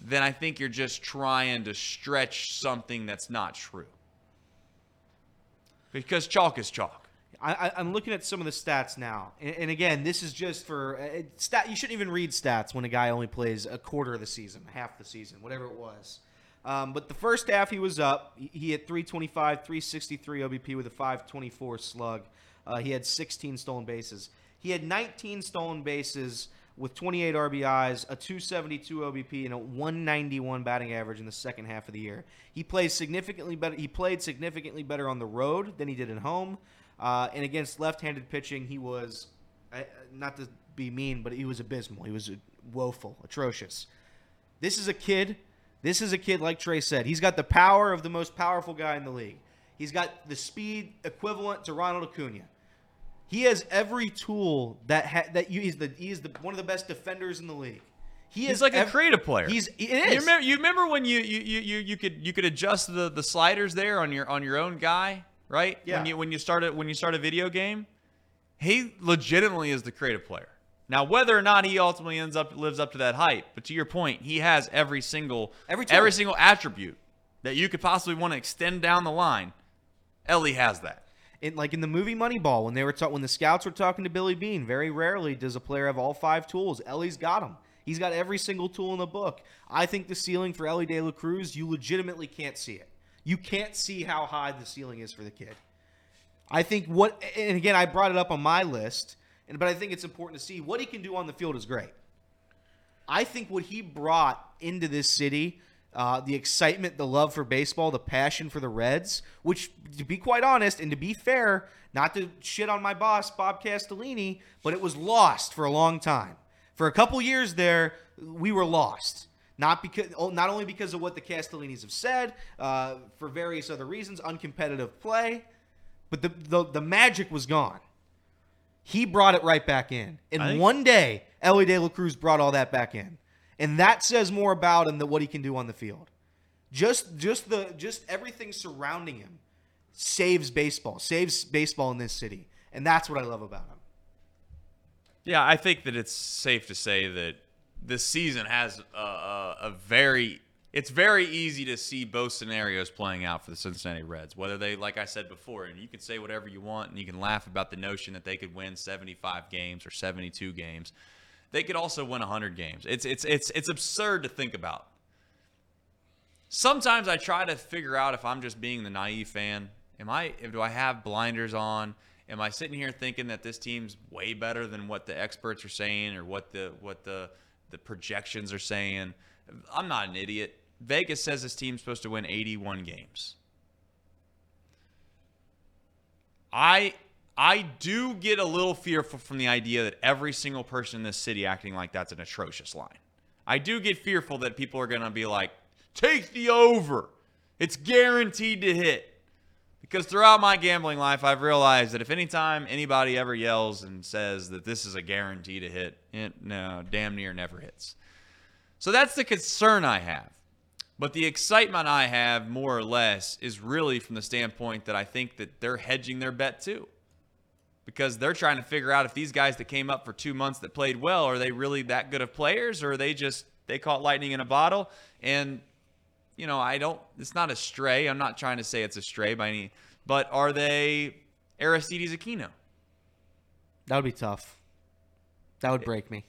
B: then I think you're just trying to stretch something that's not true. Because chalk is chalk.
C: I, am looking at some of the stats now, and, and again, this is just for uh, stat. You shouldn't even read stats when a guy only plays a quarter of the season, half the season, whatever it was. Um, but the first half he was up. He, he had 325, 363 OBP with a 524 slug. Uh, he had 16 stolen bases. He had 19 stolen bases with 28 RBIs, a 272 OBP, and a 191 batting average in the second half of the year. He plays significantly better. He played significantly better on the road than he did at home. Uh, and against left-handed pitching, he was uh, not to be mean, but he was abysmal. He was woeful, atrocious. This is a kid. This is a kid like Trey said. He's got the power of the most powerful guy in the league. He's got the speed equivalent to Ronald Acuna. He has every tool that ha- that you, he's the he's the one of the best defenders in the league.
B: He he's is like ev- a creative player.
C: He's it is.
B: You remember, you remember when you, you you you could you could adjust the the sliders there on your on your own guy right?
C: Yeah.
B: When you when you start it when you start a video game, he legitimately is the creative player. Now, whether or not he ultimately ends up lives up to that hype, but to your point, he has every single
C: every,
B: every single attribute that you could possibly want to extend down the line. Elly has that.
C: In, like in the movie Moneyball, when they were ta- when the scouts were talking to Billy Beane, very rarely does a player have all five tools. Elly's got them. He's got every single tool in the book. I think the ceiling for Elly De La Cruz, you legitimately can't see it. You can't see how high the ceiling is for the kid. I think what, and again, I brought it up on my list, and but I think it's important to see what he can do on the field is great. I think what he brought into this city, uh, the excitement, the love for baseball, the passion for the Reds, which, to be quite honest and to be fair, not to shit on my boss Bob Castellini, but it was lost for a long time. For a couple years there, we were lost. Not because, oh, not only because of what the Castellinis have said, uh, for various other reasons, uncompetitive play, but the, the the magic was gone. He brought it right back in, and think- one day, Elly De La Cruz brought all that back in, and that says more about him than what he can do on the field. Just just the just everything surrounding him saves baseball, saves baseball in this city, and that's what I love about him.
B: Yeah, I think that it's safe to say that this season has a, a, a, very it's very easy to see both scenarios playing out for the Cincinnati Reds. Whether they, like I said before, and you can say whatever you want, and you can laugh about the notion that they could win 75 games or 72 games. They could also win 100 games. It's it's it's it's absurd to think about. Sometimes I try to figure out if I'm just being the naive fan. Am I? Do I have blinders on? Am I sitting here thinking that this team's way better than what the experts are saying or what the what the the projections are saying. I'm not an idiot. Vegas says this team's supposed to win 81 games. I I do get a little fearful from the idea that every single person in this city acting like that's an atrocious line. I do get fearful that people are going to be like, "Take the over. It's guaranteed to hit." Because throughout my gambling life, I've realized that if anytime anybody ever yells and says that this is a guarantee to hit, it no, damn near never hits. So that's the concern I have. But the excitement I have, more or less, is really from the standpoint that I think that they're hedging their bet too. Because they're trying to figure out if these guys that came up for two months that played well, are they really that good of players or are they just, they caught lightning in a bottle? And you know, I don't. It's not a stray. I'm not trying to say it's a stray by any. But are they Aristides Aquino?
C: That would be tough. That would break me.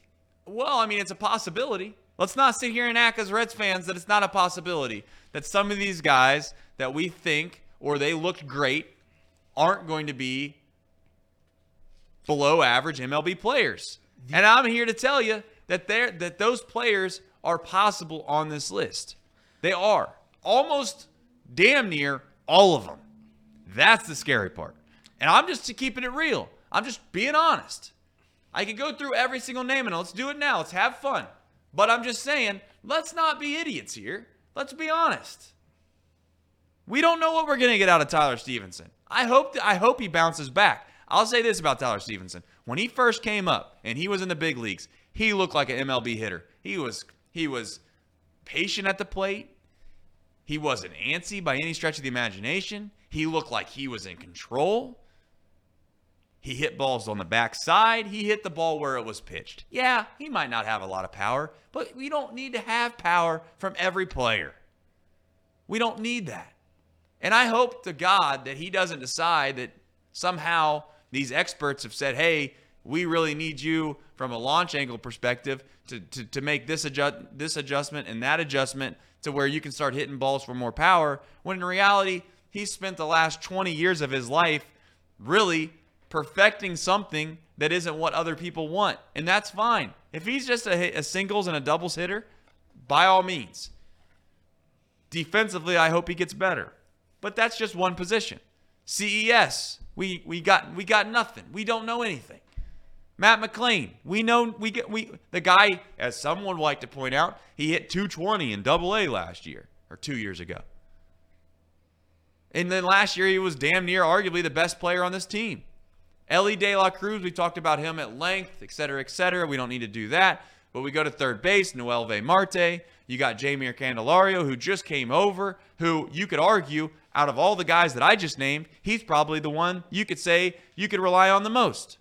B: Well, I mean, it's a possibility. Let's not sit here and act as Reds fans that it's not a possibility that some of these guys that we think or they looked great aren't going to be below average MLB players. And I'm here to tell you that they that those players are possible on this list. They are almost damn near all of them. That's the scary part. And I'm just keeping it real. I'm just being honest. I could go through every single name and let's do it now. Let's have fun. But I'm just saying, let's not be idiots here. Let's be honest. We don't know what we're going to get out of Tyler Stephenson. I hope I hope he bounces back. I'll say this about Tyler Stephenson. When he first came up and he was in the big leagues, he looked like an MLB hitter. He was he was patient at the plate. He wasn't antsy by any stretch of the imagination. He looked like he was in control. He hit balls on the backside. He hit the ball where it was pitched. Yeah, he might not have a lot of power, but we don't need to have power from every player. We don't need that. And I hope to God that he doesn't decide that somehow these experts have said, hey, we really need you from a launch angle perspective to, to, to make this, adjust, this adjustment and that adjustment to where you can start hitting balls for more power. When in reality, he spent the last 20 years of his life really perfecting something that isn't what other people want. And that's fine. If he's just a, a singles and a doubles hitter, by all means. Defensively, I hope he gets better. But that's just one position. CES, we, we got we got nothing. We don't know anything. Matt McLain, we know we get we the guy, as someone would like to point out, he hit 220 in double A last year or two years ago. And then last year he was damn near arguably the best player on this team. Elly De La Cruz, we talked about him at length, et cetera, et cetera. We don't need to do that. But we go to third base, Noelvi Marte. You got Jeimer Candelario, who just came over, who you could argue, out of all the guys that I just named, he's probably the one you could say you could rely on the most.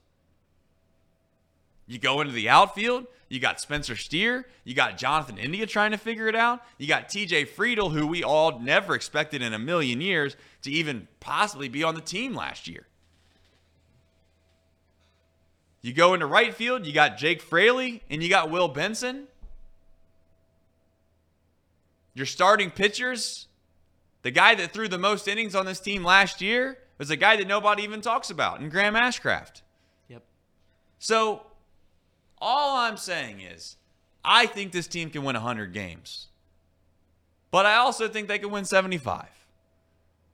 B: You go into the outfield, you got Spencer Steer, you got Jonathan India trying to figure it out, you got TJ Friedl, who we all never expected in a million years to even possibly be on the team last year. You go into right field, you got Jake Fraley and you got Will Benson. Your starting pitchers, the guy that threw the most innings on this team last year was a guy that nobody even talks about, in Graham Ashcraft.
C: Yep.
B: So, all I'm saying is, I think this team can win 100 games. But I also think they can win 75.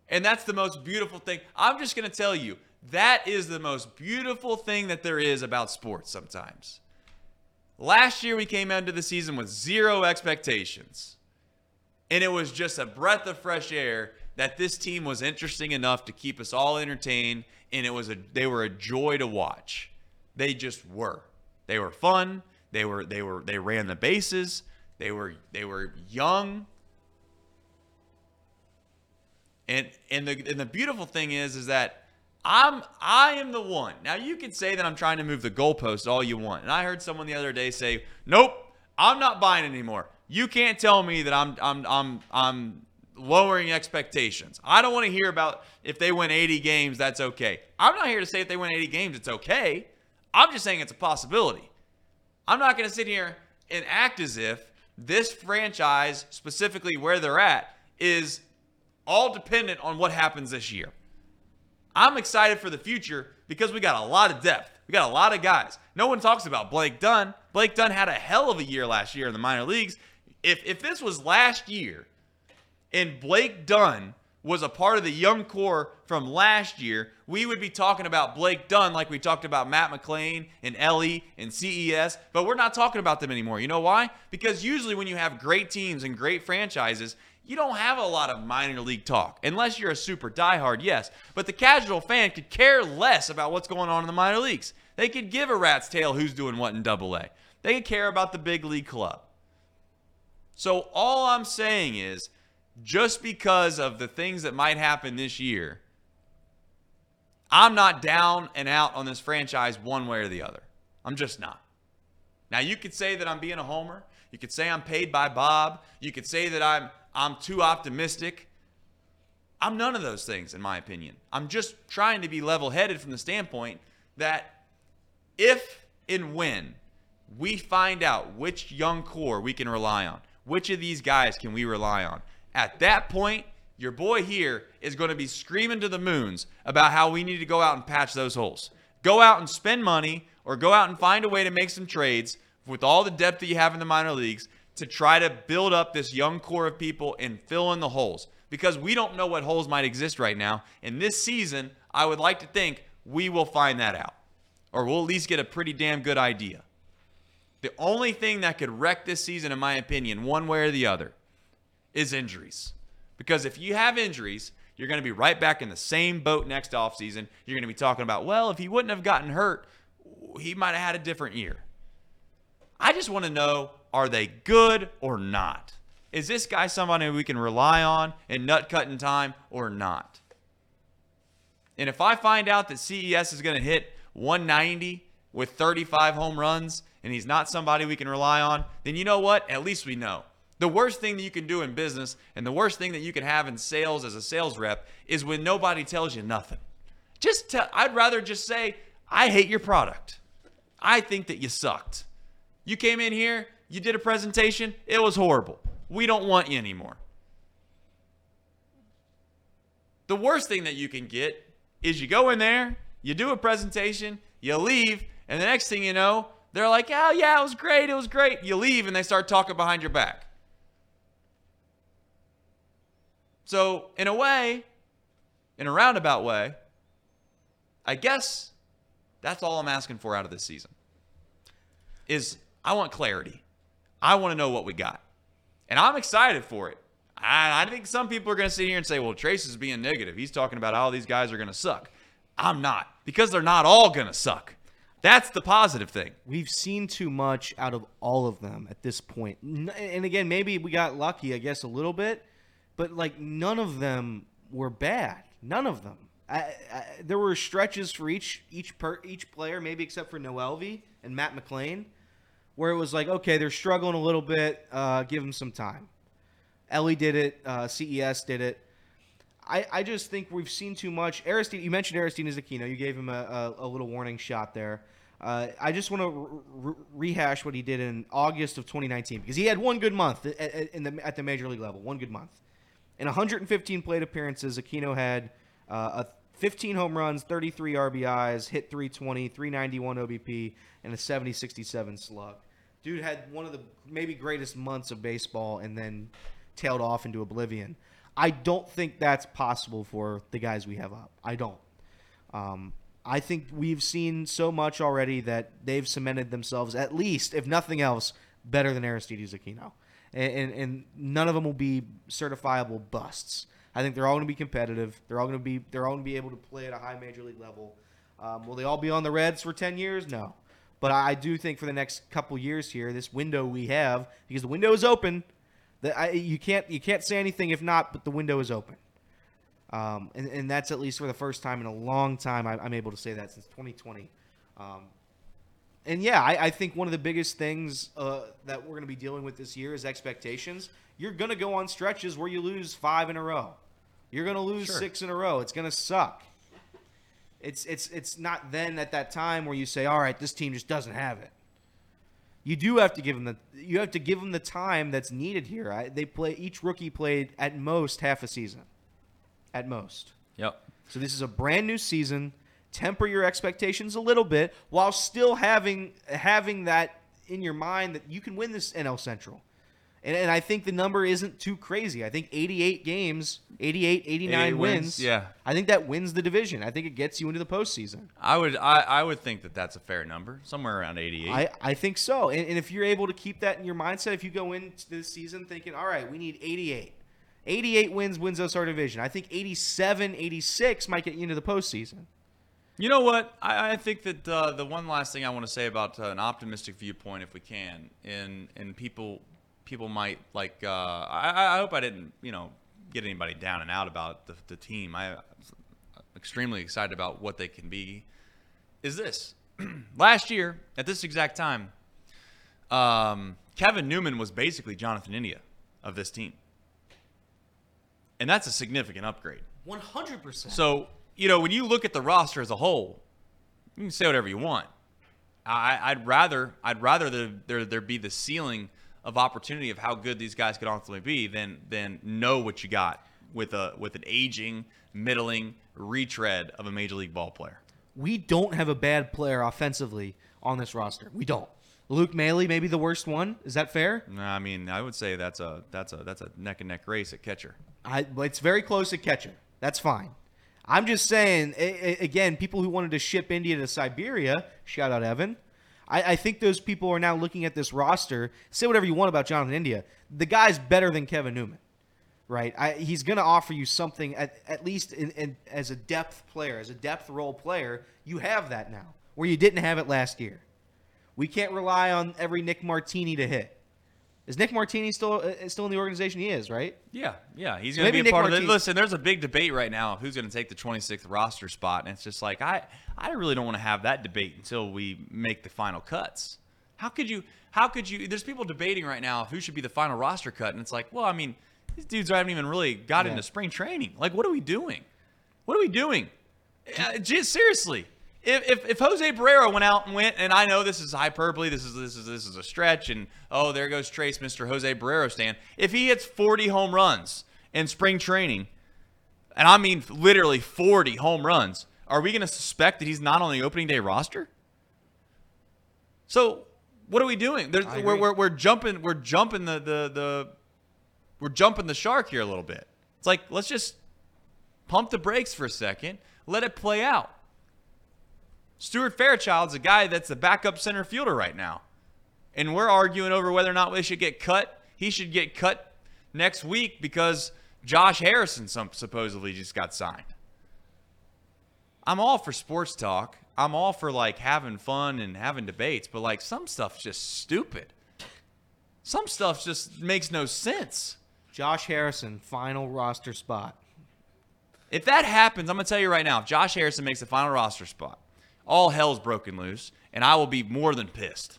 B: And that's the most beautiful thing. I'm just going to tell you, that is the most beautiful thing that there is about sports sometimes. Last year, we came into the season with zero expectations. And it was just a breath of fresh air that this team was interesting enough to keep us all entertained. And it was a they were a joy to watch. They just were. They were fun. They were they were they ran the bases. They were they were young. And and the and the beautiful thing is is that I'm I am the one. Now you can say that I'm trying to move the goalpost all you want. And I heard someone the other day say, "Nope, I'm not buying anymore. You can't tell me that I'm I'm I'm I'm lowering expectations. I don't want to hear about if they win 80 games, that's okay. I'm not here to say if they win 80 games, it's okay. I'm just saying it's a possibility. I'm not going to sit here and act as if this franchise, specifically where they're at, is all dependent on what happens this year. I'm excited for the future because we got a lot of depth. We got a lot of guys. No one talks about Blake Dunn. Blake Dunn had a hell of a year last year in the minor leagues. If if this was last year and Blake Dunn was a part of the young core from last year, we would be talking about Blake Dunn like we talked about Matt McLain and Elly and CES, but we're not talking about them anymore. You know why? Because usually when you have great teams and great franchises, you don't have a lot of minor league talk unless you're a super diehard, yes. But the casual fan could care less about what's going on in the minor leagues. They could give a rat's tail who's doing what in double A. They could care about the big league club. So all I'm saying is just because of the things that might happen this year, I'm not down and out on this franchise one way or the other. I'm just not. Now you could say that I'm being a homer. You could say I'm paid by Bob. You could say that I'm I'm too optimistic. I'm none of those things, in my opinion. I'm just trying to be level headed from the standpoint that if and when we find out which young core we can rely on, which of these guys can we rely on, at that point, your boy here is going to be screaming to the moons about how we need to go out and patch those holes. Go out and spend money or go out and find a way to make some trades with all the depth that you have in the minor leagues to try to build up this young core of people and fill in the holes because we don't know what holes might exist right now. And this season, I would like to think we will find that out, or we'll at least get a pretty damn good idea. The only thing that could wreck this season, in my opinion, one way or the other, is injuries. Because if you have injuries, you're going to be right back in the same boat next offseason. You're going to be talking about, well, if he wouldn't have gotten hurt, he might have had a different year. I just want to know are they good or not? Is this guy somebody we can rely on in nut cutting time or not? And if I find out that CES is going to hit 190 with 35 home runs and he's not somebody we can rely on, then you know what? At least we know. The worst thing that you can do in business and the worst thing that you can have in sales as a sales rep is when nobody tells you nothing. Just tell, I'd rather just say, I hate your product. I think that you sucked. You came in here, you did a presentation, it was horrible. We don't want you anymore. The worst thing that you can get is you go in there, you do a presentation, you leave, and the next thing you know, they're like, oh, yeah, it was great, it was great. You leave, and they start talking behind your back. So, in a way, in a roundabout way, I guess that's all I'm asking for out of this season. Is I want clarity. I want to know what we got. And I'm excited for it. I, I think some people are going to sit here and say, well, Trace is being negative. He's talking about how these guys are going to suck. I'm not, because they're not all going to suck. That's the positive thing.
C: We've seen too much out of all of them at this point. And again, maybe we got lucky, I guess, a little bit, but like none of them were bad. None of them. I, I, there were stretches for each each per, each player, maybe except for Noelvi and Matt McLain, where it was like, okay, they're struggling a little bit. Uh, give them some time. Elly did it. Uh, CES did it. I, I just think we've seen too much. Aristide, you mentioned Aristides Aquino. You gave him a, a, a little warning shot there. Uh, I just want to re- rehash what he did in August of 2019 because he had one good month at, at, in the, at the major league level. One good month. In 115 plate appearances, Aquino had uh, a 15 home runs, 33 RBIs, hit 320, 391 OBP, and a 70 67 slug. Dude had one of the maybe greatest months of baseball and then tailed off into oblivion. I don't think that's possible for the guys we have up. I don't. Um, I think we've seen so much already that they've cemented themselves, at least, if nothing else, better than Aristides Aquino. And, and, and none of them will be certifiable busts. I think they're all going to be competitive. They're all going to be they're all going to be able to play at a high major league level. Um, will they all be on the Reds for ten years? No, but I do think for the next couple years here, this window we have because the window is open. That I, you can't you can't say anything if not, but the window is open. Um, and, and that's at least for the first time in a long time I, am able to say that since 2020. Um, and yeah, I, I, think one of the biggest things uh, that we're going to be dealing with this year is expectations. You're going to go on stretches where you lose five in a row. You're going to lose sure. six in a row. It's going to suck. It's it's it's not then at that time where you say, "All right, this team just doesn't have it." You do have to give them the you have to give them the time that's needed here. I, they play each rookie played at most half a season, at most.
B: Yep.
C: So this is a brand new season. Temper your expectations a little bit while still having having that in your mind that you can win this NL Central. And, and I think the number isn't too crazy. I think 88 games, 88, 89
B: 88
C: wins,
B: wins, Yeah.
C: I think that wins the division. I think it gets you into the postseason.
B: I would I, I would think that that's a fair number, somewhere around 88.
C: I, I think so. And, and if you're able to keep that in your mindset, if you go into this season thinking, all right, we need 88. 88 wins wins us our division. I think 87, 86 might get you into the postseason.
B: You know what? I, I think that uh, the one last thing I want to say about uh, an optimistic viewpoint, if we can, and in people people might like. Uh, I, I hope I didn't, you know, get anybody down and out about the, the team. I, am extremely excited about what they can be. Is this [CLEARS THROAT] last year at this exact time? Um, Kevin Newman was basically Jonathan India of this team, and that's a significant upgrade.
C: One hundred percent.
B: So you know when you look at the roster as a whole, you can say whatever you want. I, would rather I'd rather there, there there be the ceiling of opportunity of how good these guys could ultimately be than than know what you got with a with an aging, middling retread of a major league ball player.
C: We don't have a bad player offensively on this roster. We don't. Luke Maile, maybe the worst one. Is that fair?
B: No, I mean, I would say that's a that's a that's a neck and neck race at catcher.
C: I, it's very close at catcher. That's fine. I'm just saying, again, people who wanted to ship India to Siberia, shout out Evan. I, I think those people are now looking at this roster. Say whatever you want about Jonathan India. The guy's better than Kevin Newman, right? I, he's going to offer you something, at, at least in, in, as a depth player, as a depth role player. You have that now, where you didn't have it last year. We can't rely on every Nick Martini to hit. Is Nick Martini still uh, still in the organization? He is, right?
B: Yeah, yeah, he's going to be a
C: Nick
B: part of it. Listen, there's a big debate right now of who's going to take the 26th roster spot, and it's just like I, I really don't want to have that debate until we make the final cuts. How could you? How could you? There's people debating right now who should be the final roster cut, and it's like, well, I mean, these dudes haven't even really got
C: Yeah.
B: into spring training. Like, what are we doing? What are we doing? Uh, just seriously. If, if, if Jose Barrero went out and went, and I know this is hyperbole, this is this is this is a stretch, and oh, there goes Trace, Mr. Jose Barrero stand. If he hits 40 home runs in spring training, and I mean literally 40 home runs, are we going to suspect that he's not on the opening day roster? So what are we doing? We're, we're, we're jumping we're jumping the, the the we're jumping the shark here a little bit. It's like let's just pump the brakes for a second, let it play out. Stuart Fairchild's a guy that's the backup center fielder right now. And we're arguing over whether or not they should get cut. He should get cut next week because Josh Harrison supposedly just got signed. I'm all for sports talk. I'm all for like having fun and having debates, but like some stuff's just stupid. Some stuff just makes no sense.
C: Josh Harrison, final roster spot.
B: If that happens, I'm gonna tell you right now. If Josh Harrison makes the final roster spot, all hell's broken loose, and I will be more than pissed.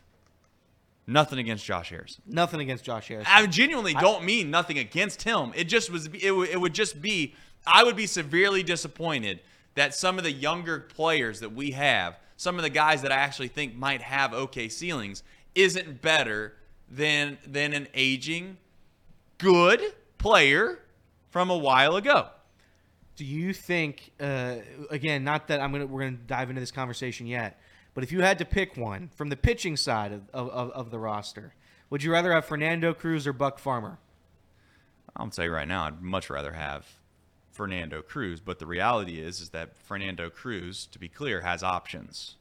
B: Nothing against Josh Harris.
C: Nothing against Josh Harris.
B: I genuinely don't mean nothing against him. It just was. It, would- it would just be. I would be severely disappointed that some of the younger players that we have, some of the guys that I actually think might have okay ceilings, isn't better than than an aging, good player from a while ago.
C: Do you think, uh, again, not that I'm gonna we're gonna dive into this conversation yet, but if you had to pick one from the pitching side of, of, of, the roster, would you rather have Fernando Cruz or Buck Farmer?
B: I'll tell you right now, I'd much rather have Fernando Cruz. But the reality is, is that Fernando Cruz, to be clear, has options,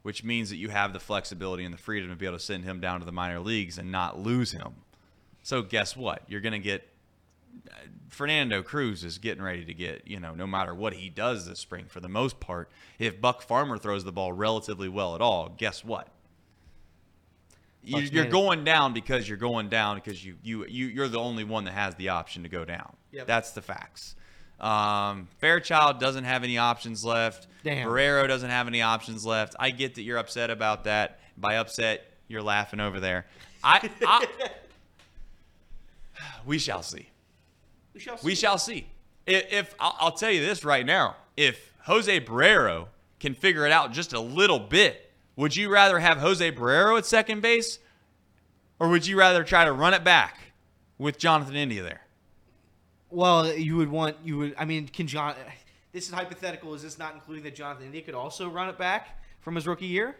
B: which means that you have the flexibility and the freedom to be able to send him down to the minor leagues and not lose him. So guess what? You're going to get Fernando Cruz is getting ready to get, you know, no matter what he does this spring, for the most part, if Buck Farmer throws the ball relatively well at all, guess what? You, you're going down because you're going down because you, you, you, you're the only one that has the option to go down.
C: Yep.
B: That's the facts. Um, Fairchild doesn't have any options left.
C: Damn.
B: Barrero doesn't have any options left. I get that you're upset about that. By upset, you're laughing over there. I, I [LAUGHS] we shall see.
C: We shall
B: We shall see. If, if I'll, I'll tell you this right now, if Jose Barrero can figure it out just a little bit, would you rather have Jose Barrero at second base, or would you rather try to run it back with Jonathan India there?
C: Well, you would want you would. I mean, can John? This is hypothetical. Is this not including that Jonathan India could also run it back from his rookie year?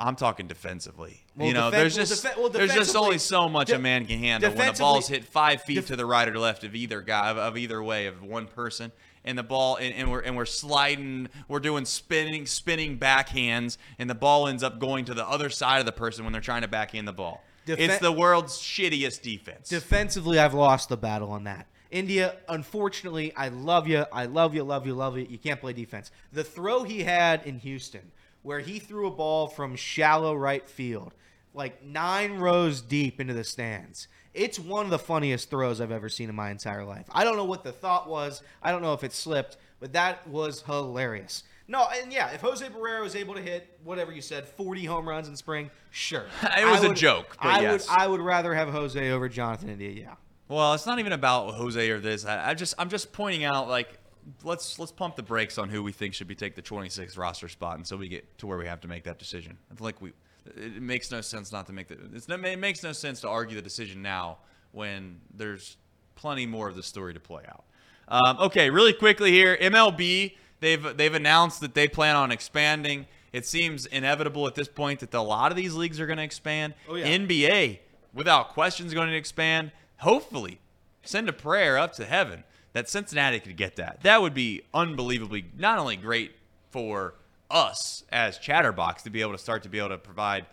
B: I'm talking defensively.
C: Well,
B: you know,
C: defen-
B: there's
C: well,
B: just
C: well,
B: there's just only so much
C: de-
B: a man can handle when the ball's hit five feet
C: def-
B: to the right or left of either guy of, of either way of one person, and the ball and, and we're and we're sliding, we're doing spinning spinning backhands, and the ball ends up going to the other side of the person when they're trying to backhand the ball.
C: Defe-
B: it's the world's shittiest defense.
C: Defensively, I've lost the battle on that. India, unfortunately, I love you. I love you, love you, love you. You can't play defense. The throw he had in Houston, where he threw a ball from shallow right field, like nine rows deep into the stands, it's one of the funniest throws I've ever seen in my entire life. I don't know what the thought was. I don't know if it slipped, but that was hilarious. No, and yeah, if Jose Barrero is able to hit whatever you said, 40 home runs in spring, sure. [LAUGHS]
B: It was
C: I
B: a
C: would-
B: joke, but
C: I
B: yes.
C: would I would rather have Jose over Jonathan India, yeah.
B: Well, it's not even about Jose or this. I, I just I'm just pointing out like let's let's pump the brakes on who we think should be take the 26th roster spot until we get to where we have to make that decision. I feel like we it makes no sense not to make the it's no, it makes no sense to argue the decision now when there's plenty more of the story to play out. Um, okay, really quickly here, MLB they've they've announced that they plan on expanding. It seems inevitable at this point that a lot of these leagues are going to expand.
C: Oh, yeah.
B: NBA, without question, is going to expand. Hopefully, send a prayer up to heaven that Cincinnati could get that. That would be unbelievably not only great for us as Chatterbox to be able to start to be able to provide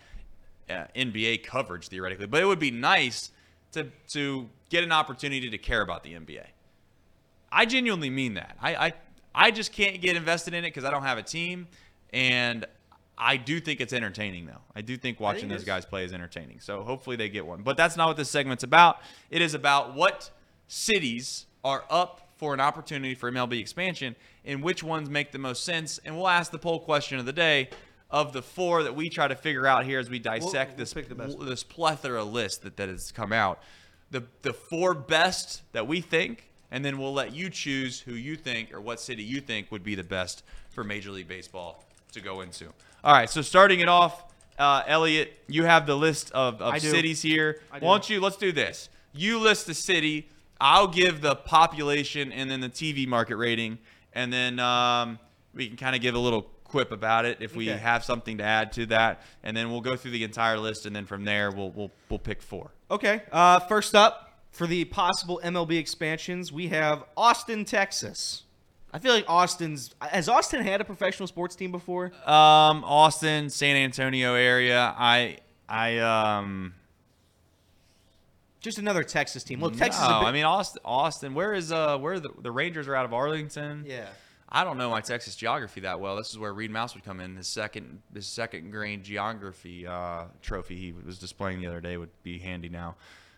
B: uh, NBA coverage theoretically, but it would be nice to to get an opportunity to care about the NBA. I genuinely mean that. I I, I just can't get invested in it because I don't have a team, and I do think it's entertaining though. I do think watching
C: think
B: those guys play is entertaining. So hopefully they get one. But that's not what this segment's about. It is about what cities are up for an opportunity for MLB expansion and which ones make the most sense. And we'll ask the poll question of the day of the four that we try to figure out here as we dissect
C: we'll
B: this
C: the best.
B: this plethora list that, that has come out. The the four best that we think, and then we'll let you choose who you think or what city you think would be the best for Major League Baseball to go into. All right, so starting it off, uh, Elliot, you have the list of, of cities here.
C: I
B: Why don't you? Let's do this. You list the city. I'll give the population and then the TV market rating, and then um, we can kind of give a little quip about it if we
C: Okay.
B: have something to add to that, and then we'll go through the entire list, and then from there we'll we'll we'll pick four.
C: Okay. Uh, first up for the possible MLB expansions, we have Austin, Texas. I feel like Austin's has Austin had a professional sports team before?
B: Um, Austin, San Antonio area. I I um.
C: Just another Texas team. Look, Texas. is
B: no,
C: a big,
B: I mean Austin. Austin. Where is uh where the the Rangers are out of Arlington?
C: yeah.
B: I don't know my Texas geography that well. This is where Reed Mouse would come in. His second, his second grade geography uh, trophy he was displaying the other day would be handy now,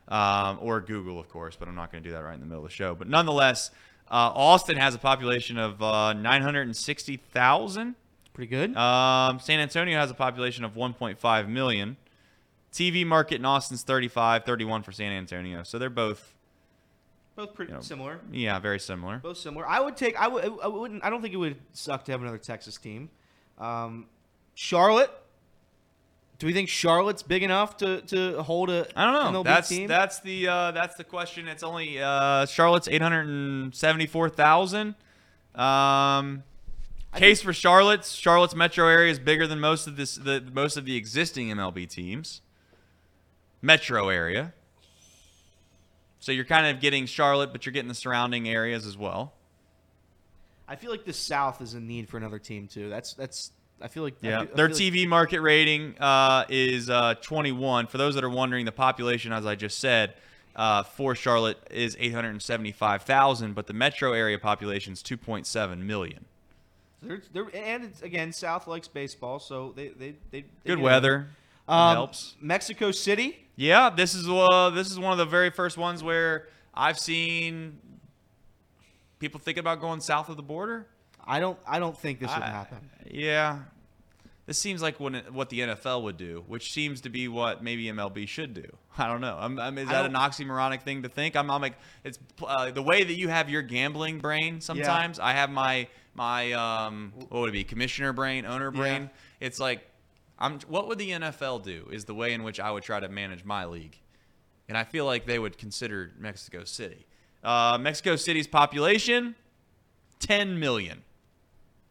B: um, or Google, of course. But I'm not going to do that right in the middle of the show. But nonetheless, uh, Austin has a population of uh, 960,000.
C: Pretty good.
B: Um, San Antonio has a population of 1.5 million. TV market in Austin's 35, 31 for San Antonio. So they're both,
C: Both pretty
B: you know,
C: similar.
B: yeah, very similar.
C: Both similar. I would take. I would. I wouldn't. I don't think it would suck to have another Texas team. Um, Charlotte. Do we think Charlotte's big enough to, to hold a
B: I don't know.
C: MLB
B: that's
C: team?
B: that's the uh, that's the question. It's only uh, Charlotte's eight hundred and seventy four thousand. Um, case for Charlotte's Charlotte's metro area is bigger than most of this the most of the existing MLB teams. Metro area. So you're kind of getting Charlotte, but you're getting the surrounding areas as well.
C: I feel like the South is in need for another team too. That's that's. I feel like
B: Yeah,
C: feel-
B: their
C: feel like-
B: TV market rating uh, is uh, 21. For those that are wondering, the population, as I just said, uh, for Charlotte is 875,000, but the metro area population is 2.7 million.
C: They're, they're, and it's, again, South likes baseball, so they they they. they
B: Good weather.
C: Um,
B: helps.
C: Mexico City.
B: Yeah, this is uh, this is one of the very first ones where I've seen people thinking about going south of the border.
C: I don't. I don't think this would
B: I-
C: happen.
B: Yeah. This seems like when it, what the NFL would do, which seems to be what maybe MLB should do. I don't know. I'm, I'm, is that an oxymoronic thing to think? I'm, I'm like, it's uh, the way that you have your gambling brain. Sometimes I have my my um, what would it be? Commissioner brain, owner
C: Yeah.
B: brain. It's like, I'm. What would the NFL do? Is the way in which I would try to manage my league, and I feel like they would consider Mexico City. Uh, Mexico City's population, 10 million.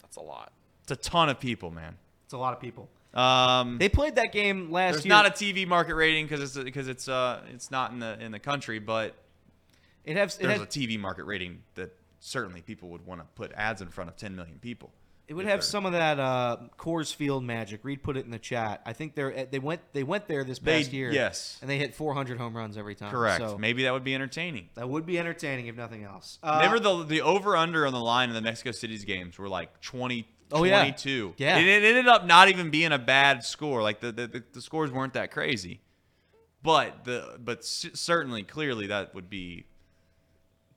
D: That's a lot.
B: It's a ton of people, man.
C: It's a lot of people.
B: Um,
C: They played that game last year.
B: there's
C: year.
B: not a TV market rating because it's because it's uh it's not in the in the country, but
C: it has. It,
B: there's
C: has,
B: a TV market rating that certainly people would want to put ads in front of 10 million people.
C: It would have some of that uh, Coors Field magic. Reed put it in the chat. I think they're they went they went there this
B: They-
C: past year.
B: yes.
C: and they hit 400 home runs every time.
B: Correct.
C: So
B: Maybe that would be entertaining.
C: that would be entertaining if nothing else. Uh,
B: Remember the the over under on the line in the Mexico City's games were like 20
C: Oh, yeah.
B: 22.
C: Yeah.
B: It, it ended up not even being a bad score. Like the the, the, the scores weren't that crazy. But the but certainly clearly that would be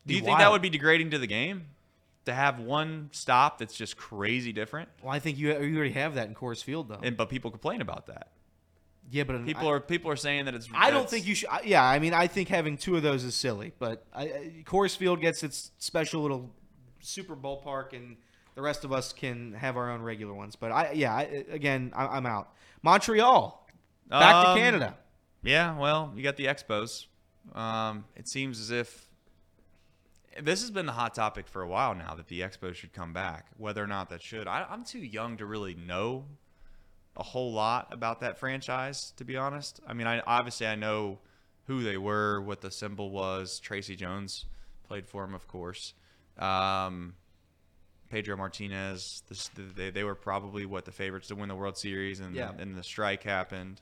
B: Do
C: Be
B: you think that would be degrading to the game? To have one stop that's just crazy different?
C: Well, I think you you already have that in Coors Field though.
B: And but people complain about that.
C: yeah, but
B: People
C: I,
B: are people are saying that it's
C: I don't think you should. I- Yeah, I mean, I think having two of those is silly. But I, I, Coors Field gets its special little Super Bowl park, and the rest of us can have our own regular ones. But I, yeah, I, again, I, I'm out. Montreal, back
B: Um,
C: to Canada.
B: Yeah, well, you got the Expos. Um, it seems as if this has been the hot topic for a while now that the expo should come back. Whether or not that should, I, I'm too young to really know a whole lot about that franchise. To be honest, I mean, I obviously I know who they were, what the symbol was. Tracy Jones played for them, of course. Um, Pedro Martinez, this, they, they were probably what the favorites to win the World Series, and
C: Yeah.
B: and the strike happened.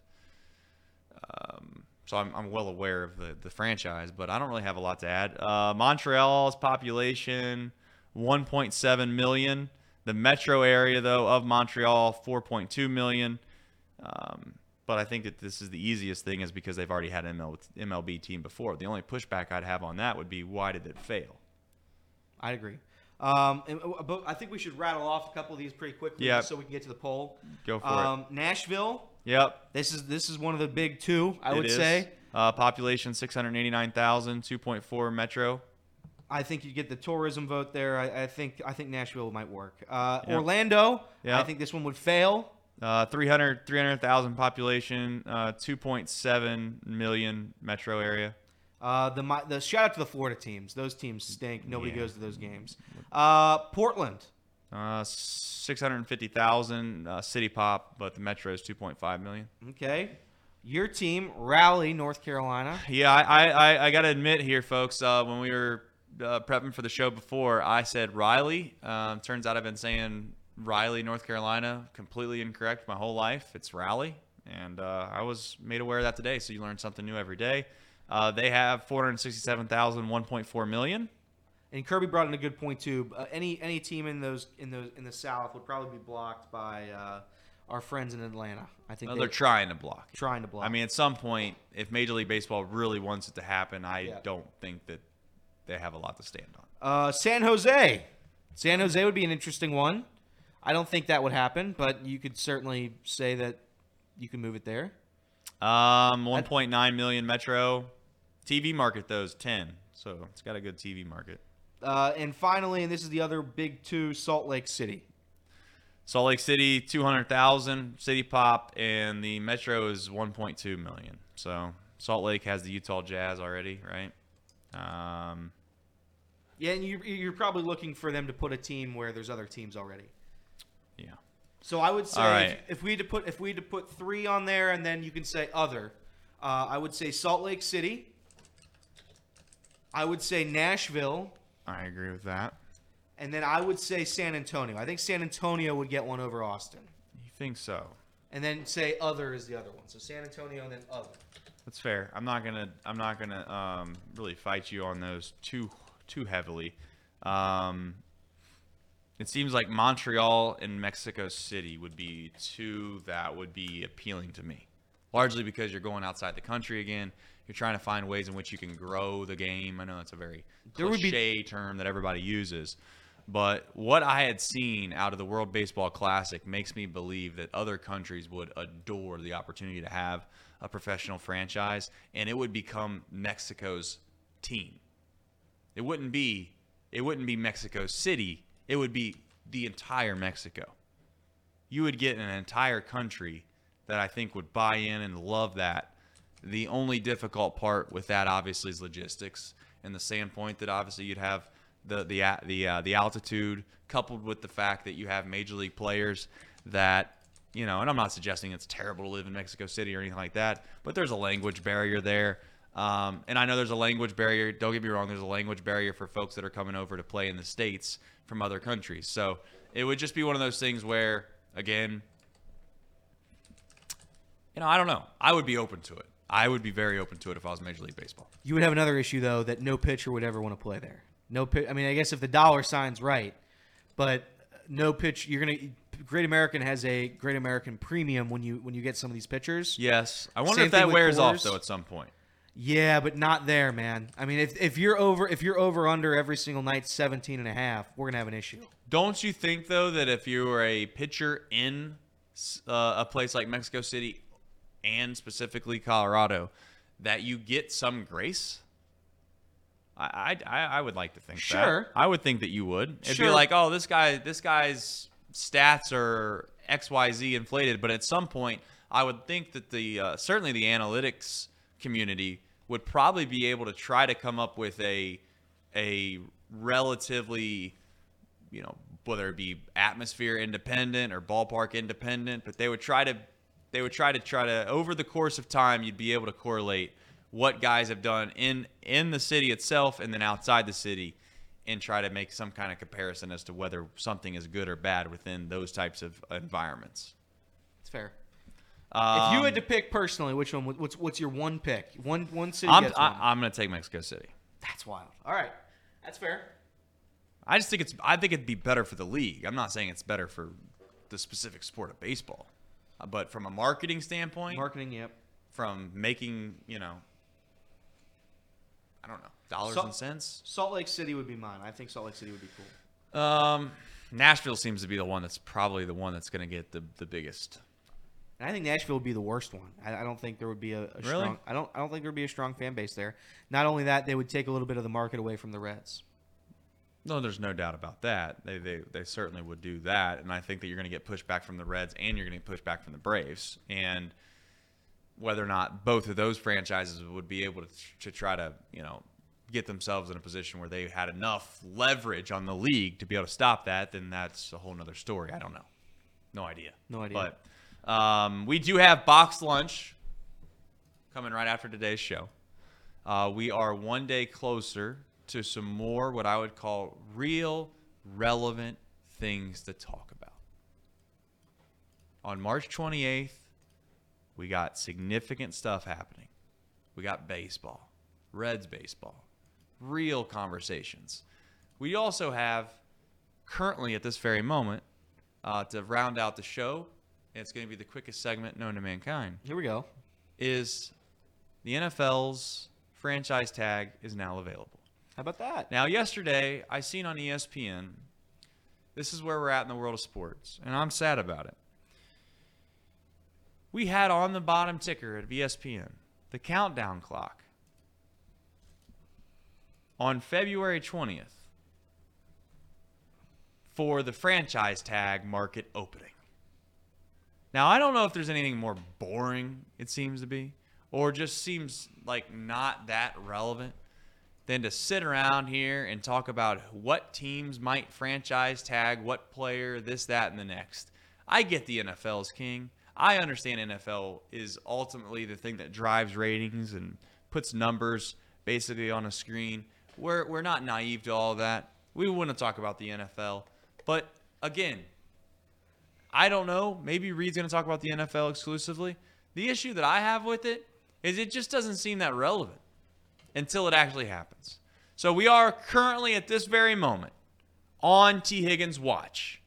B: Um, so I'm, I'm well aware of the, the franchise, but I don't really have a lot to add. Uh, Montreal's population 1.7 million. The metro area though of Montreal 4.2 million. Um, but I think that this is the easiest thing is because they've already had an ML, MLB team before. The only pushback I'd have on that would be why did it fail?
C: I'd agree. Um, and, uh, but I think we should rattle off a couple of these pretty quickly, just so we can get to the poll.
B: Go for
C: um, Nashville.
B: Yep.
C: This is this is one of the big two, I
B: it
C: would
B: is.
C: say.
B: Uh, population 689,000, 2.4 metro.
C: I think you get the tourism vote there. I, I think I think Nashville might work. Uh,
B: Yeah.
C: Orlando.
B: Yeah.
C: I think this one would fail.
B: Uh, 300 300,000 population, uh, 2.7 million metro area.
C: Uh, the the shout out to the Florida teams. Those teams stink. Nobody
B: Yeah.
C: goes to those games. Uh, Portland.
B: Uh, 650,000 uh, city pop, but the metro is 2.5 million.
C: Okay. Your team, Raleigh, North Carolina. [SIGHS]
B: Yeah, I, I, I, I got to admit here, folks, uh, when we were uh, prepping for the show before, I said Riley. Um, turns out I've been saying Riley, North Carolina, completely incorrect my whole life. It's Raleigh. And uh, I was made aware of that today, so you learn something new every day. Uh, they have 467,000, 1.4 million.
C: And Kirby brought in a good point too. Uh, any any team in those in those in the South would probably be blocked by uh, our friends in Atlanta. I think
B: Well,
C: they-
B: they're trying to block.
C: trying to block.
B: I mean, at some point, if Major League Baseball really wants it to happen, I
C: Yeah.
B: don't think that they have a lot to stand on.
C: uh, San Jose. San Jose would be an interesting one. I don't think that would happen, but you could certainly say that you can move it there.
B: Um, 1.9 million metro. TV market though is 10, so it's got a good TV market.
C: Uh, and finally, and this is the other big two, Salt Lake City.
B: Salt Lake City 200,000 city pop, and the metro is 1.2 million. So Salt Lake has the Utah Jazz already, right? Um,
C: Yeah, and you, you're probably looking for them to put a team where there's other teams already.
B: yeah.
C: So I would say
B: All
C: if, if we had to put if we had to put three on there, and then you can say other. Uh, I would say Salt Lake City. I would say Nashville,
B: I agree with that.
C: and then I would say San Antonio. I think San Antonio would get one over Austin,
B: You think so?
C: and then say other is the other one. So San Antonio and then other.
B: That's fair. I'm not gonna. I'm not gonna um, really fight you on those too too heavily. Um, it seems like Montreal and Mexico City would be two that would be appealing to me, largely because you're going outside the country again. You're trying to find ways in which you can grow the game. I know that's a very
C: There would be-
B: cliche term that everybody uses, but what I had seen out of the World Baseball Classic makes me believe that other countries would adore the opportunity to have a professional franchise, and it would become Mexico's team. It wouldn't be it wouldn't be Mexico City. It would be the entire Mexico. You would get an entire country that I think would buy in and love that. The only difficult part with that obviously is logistics and the standpoint that obviously you'd have the the the uh, the altitude coupled with the fact that you have major league players that you know, and I'm not suggesting it's terrible to live in Mexico City or anything like that, but there's a language barrier there. Um, and I know there's a language barrier. Don't get me wrong. There's a language barrier for folks that are coming over to play in the states from other countries. So it would just be one of those things where, again, you know, I don't know. I would be open to it. I would be very open to it if I was Major League Baseball.
C: You would have another issue though that no pitcher would ever want to play there. No pitch. I mean, I guess if the dollar sign's right, but no pitch. You're gonna. Great American has a Great American premium when you when you get some of these pitchers.
B: Yes. I wonder
C: Same
B: if that wears off though at some point.
C: Yeah, but not there, man. I mean, if, if you're over if you're over under every single night 17 and a half, we're going to have an issue.
B: Don't you think though that if you were a pitcher in uh, a place like Mexico City and specifically Colorado, that you get some grace? I I, I would like to think
C: Sure.
B: that. I would think that you would. It'd
C: Sure.
B: be like, oh, this guy, this guy's stats are X Y Z inflated, but at some point, I would think that the uh, certainly the analytics community would probably be able to try to come up with a a relatively you know whether it be atmosphere independent or ballpark independent but they would try to they would try to try to over the course of time you'd be able to correlate what guys have done in in the city itself and then outside the city and try to make some kind of comparison as to whether something is good or bad within those types of environments.
C: It's fair.
B: Um,
C: if you had to pick personally, which one? What's what's your one pick? One one city.
B: I'm,
C: gets
B: I. I'm going to take Mexico City.
C: That's wild. All right, that's fair.
B: I just think it's. I think it'd be better for the league. I'm not saying it's better for the specific sport of baseball, but from a marketing standpoint,
C: Marketing, yep.
B: from making you know, I don't know dollars
C: So-
B: and cents.
C: Salt Lake City would be mine. I think Salt Lake City would be cool.
B: Um, Nashville seems to be the one that's probably the one that's going to get the the biggest.
C: And I think Nashville would be the worst one. I, I don't think there would be a, a
B: Really?
C: strong. I don't. I don't think there would be a strong fan base there. Not only that, they would take a little bit of the market away from the Reds.
B: No, there's no doubt about that. They, they they certainly would do that, and I think that you're going to get pushback from the Reds and you're going to get pushback from the Braves, and whether or not both of those franchises would be able to, to try to you know get themselves in a position where they had enough leverage on the league to be able to stop that, then that's a whole nother story. I don't know, no idea,
C: No idea.
B: But um, we do have box lunch coming right after today's show. Uh, we are one day closer to some more what I would call real, relevant things to talk about. On March 28th, we got significant stuff happening. We got baseball, Reds baseball, real conversations. We also have currently at this very moment uh, to round out the show. and It's going to be the quickest segment known to mankind
C: Here we go.
B: is the NFL's franchise tag is now available.
C: How about that?
B: Now, yesterday I seen on ESPN. This is where we're at in the world of sports, and I'm sad about it. We had on the bottom ticker at E ESPN the countdown clock on February 20th for the franchise tag market opening. Now, I don't know if there's anything more boring, it seems to be, or just seems like not that relevant than to sit around here and talk about what teams might franchise tag what player, this, that, and the next. I get the NFL's king. I understand NFL is ultimately the thing that drives ratings and puts numbers basically on a screen. We're, we're not naive to all that. We want to talk about the NFL. But again, I don't know. Maybe Reed's going to talk about the NFL exclusively. The issue that I have with it is it just doesn't seem that relevant until it actually happens. So we are currently at this very moment on Tee Higgins' watch,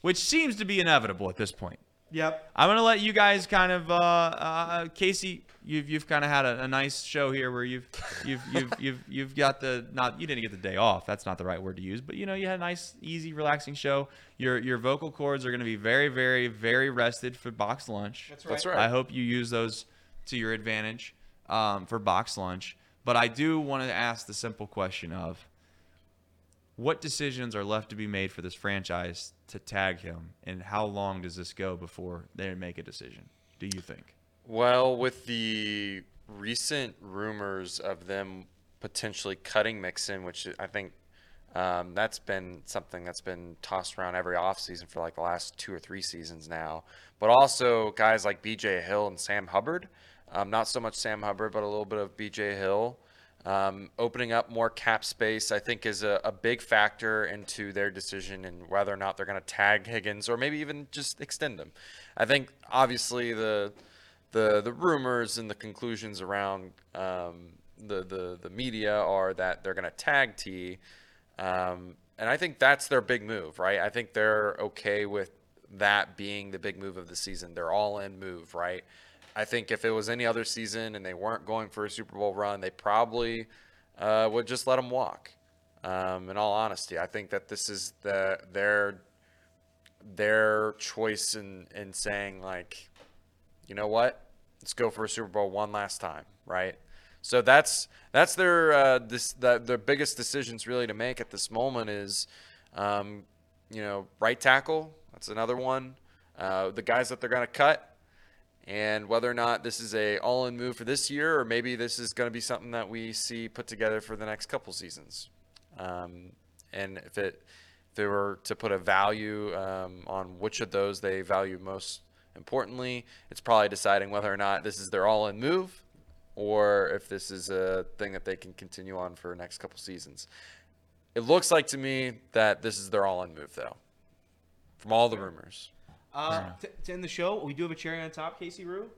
B: which seems to be inevitable at this point.
C: Yep.
B: I'm gonna let you guys kind of, uh, uh, Casey. You've you've kind of had a, a nice show here where you've you've you've you've you've got the not you didn't get the day off. That's not the right word to use, but you know you had a nice, easy, relaxing show. Your your vocal cords are gonna be very very very rested for box lunch.
C: That's right.
D: That's
C: right.
D: right.
B: I hope you use those to your advantage um, for box lunch. But I do want to ask the simple question of what decisions are left to be made for this franchise to tag him, and how long does this go before they make a decision? Do you think?
D: Well, with the recent rumors of them potentially cutting Mixon, which I think um, that's been something that's been tossed around every offseason for like the last two or three seasons now. But also guys like BJ Hill and Sam Hubbard. Um, not so much Sam Hubbard, but a little bit of BJ Hill. Um, opening up more cap space, I think, is a, a big factor into their decision and whether or not they're going to tag Higgins or maybe even just extend him. I think obviously the the the rumors and the conclusions around um, the, the the media are that they're going to tag Tee, um, and I think that's their big move, right? I think they're okay with that being the big move of the season. They're all in move, right? I think if it was any other season and they weren't going for a Super Bowl run, they probably uh, would just let them walk. Um, in all honesty, I think that this is the their their choice in in saying like, you know what, let's go for a Super Bowl one last time, right? So that's that's their uh, this that their biggest decisions really to make at this moment is, um, you know, right tackle. That's another one. Uh, the guys that they're going to cut, and whether or not this is a all-in move for this year, or maybe this is going to be something that we see put together for the next couple seasons. Um, and if it if they were to put a value um, on which of those they value most importantly, it's probably deciding whether or not this is their all-in move, or if this is a thing that they can continue on for next couple seasons. It looks like to me that this is their all-in move, though, from all the rumors.
C: Uh, to, to end the show, we do have a cherry on top, Casey Rue.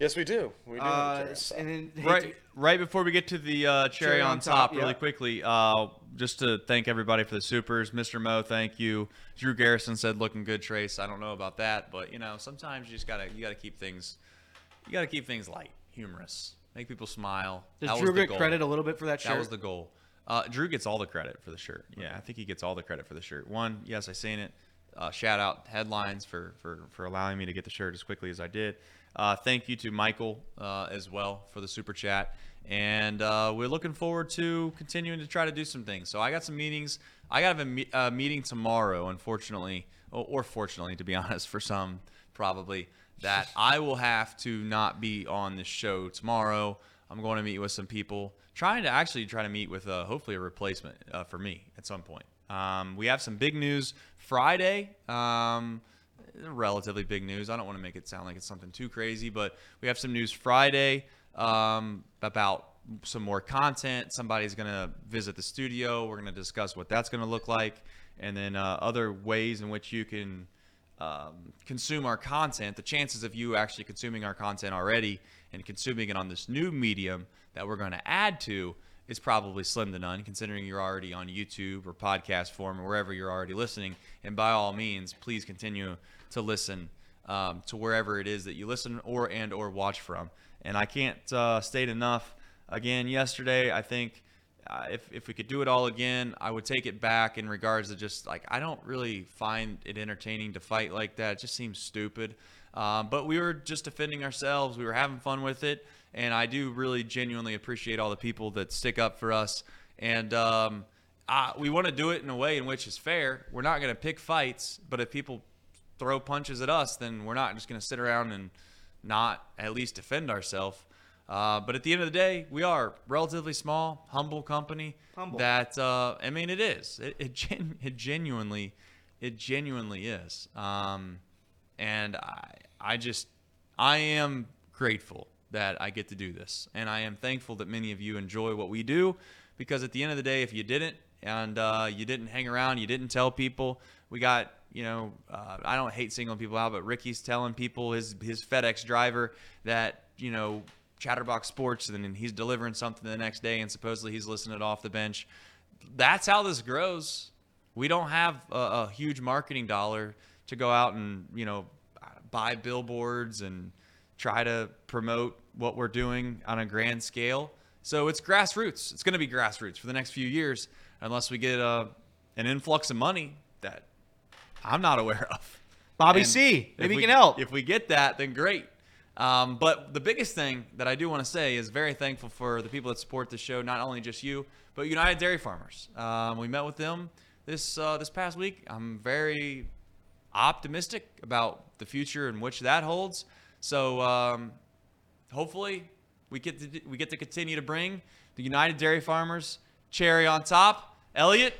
D: Yes, we do. We do.
C: Uh, and then hey, [LAUGHS]
B: Right, right before we get to the uh, cherry, on, top, really
C: yeah.
B: quickly, uh, just to thank everybody for the supers. Mr. Mo, thank you. Drew Garrison said, "Looking good, Trace." I don't know about that, but you know, sometimes you just gotta you gotta keep things you gotta keep things light, humorous, make people smile.
C: Does
B: That was
C: Drew
B: the
C: get
B: goal.
C: credit a little bit for that shirt?
B: That was the goal. Uh, Drew gets all the credit for the shirt. Yeah, I think he gets all the credit for the shirt. One, yes, I seen it. Uh, shout out headlines for, for for allowing me to get the shirt as quickly as I did. Uh, thank you to Michael uh, as well for the super chat, and uh, we're looking forward to continuing to try to do some things. So I got some meetings. I got a me- uh, meeting tomorrow, unfortunately, or, or fortunately, to be [LAUGHS] honest, for some probably that [LAUGHS] I will have to not be on this show tomorrow. I'm going to meet with some people, trying to actually try to meet with uh, hopefully a replacement uh, for me at some point. Um, we have some big news Friday. Um, relatively big news. I don't want to make it sound like it's something too crazy, but we have some news Friday um, about some more content. Somebody's going to visit the studio. We're going to discuss what that's going to look like, and then uh, other ways in which you can um, consume our content. The chances of you actually consuming our content already and consuming it on this new medium that we're going to add to is probably slim to none, considering you're already on YouTube or podcast form or wherever you're already listening. And by all means, please continue to listen um, to wherever it is that you listen or and or watch from. And I can't uh, state enough. Again, yesterday I think uh, if if we could do it all again, I would take it back in regards to just like I don't really find it entertaining to fight like that. It just seems stupid. Um, but we were just defending ourselves. We were having fun with it, and I do really genuinely appreciate all the people that stick up for us. And um, uh, we want to do it in a way in which is fair. We're not going to pick fights, but if people throw punches at us, then we're not just going to sit around and not at least defend ourselves. Uh, but at the end of the day, we are relatively small, humble company.
C: Humble.
B: That uh, I mean, it is. It it, gen- it genuinely, it genuinely is. Um, and I I just I am grateful that I get to do this, and I am thankful that many of you enjoy what we do, because at the end of the day, if you didn't and uh, you didn't hang around, you didn't tell people, we got you know uh, I don't hate singling people out, but Ricky's telling people his his FedEx driver that you know Chatterbox Sports, and then he's delivering something the next day, and supposedly he's listening off the bench. That's how this grows. We don't have a, a huge marketing dollar to go out and you know buy billboards and try to promote what we're doing on a grand scale. So it's grassroots. It's going to be grassroots for the next few years, unless we get a an influx of money that I'm not aware of.
C: Bobby
B: And
C: C. Maybe he
B: we-
C: can help.
B: If we get that, then great. Um, but the biggest thing that I do want to say is very thankful for the people that support the show, not only just you, but United Dairy Farmers. Um, we met with them this uh, this past week. I'm very optimistic about the future and which that holds. So um, hopefully we get to we get to continue to bring the United Dairy Farmers cherry on top. Elliot,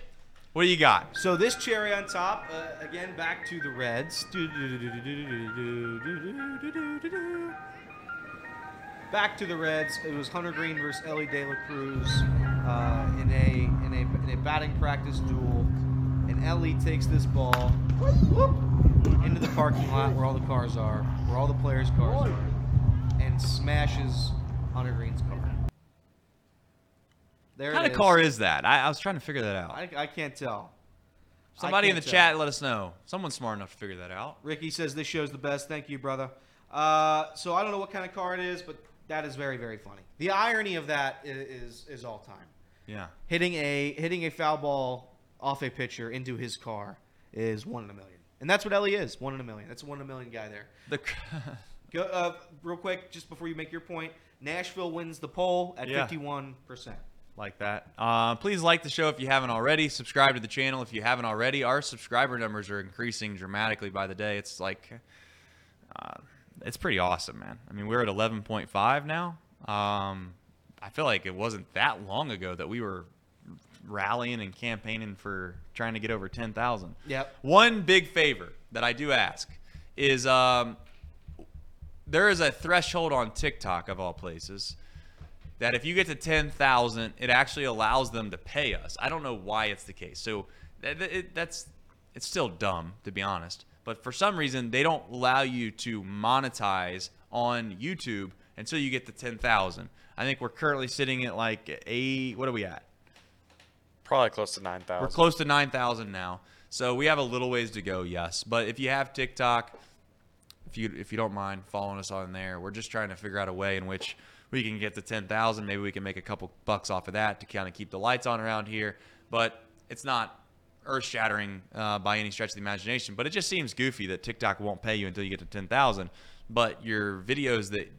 B: what do you got?
C: So this cherry on top, uh, again back to the Reds. Back to the Reds. It was Hunter Greene versus Elly De La Cruz uh, in a in a in a batting practice duel, and Elly takes this ball whoop, into the parking lot where all the cars are, where all the players' cars are, and smashes Hunter Greene's car. There
B: What kind
C: it
B: of car is that? I, I was trying to figure that out.
C: I, I can't tell. I
B: Somebody in the
C: tell.
B: chat, let us know. Someone's smart enough to figure that out.
C: Ricky says this show's the best. Thank you, brother. Uh, so I don't know what kind of car it is, but that is very, very funny. The irony of that is is is all time.
B: Yeah.
C: Hitting a hitting a foul ball off a pitcher into his car is one in a million, and that's what Elly is. One in a million. That's a one in a million guy there.
B: The [LAUGHS]
C: Go, uh, real quick, just before you make your point, Nashville wins the poll at
B: Yeah.
C: fifty-one percent.
B: like that. Uh, please like the show if you haven't already. Subscribe to the channel if you haven't already. Our subscriber numbers are increasing dramatically by the day. It's like, uh, it's pretty awesome, man. I mean, we're at 11.5 now. Um, I feel like it wasn't that long ago that we were rallying and campaigning for trying to get over 10,000.
C: Yep.
B: One big favor that I do ask is um, there is a threshold on TikTok of all places that if you get to 10,000, it actually allows them to pay us. I don't know why it's the case. So that, it, that's it's still dumb to be honest. But for some reason, they don't allow you to monetize on YouTube until you get to 10,000. I think we're currently sitting at like a what are we at?
D: Probably close to 9,000.
B: We're close to 9,000 now. So we have a little ways to go, yes. But if you have TikTok, if you if you don't mind following us on there, we're just trying to figure out a way in which we can get to 10,000. Maybe we can make a couple bucks off of that to kind of keep the lights on around here. But it's not earth shattering uh, by any stretch of the imagination. But it just seems goofy that TikTok won't pay you until you get to 10,000. But your videos that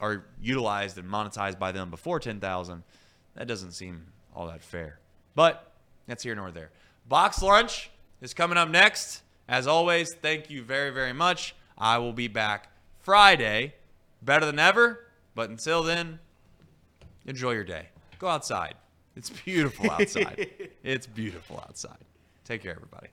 B: are utilized and monetized by them before 10,000, that doesn't seem all that fair. But that's here nor there. Box lunch is coming up next. As always, thank you very, very much. I will be back Friday, better than ever. But until then, enjoy your day. Go outside. It's beautiful outside. [LAUGHS] it's beautiful outside. Take care, everybody.